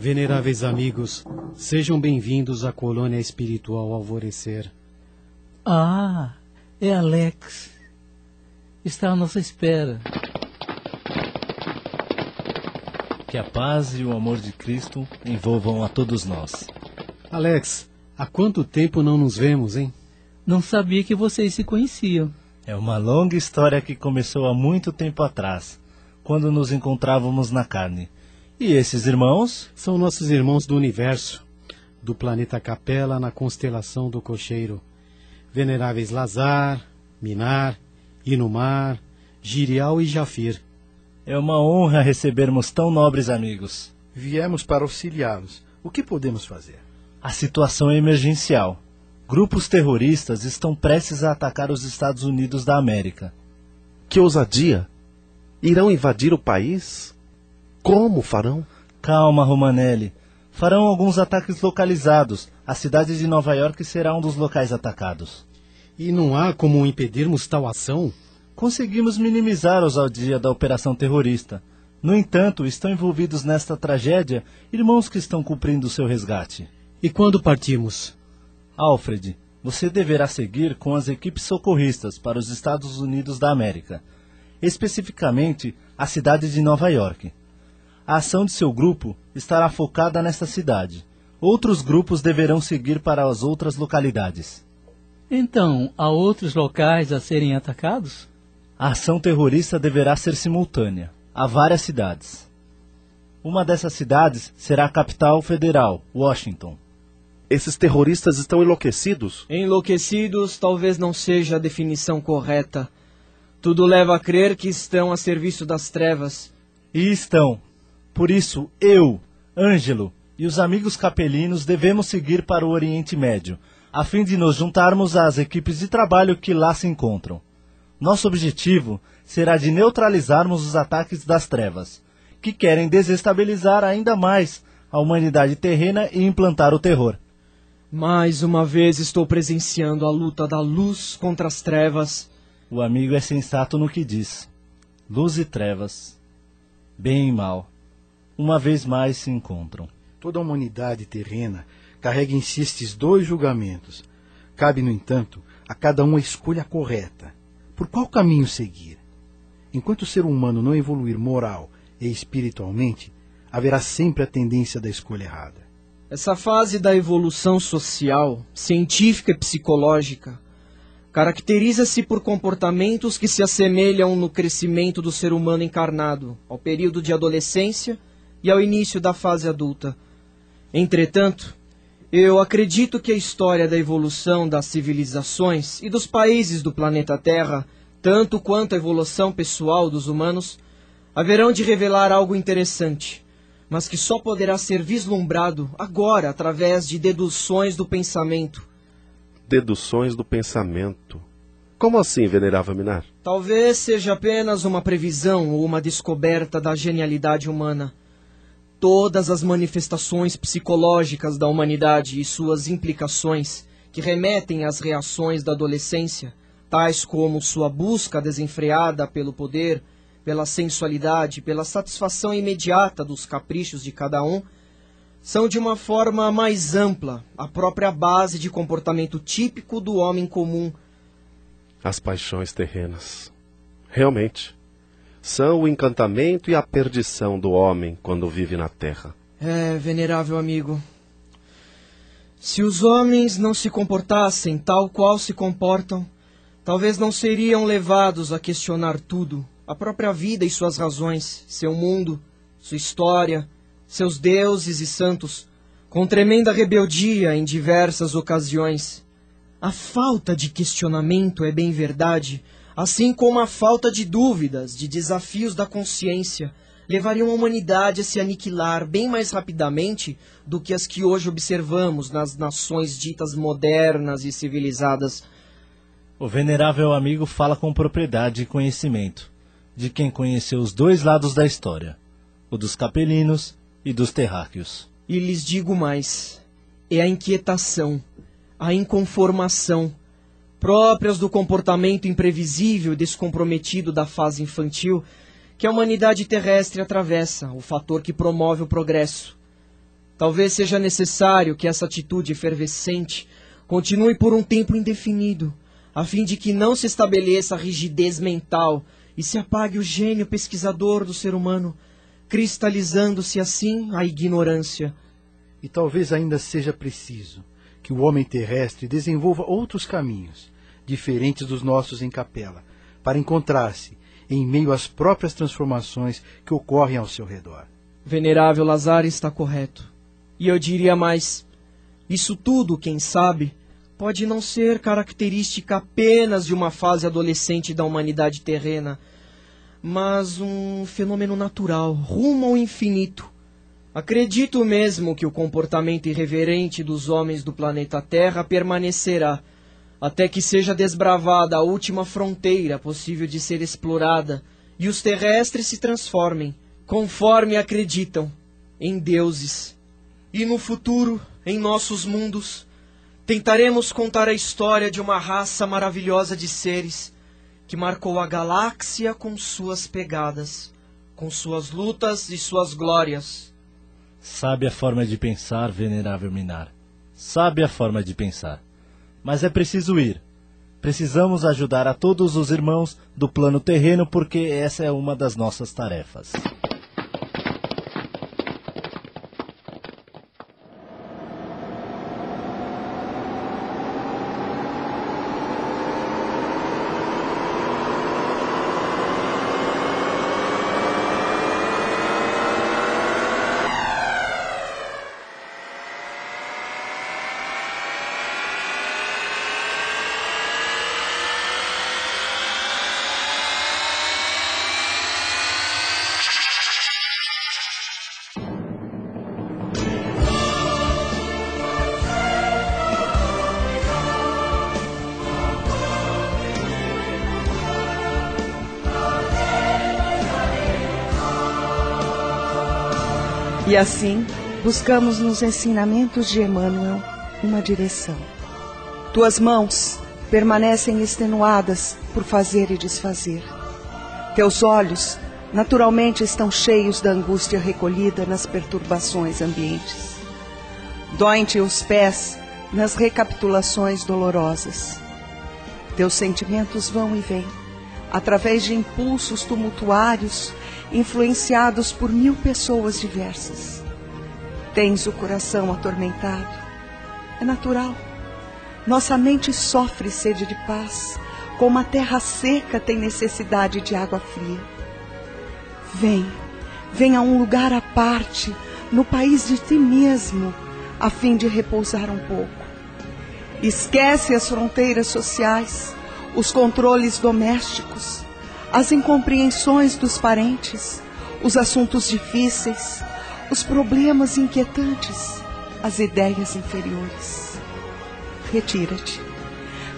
Veneráveis amigos, sejam bem-vindos à colônia espiritual Alvorecer. Ah, é Alex. Está à nossa espera. Que a paz e o amor de Cristo envolvam a todos nós. Alex, há quanto tempo não nos vemos, hein? Não sabia que vocês se conheciam. É uma longa história que começou há muito tempo atrás, quando nos encontrávamos na carne. E esses irmãos? São nossos irmãos do universo, do planeta Capela na constelação do Cocheiro. Veneráveis Lazar, Minar, Inumar, Girial e Jafir. É uma honra recebermos tão nobres amigos. Viemos para auxiliá-los. O que podemos fazer? A situação é emergencial. Grupos terroristas estão prestes a atacar os Estados Unidos da América. Que ousadia! Irão invadir o país? Como farão? Calma, Romanelli. Farão alguns ataques localizados. A cidade de Nova York será um dos locais atacados. E não há como impedirmos tal ação? Conseguimos minimizar os ao dia da operação terrorista. No entanto, estão envolvidos nesta tragédia irmãos que estão cumprindo seu resgate. E quando partimos? Alfred, você deverá seguir com as equipes socorristas para os Estados Unidos da América, especificamente a cidade de Nova York. A ação de seu grupo estará focada nesta cidade. Outros grupos deverão seguir para as outras localidades. Então, há outros locais a serem atacados? A ação terrorista deverá ser simultânea. Há várias cidades. Uma dessas cidades será a capital federal, Washington. Esses terroristas estão enlouquecidos? Enlouquecidos talvez não seja a definição correta. Tudo leva a crer que estão a serviço das trevas. E estão. Por isso, eu, Ângelo e os amigos capelinos devemos seguir para o Oriente Médio, a fim de nos juntarmos às equipes de trabalho que lá se encontram. Nosso objetivo será de neutralizarmos os ataques das trevas que querem desestabilizar ainda mais a humanidade terrena e implantar o terror. Mais uma vez estou presenciando a luta da luz contra as trevas. O amigo é sensato no que diz. Luz e trevas, bem e mal, uma vez mais se encontram. Toda a humanidade terrena carrega em si estes dois julgamentos. Cabe, no entanto, a cada um a escolha correta. Por qual caminho seguir? Enquanto o ser humano não evoluir moral e espiritualmente, haverá sempre a tendência da escolha errada. Essa fase da evolução social, científica e psicológica caracteriza-se por comportamentos que se assemelham no crescimento do ser humano encarnado, ao período de adolescência e ao início da fase adulta. Entretanto, eu acredito que a história da evolução das civilizações e dos países do planeta Terra, tanto quanto a evolução pessoal dos humanos, haverão de revelar algo interessante, mas que só poderá ser vislumbrado agora através de deduções do pensamento. Deduções do pensamento. Como assim, venerável Minar? Talvez seja apenas uma previsão ou uma descoberta da genialidade humana. Todas as manifestações psicológicas da humanidade e suas implicações, que remetem às reações da adolescência, tais como sua busca desenfreada pelo poder, pela sensualidade, pela satisfação imediata dos caprichos de cada um, são de uma forma mais ampla a própria base de comportamento típico do homem comum. As paixões terrenas. Realmente. São o encantamento e a perdição do homem quando vive na terra. É, venerável amigo. Se os homens não se comportassem tal qual se comportam, talvez não seriam levados a questionar tudo a própria vida e suas razões, seu mundo, sua história, seus deuses e santos, com tremenda rebeldia em diversas ocasiões. A falta de questionamento é bem verdade, assim como a falta de dúvidas, de desafios da consciência, levariam a humanidade a se aniquilar bem mais rapidamente do que as que hoje observamos nas nações ditas modernas e civilizadas. O venerável amigo fala com propriedade e conhecimento de quem conheceu os dois lados da história, o dos capelinos e dos terráqueos. E lhes digo mais: é a inquietação, a inconformação, próprias do comportamento imprevisível e descomprometido da fase infantil, que a humanidade terrestre atravessa, o fator que promove o progresso. Talvez seja necessário que essa atitude efervescente continue por um tempo indefinido, a fim de que não se estabeleça rigidez mental e se apague o gênio pesquisador do ser humano, cristalizando-se assim a ignorância. E talvez ainda seja preciso que o homem terrestre desenvolva outros caminhos, diferentes dos nossos em capela, para encontrar-se em meio às próprias transformações que ocorrem ao seu redor. Venerável Lazar está correto. E eu diria mais: isso tudo, quem sabe, pode não ser característica apenas de uma fase adolescente da humanidade terrena, mas um fenômeno natural, rumo ao infinito. Acredito mesmo que o comportamento irreverente dos homens do planeta Terra permanecerá, até que seja desbravada a última fronteira possível de ser explorada e os terrestres se transformem, conforme acreditam, em deuses. E no futuro, em nossos mundos, tentaremos contar a história de uma raça maravilhosa de seres que marcou a galáxia com suas pegadas, com suas lutas e suas glórias. Sabe a forma de pensar, venerável Minar. Sabe a forma de pensar. Mas é preciso ir. Precisamos ajudar a todos os irmãos do plano terreno porque essa é uma das nossas tarefas. E assim, buscamos nos ensinamentos de Emmanuel uma direção. Tuas mãos permanecem extenuadas por fazer e desfazer. Teus olhos, naturalmente, estão cheios da angústia recolhida nas perturbações ambientes. Doem-te os pés nas recapitulações dolorosas. Teus sentimentos vão e vêm, através de impulsos tumultuários, influenciados por mil pessoas diversas. Tens o coração atormentado. É natural. Nossa mente sofre sede de paz, como a terra seca tem necessidade de água fria. Vem, vem a um lugar à parte, no país de ti mesmo, a fim de repousar um pouco. Esquece as fronteiras sociais, os controles domésticos, as incompreensões dos parentes, os assuntos difíceis, os problemas inquietantes, as ideias inferiores. Retira-te.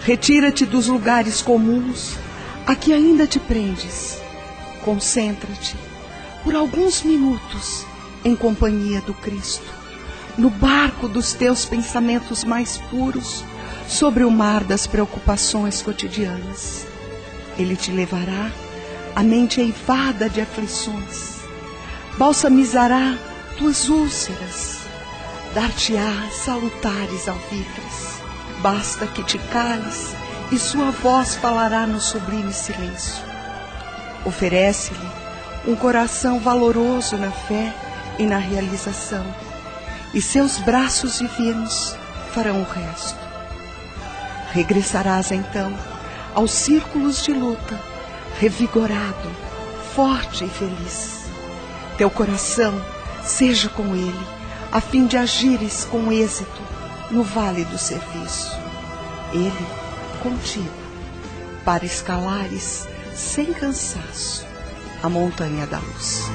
Retira-te dos lugares comuns a que ainda te prendes. Concentra-te por alguns minutos em companhia do Cristo, no barco dos teus pensamentos mais puros, sobre o mar das preocupações cotidianas. Ele te levará a mente eivada de aflições, balsamizará tuas úlceras, dar-te-á salutares alvícoras. Basta que te cales e sua voz falará no sublime silêncio. Oferece-lhe um coração valoroso na fé e na realização, e seus braços divinos farão o resto. Regressarás então aos círculos de luta, revigorado, forte e feliz. Teu coração seja com ele, a fim de agires com êxito no vale do serviço. Ele contigo, para escalares sem cansaço a montanha da luz.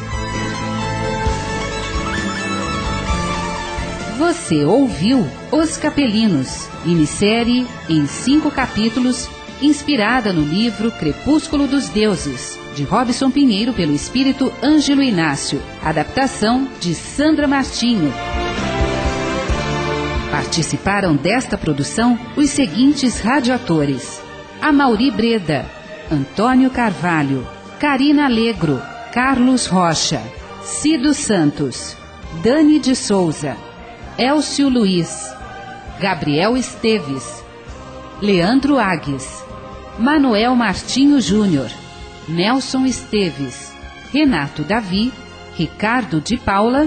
Você ouviu Os Capelinos, minissérie em cinco capítulos, inspirada no livro Crepúsculo dos Deuses, de Robson Pinheiro pelo espírito Ângelo Inácio, adaptação de Sandra Martinho. Participaram desta produção os seguintes radioatores: Amauri Breda, Antônio Carvalho, Karina Alegro, Carlos Rocha, Cido Santos, Dani de Souza, Elcio Luiz, Gabriel Esteves, Leandro Agues, Manuel Martinho Júnior, Nelson Esteves, Renato Davi, Ricardo de Paula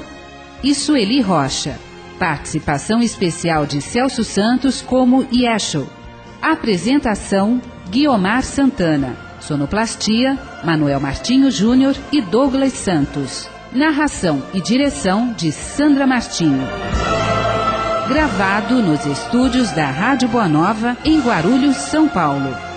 e Sueli Rocha. Participação especial de Celso Santos como Yeshua. Apresentação Guiomar Santana. Sonoplastia Manuel Martinho Júnior e Douglas Santos. Narração e direção de Sandra Martinho. Gravado nos estúdios da Rádio Boa Nova, em Guarulhos, São Paulo.